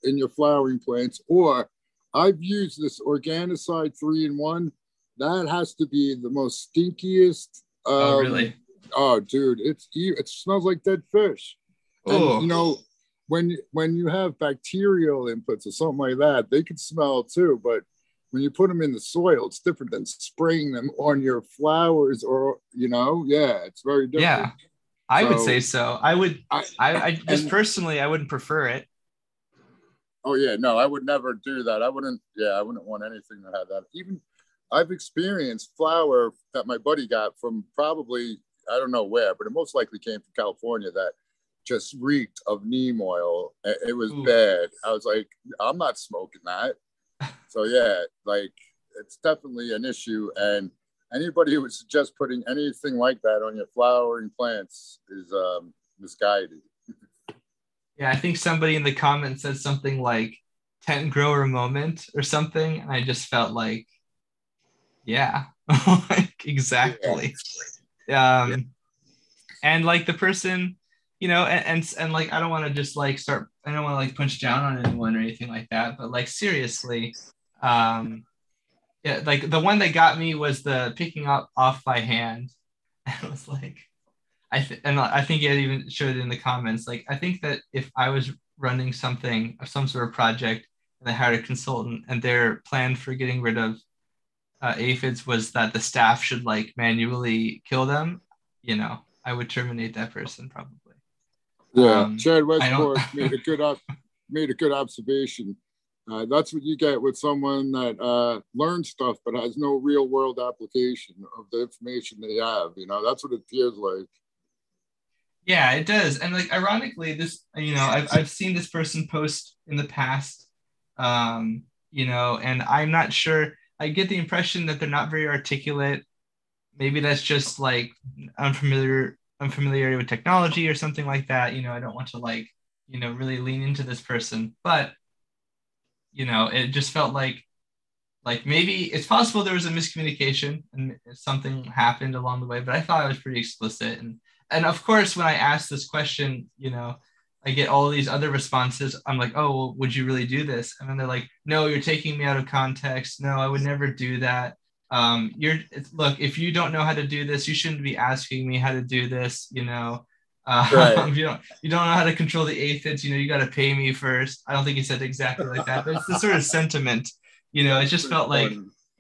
in your flowering plants, or I've used this Organocide three in one. That has to be the most stinkiest. oh um, really Oh, dude, it's it smells like dead fish. And Oh. you know, when when you have bacterial inputs or something like that, they can smell too. But when you put them in the soil, it's different than spraying them on your flowers or you know, yeah, it's very different. yeah i would say so i would I, I, I just And- personally, I wouldn't prefer it. oh yeah, no, I would never do that. I wouldn't. Yeah, I wouldn't want anything that had that. Even I've experienced flour that my buddy got from probably I don't know where, but it most likely came from California. That just reeked of neem oil. It it was Ooh. bad. I was like, I'm not smoking that. So yeah, like it's definitely an issue. And anybody who would suggest putting anything like that on your flowering plants is um, misguided. Yeah, I think somebody in the comments said something like tent grower moment or something. And I just felt like, yeah, like exactly. Um, and like the person, you know, and, and, and like, I don't want to just like start, I don't want to like punch down on anyone or anything like that, but like seriously, um, yeah, like the one that got me was the picking up off by hand. And it was like, I th- and I think it even showed it in the comments. Like, I think that if I was running something, of some sort of project, and I hired a consultant, and their plan for getting rid of uh, aphids was that the staff should like manually kill them, you know, I would terminate that person probably. Yeah, Um, Chad I Westport made a good op- made a good observation. Uh, that's what you get with someone that uh, learns stuff but has no real world application of the information they have. You know, that's what it feels like. Yeah, it does. And like ironically, this you know, I've I've seen this person post in the past, um, you know, and I'm not sure. I get the impression that they're not very articulate. Maybe that's just like unfamiliar unfamiliarity with technology or something like that. You know, I don't want to like, you know, really lean into this person, but you know, it just felt like like maybe it's possible there was a miscommunication and something happened along the way, but I thought I was pretty explicit and and of course, when I ask this question, you know, I get all these other responses. I'm like, oh, well, would you really do this? And then they're like, no, you're taking me out of context. No, I would never do that. Um, you're look, if you don't know how to do this, you shouldn't be asking me how to do this. You know, uh, Right. you don't you don't know how to control the aphids. You know, you got to pay me first. I don't think he said exactly like that, but it's the sort of sentiment. You know, it just felt like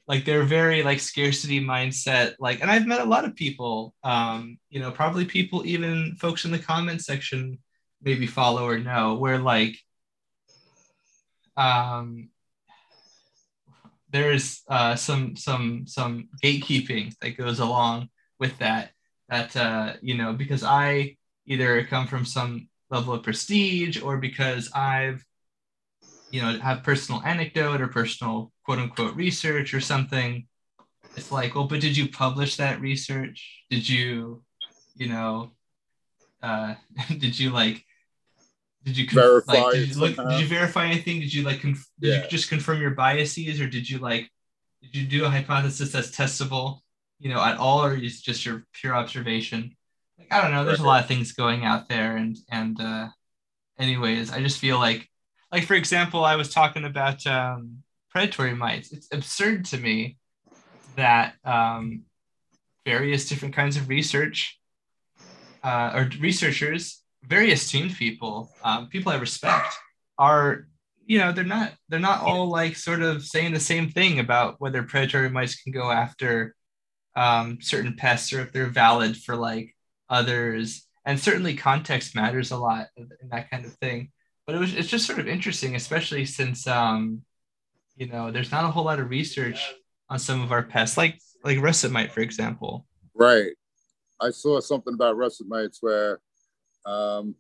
like they're very like scarcity mindset like and i've met a lot of people um you know probably people even folks in the comment section maybe follow or know where like um there's uh some some some gatekeeping that goes along with that that uh you know because i either come from some level of prestige or because i've you know have personal anecdote or personal quote unquote research or something. It's like well but did you publish that research? Did you you know uh did you like did you conf- Verify like, did you look did you verify anything? Did you like conf- did Yeah. you just confirm your biases or did you like did you do a hypothesis that's testable you know at all or is it just your pure observation like i don't know there's a lot of things going out there and and uh anyways i just feel like like for example i was talking about um predatory mites. It's absurd to me that um various different kinds of research uh, or researchers very esteemed people um, people i respect are you know they're not they're not all like sort of saying the same thing about whether predatory mice can go after um, certain pests or if they're valid for like others and certainly context matters a lot in that kind of thing but it was it's just sort of interesting especially since um, you know there's not a whole lot of research on some of our pests like like russet mite for example Right. I saw something about russet mites where um,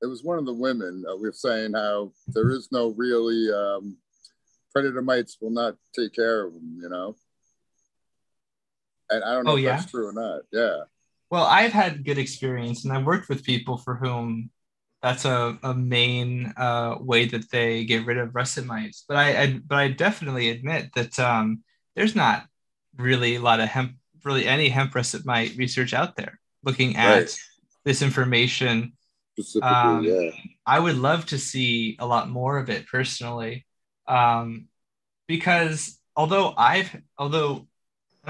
it was one of the women uh, we were saying how there is no really um, predator mites will not take care of them, you know. And I don't know Oh, if yeah? that's true or not. Yeah. Well, I've had good experience, and I've worked with people for whom that's a, a main uh, way that they get rid of russet mites. But I, I but I definitely admit that um, there's not really a lot of hemp, really any hemp russet mite research out there looking at Right. this information. Um, yeah. I would love to see a lot more of it personally, um, because although I've although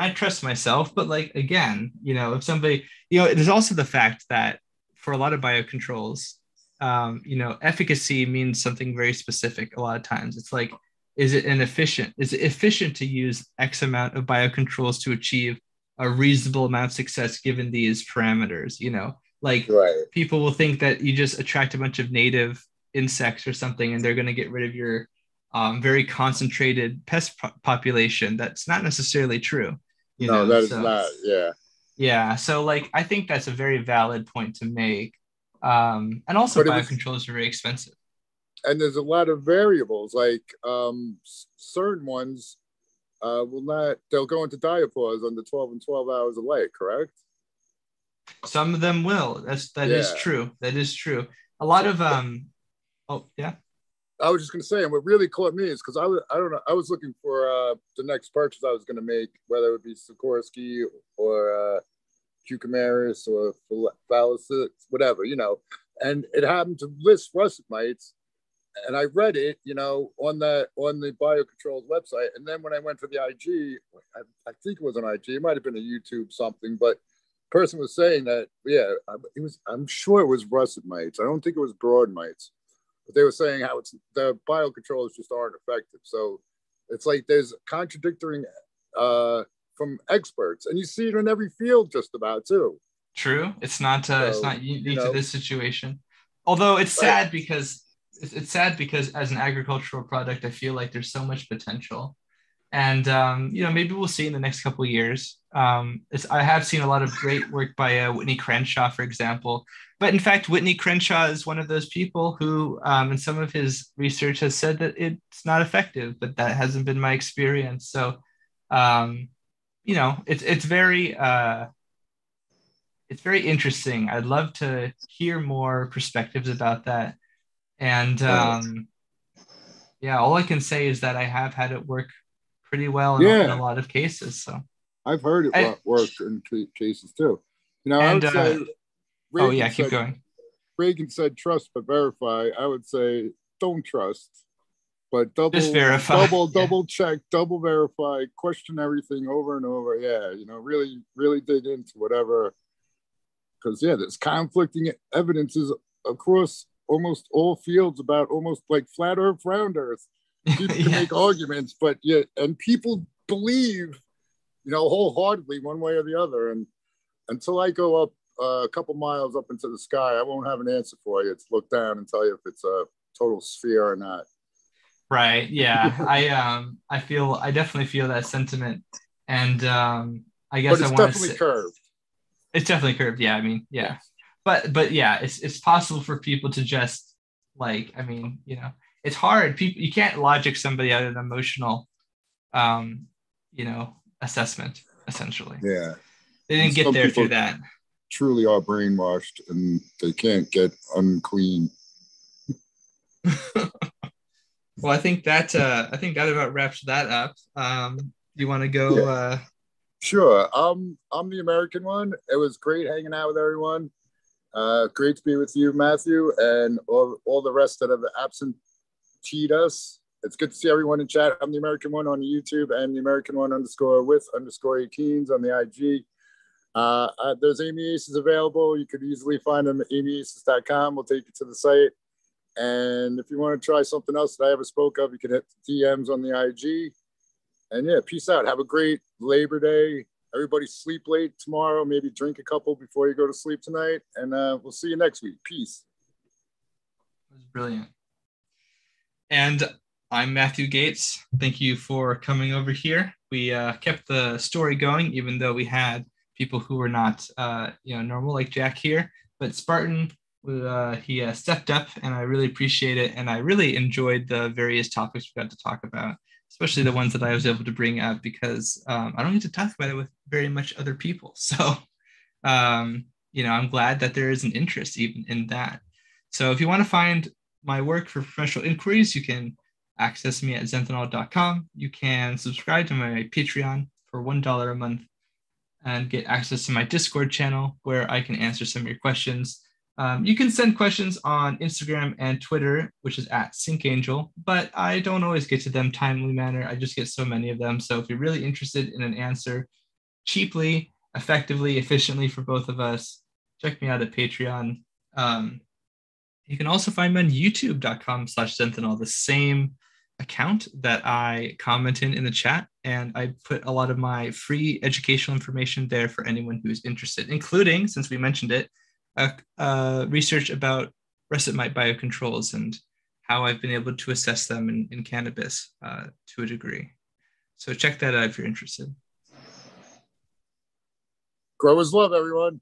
I trust myself, but like again, you know, if somebody, you know, there's also the fact that for a lot of biocontrols, um, you know, efficacy means something very specific. A lot of times, it's like, is it an efficient? Is it efficient to use X amount of biocontrols to achieve a reasonable amount of success given these parameters? You know, like Right. people will think that you just attract a bunch of native insects or something and they're going to get rid of your um, very concentrated pest po- population that's not necessarily true you no, know, that is so- not. Yeah. yeah so like i think that's a very valid point to make um, and also But it was- are very expensive and there's a lot of variables like um certain ones uh will not they'll go into diapause under 12 and 12 hours of light correct some of them will that's that is Yeah. true that is true a lot of um oh yeah i was just going to say and what really caught me is because i was i don't know i was looking for uh the next purchase i was going to make whether it would be swirskii or uh or fallacis whatever you know and it happened to list russet mites and I read it, you know, on the on the biocontrols website. And then when I went to the IG, I, I think it was an IG, it might have been a YouTube something, but person was saying that, yeah, it was. I'm sure it was russet mites. I don't think it was broad mites, but they were saying how it's the biocontrols just aren't effective. So it's like there's contradicting uh, from experts, and you see it in every field just about too. True. It's not uh, it's not unique you know- to this situation. Although it's Right. sad because it's, it's sad because as an agricultural product, I feel like there's so much potential, and um, you know maybe we'll see in the next couple of years. Um, it's, I have seen a lot of great work by uh, Whitney Crenshaw, for example. But in fact, Whitney Crenshaw is one of those people who, um, in some of his research, has said that it's not effective. But that hasn't been my experience. So, um, you know, it's it's very. Uh, it's very interesting. I'd love to hear more perspectives about that. And um, yeah, all I can say is that I have had it work pretty well in, Yeah. in a lot of cases. So I've heard it I- in cases too. You know, I And, would say uh, oh yeah, keep said- going. Reagan said trust but verify. I would say don't trust, but double Just verify. double Yeah. double check, double verify, question everything over and over. Yeah, you know, really really dig into whatever. Because yeah, there's conflicting evidences across almost all fields about almost like flat Earth, round Earth. People can make arguments, but yeah, and people believe, you know, wholeheartedly one way or the other. And until I go up uh, a couple miles up into the sky, I won't have an answer for you. It's look down and tell you if it's a total sphere or not. Right. Yeah. I um I feel I definitely feel that sentiment. And um I guess But it's I want to see. It's definitely say, curved. it's definitely curved. Yeah, I mean, yeah. But but yeah, it's it's possible for people to just like, I mean, you know, it's hard. People you can't logic somebody out of an emotional um, you know, assessment, essentially. Yeah, They didn't And get there through that. Truly are brainwashed and they can't get unclean. Well, I think that uh I think that about wraps that up. Um you want to go Yeah. uh Sure. Um, I'm the American one. It was great hanging out with everyone. Uh, great to be with you, Matthew, and all, all the rest that have absenteed us. It's good to see everyone in chat. I'm the American one on YouTube and the American one underscore with underscore Keens on the IG. Uh, uh, there's Amy Aces available. You could easily find them at amyaces.com. We'll take you to the site. And if you want to try something else that I ever spoke of, you can hit the DMs on the IG. And yeah, peace out. Have a great Labor Day. Everybody sleep late tomorrow. Maybe drink a couple before you go to sleep tonight. And uh, we'll see you next week. Peace. It was brilliant. And I'm Matthew Gates. Thank you for coming over here. We uh, kept the story going, even though we had people who were not, uh, you know, normal like Jack here. But Spartan, uh, he uh, stepped up, and I really appreciate it. And I really enjoyed the various topics we got to talk about, especially the ones that I was able to bring up because um, I don't get to talk about it with very much other people. So, um, you know, I'm glad that there is an interest even in that. So if you want to find my work for professional inquiries, you can access me at zenthanol.com. You can subscribe to my Patreon for $1 a month and get access to my Discord channel where I can answer some of your questions. Um, you can send questions on Instagram and Twitter, which is at SyncAngel, but I don't always get to them timely manner. I just get so many of them. So if you're really interested in an answer cheaply, effectively, efficiently for both of us, check me out at Patreon. Um, you can also find me on youtube.com slash Zenthanol, the same account that I comment in in the chat. And I put a lot of my free educational information there for anyone who's interested, including, since we mentioned it, research about russet mite biocontrols and how I've been able to assess them in, in cannabis uh, to a degree. So check that out if you're interested. Growers love everyone.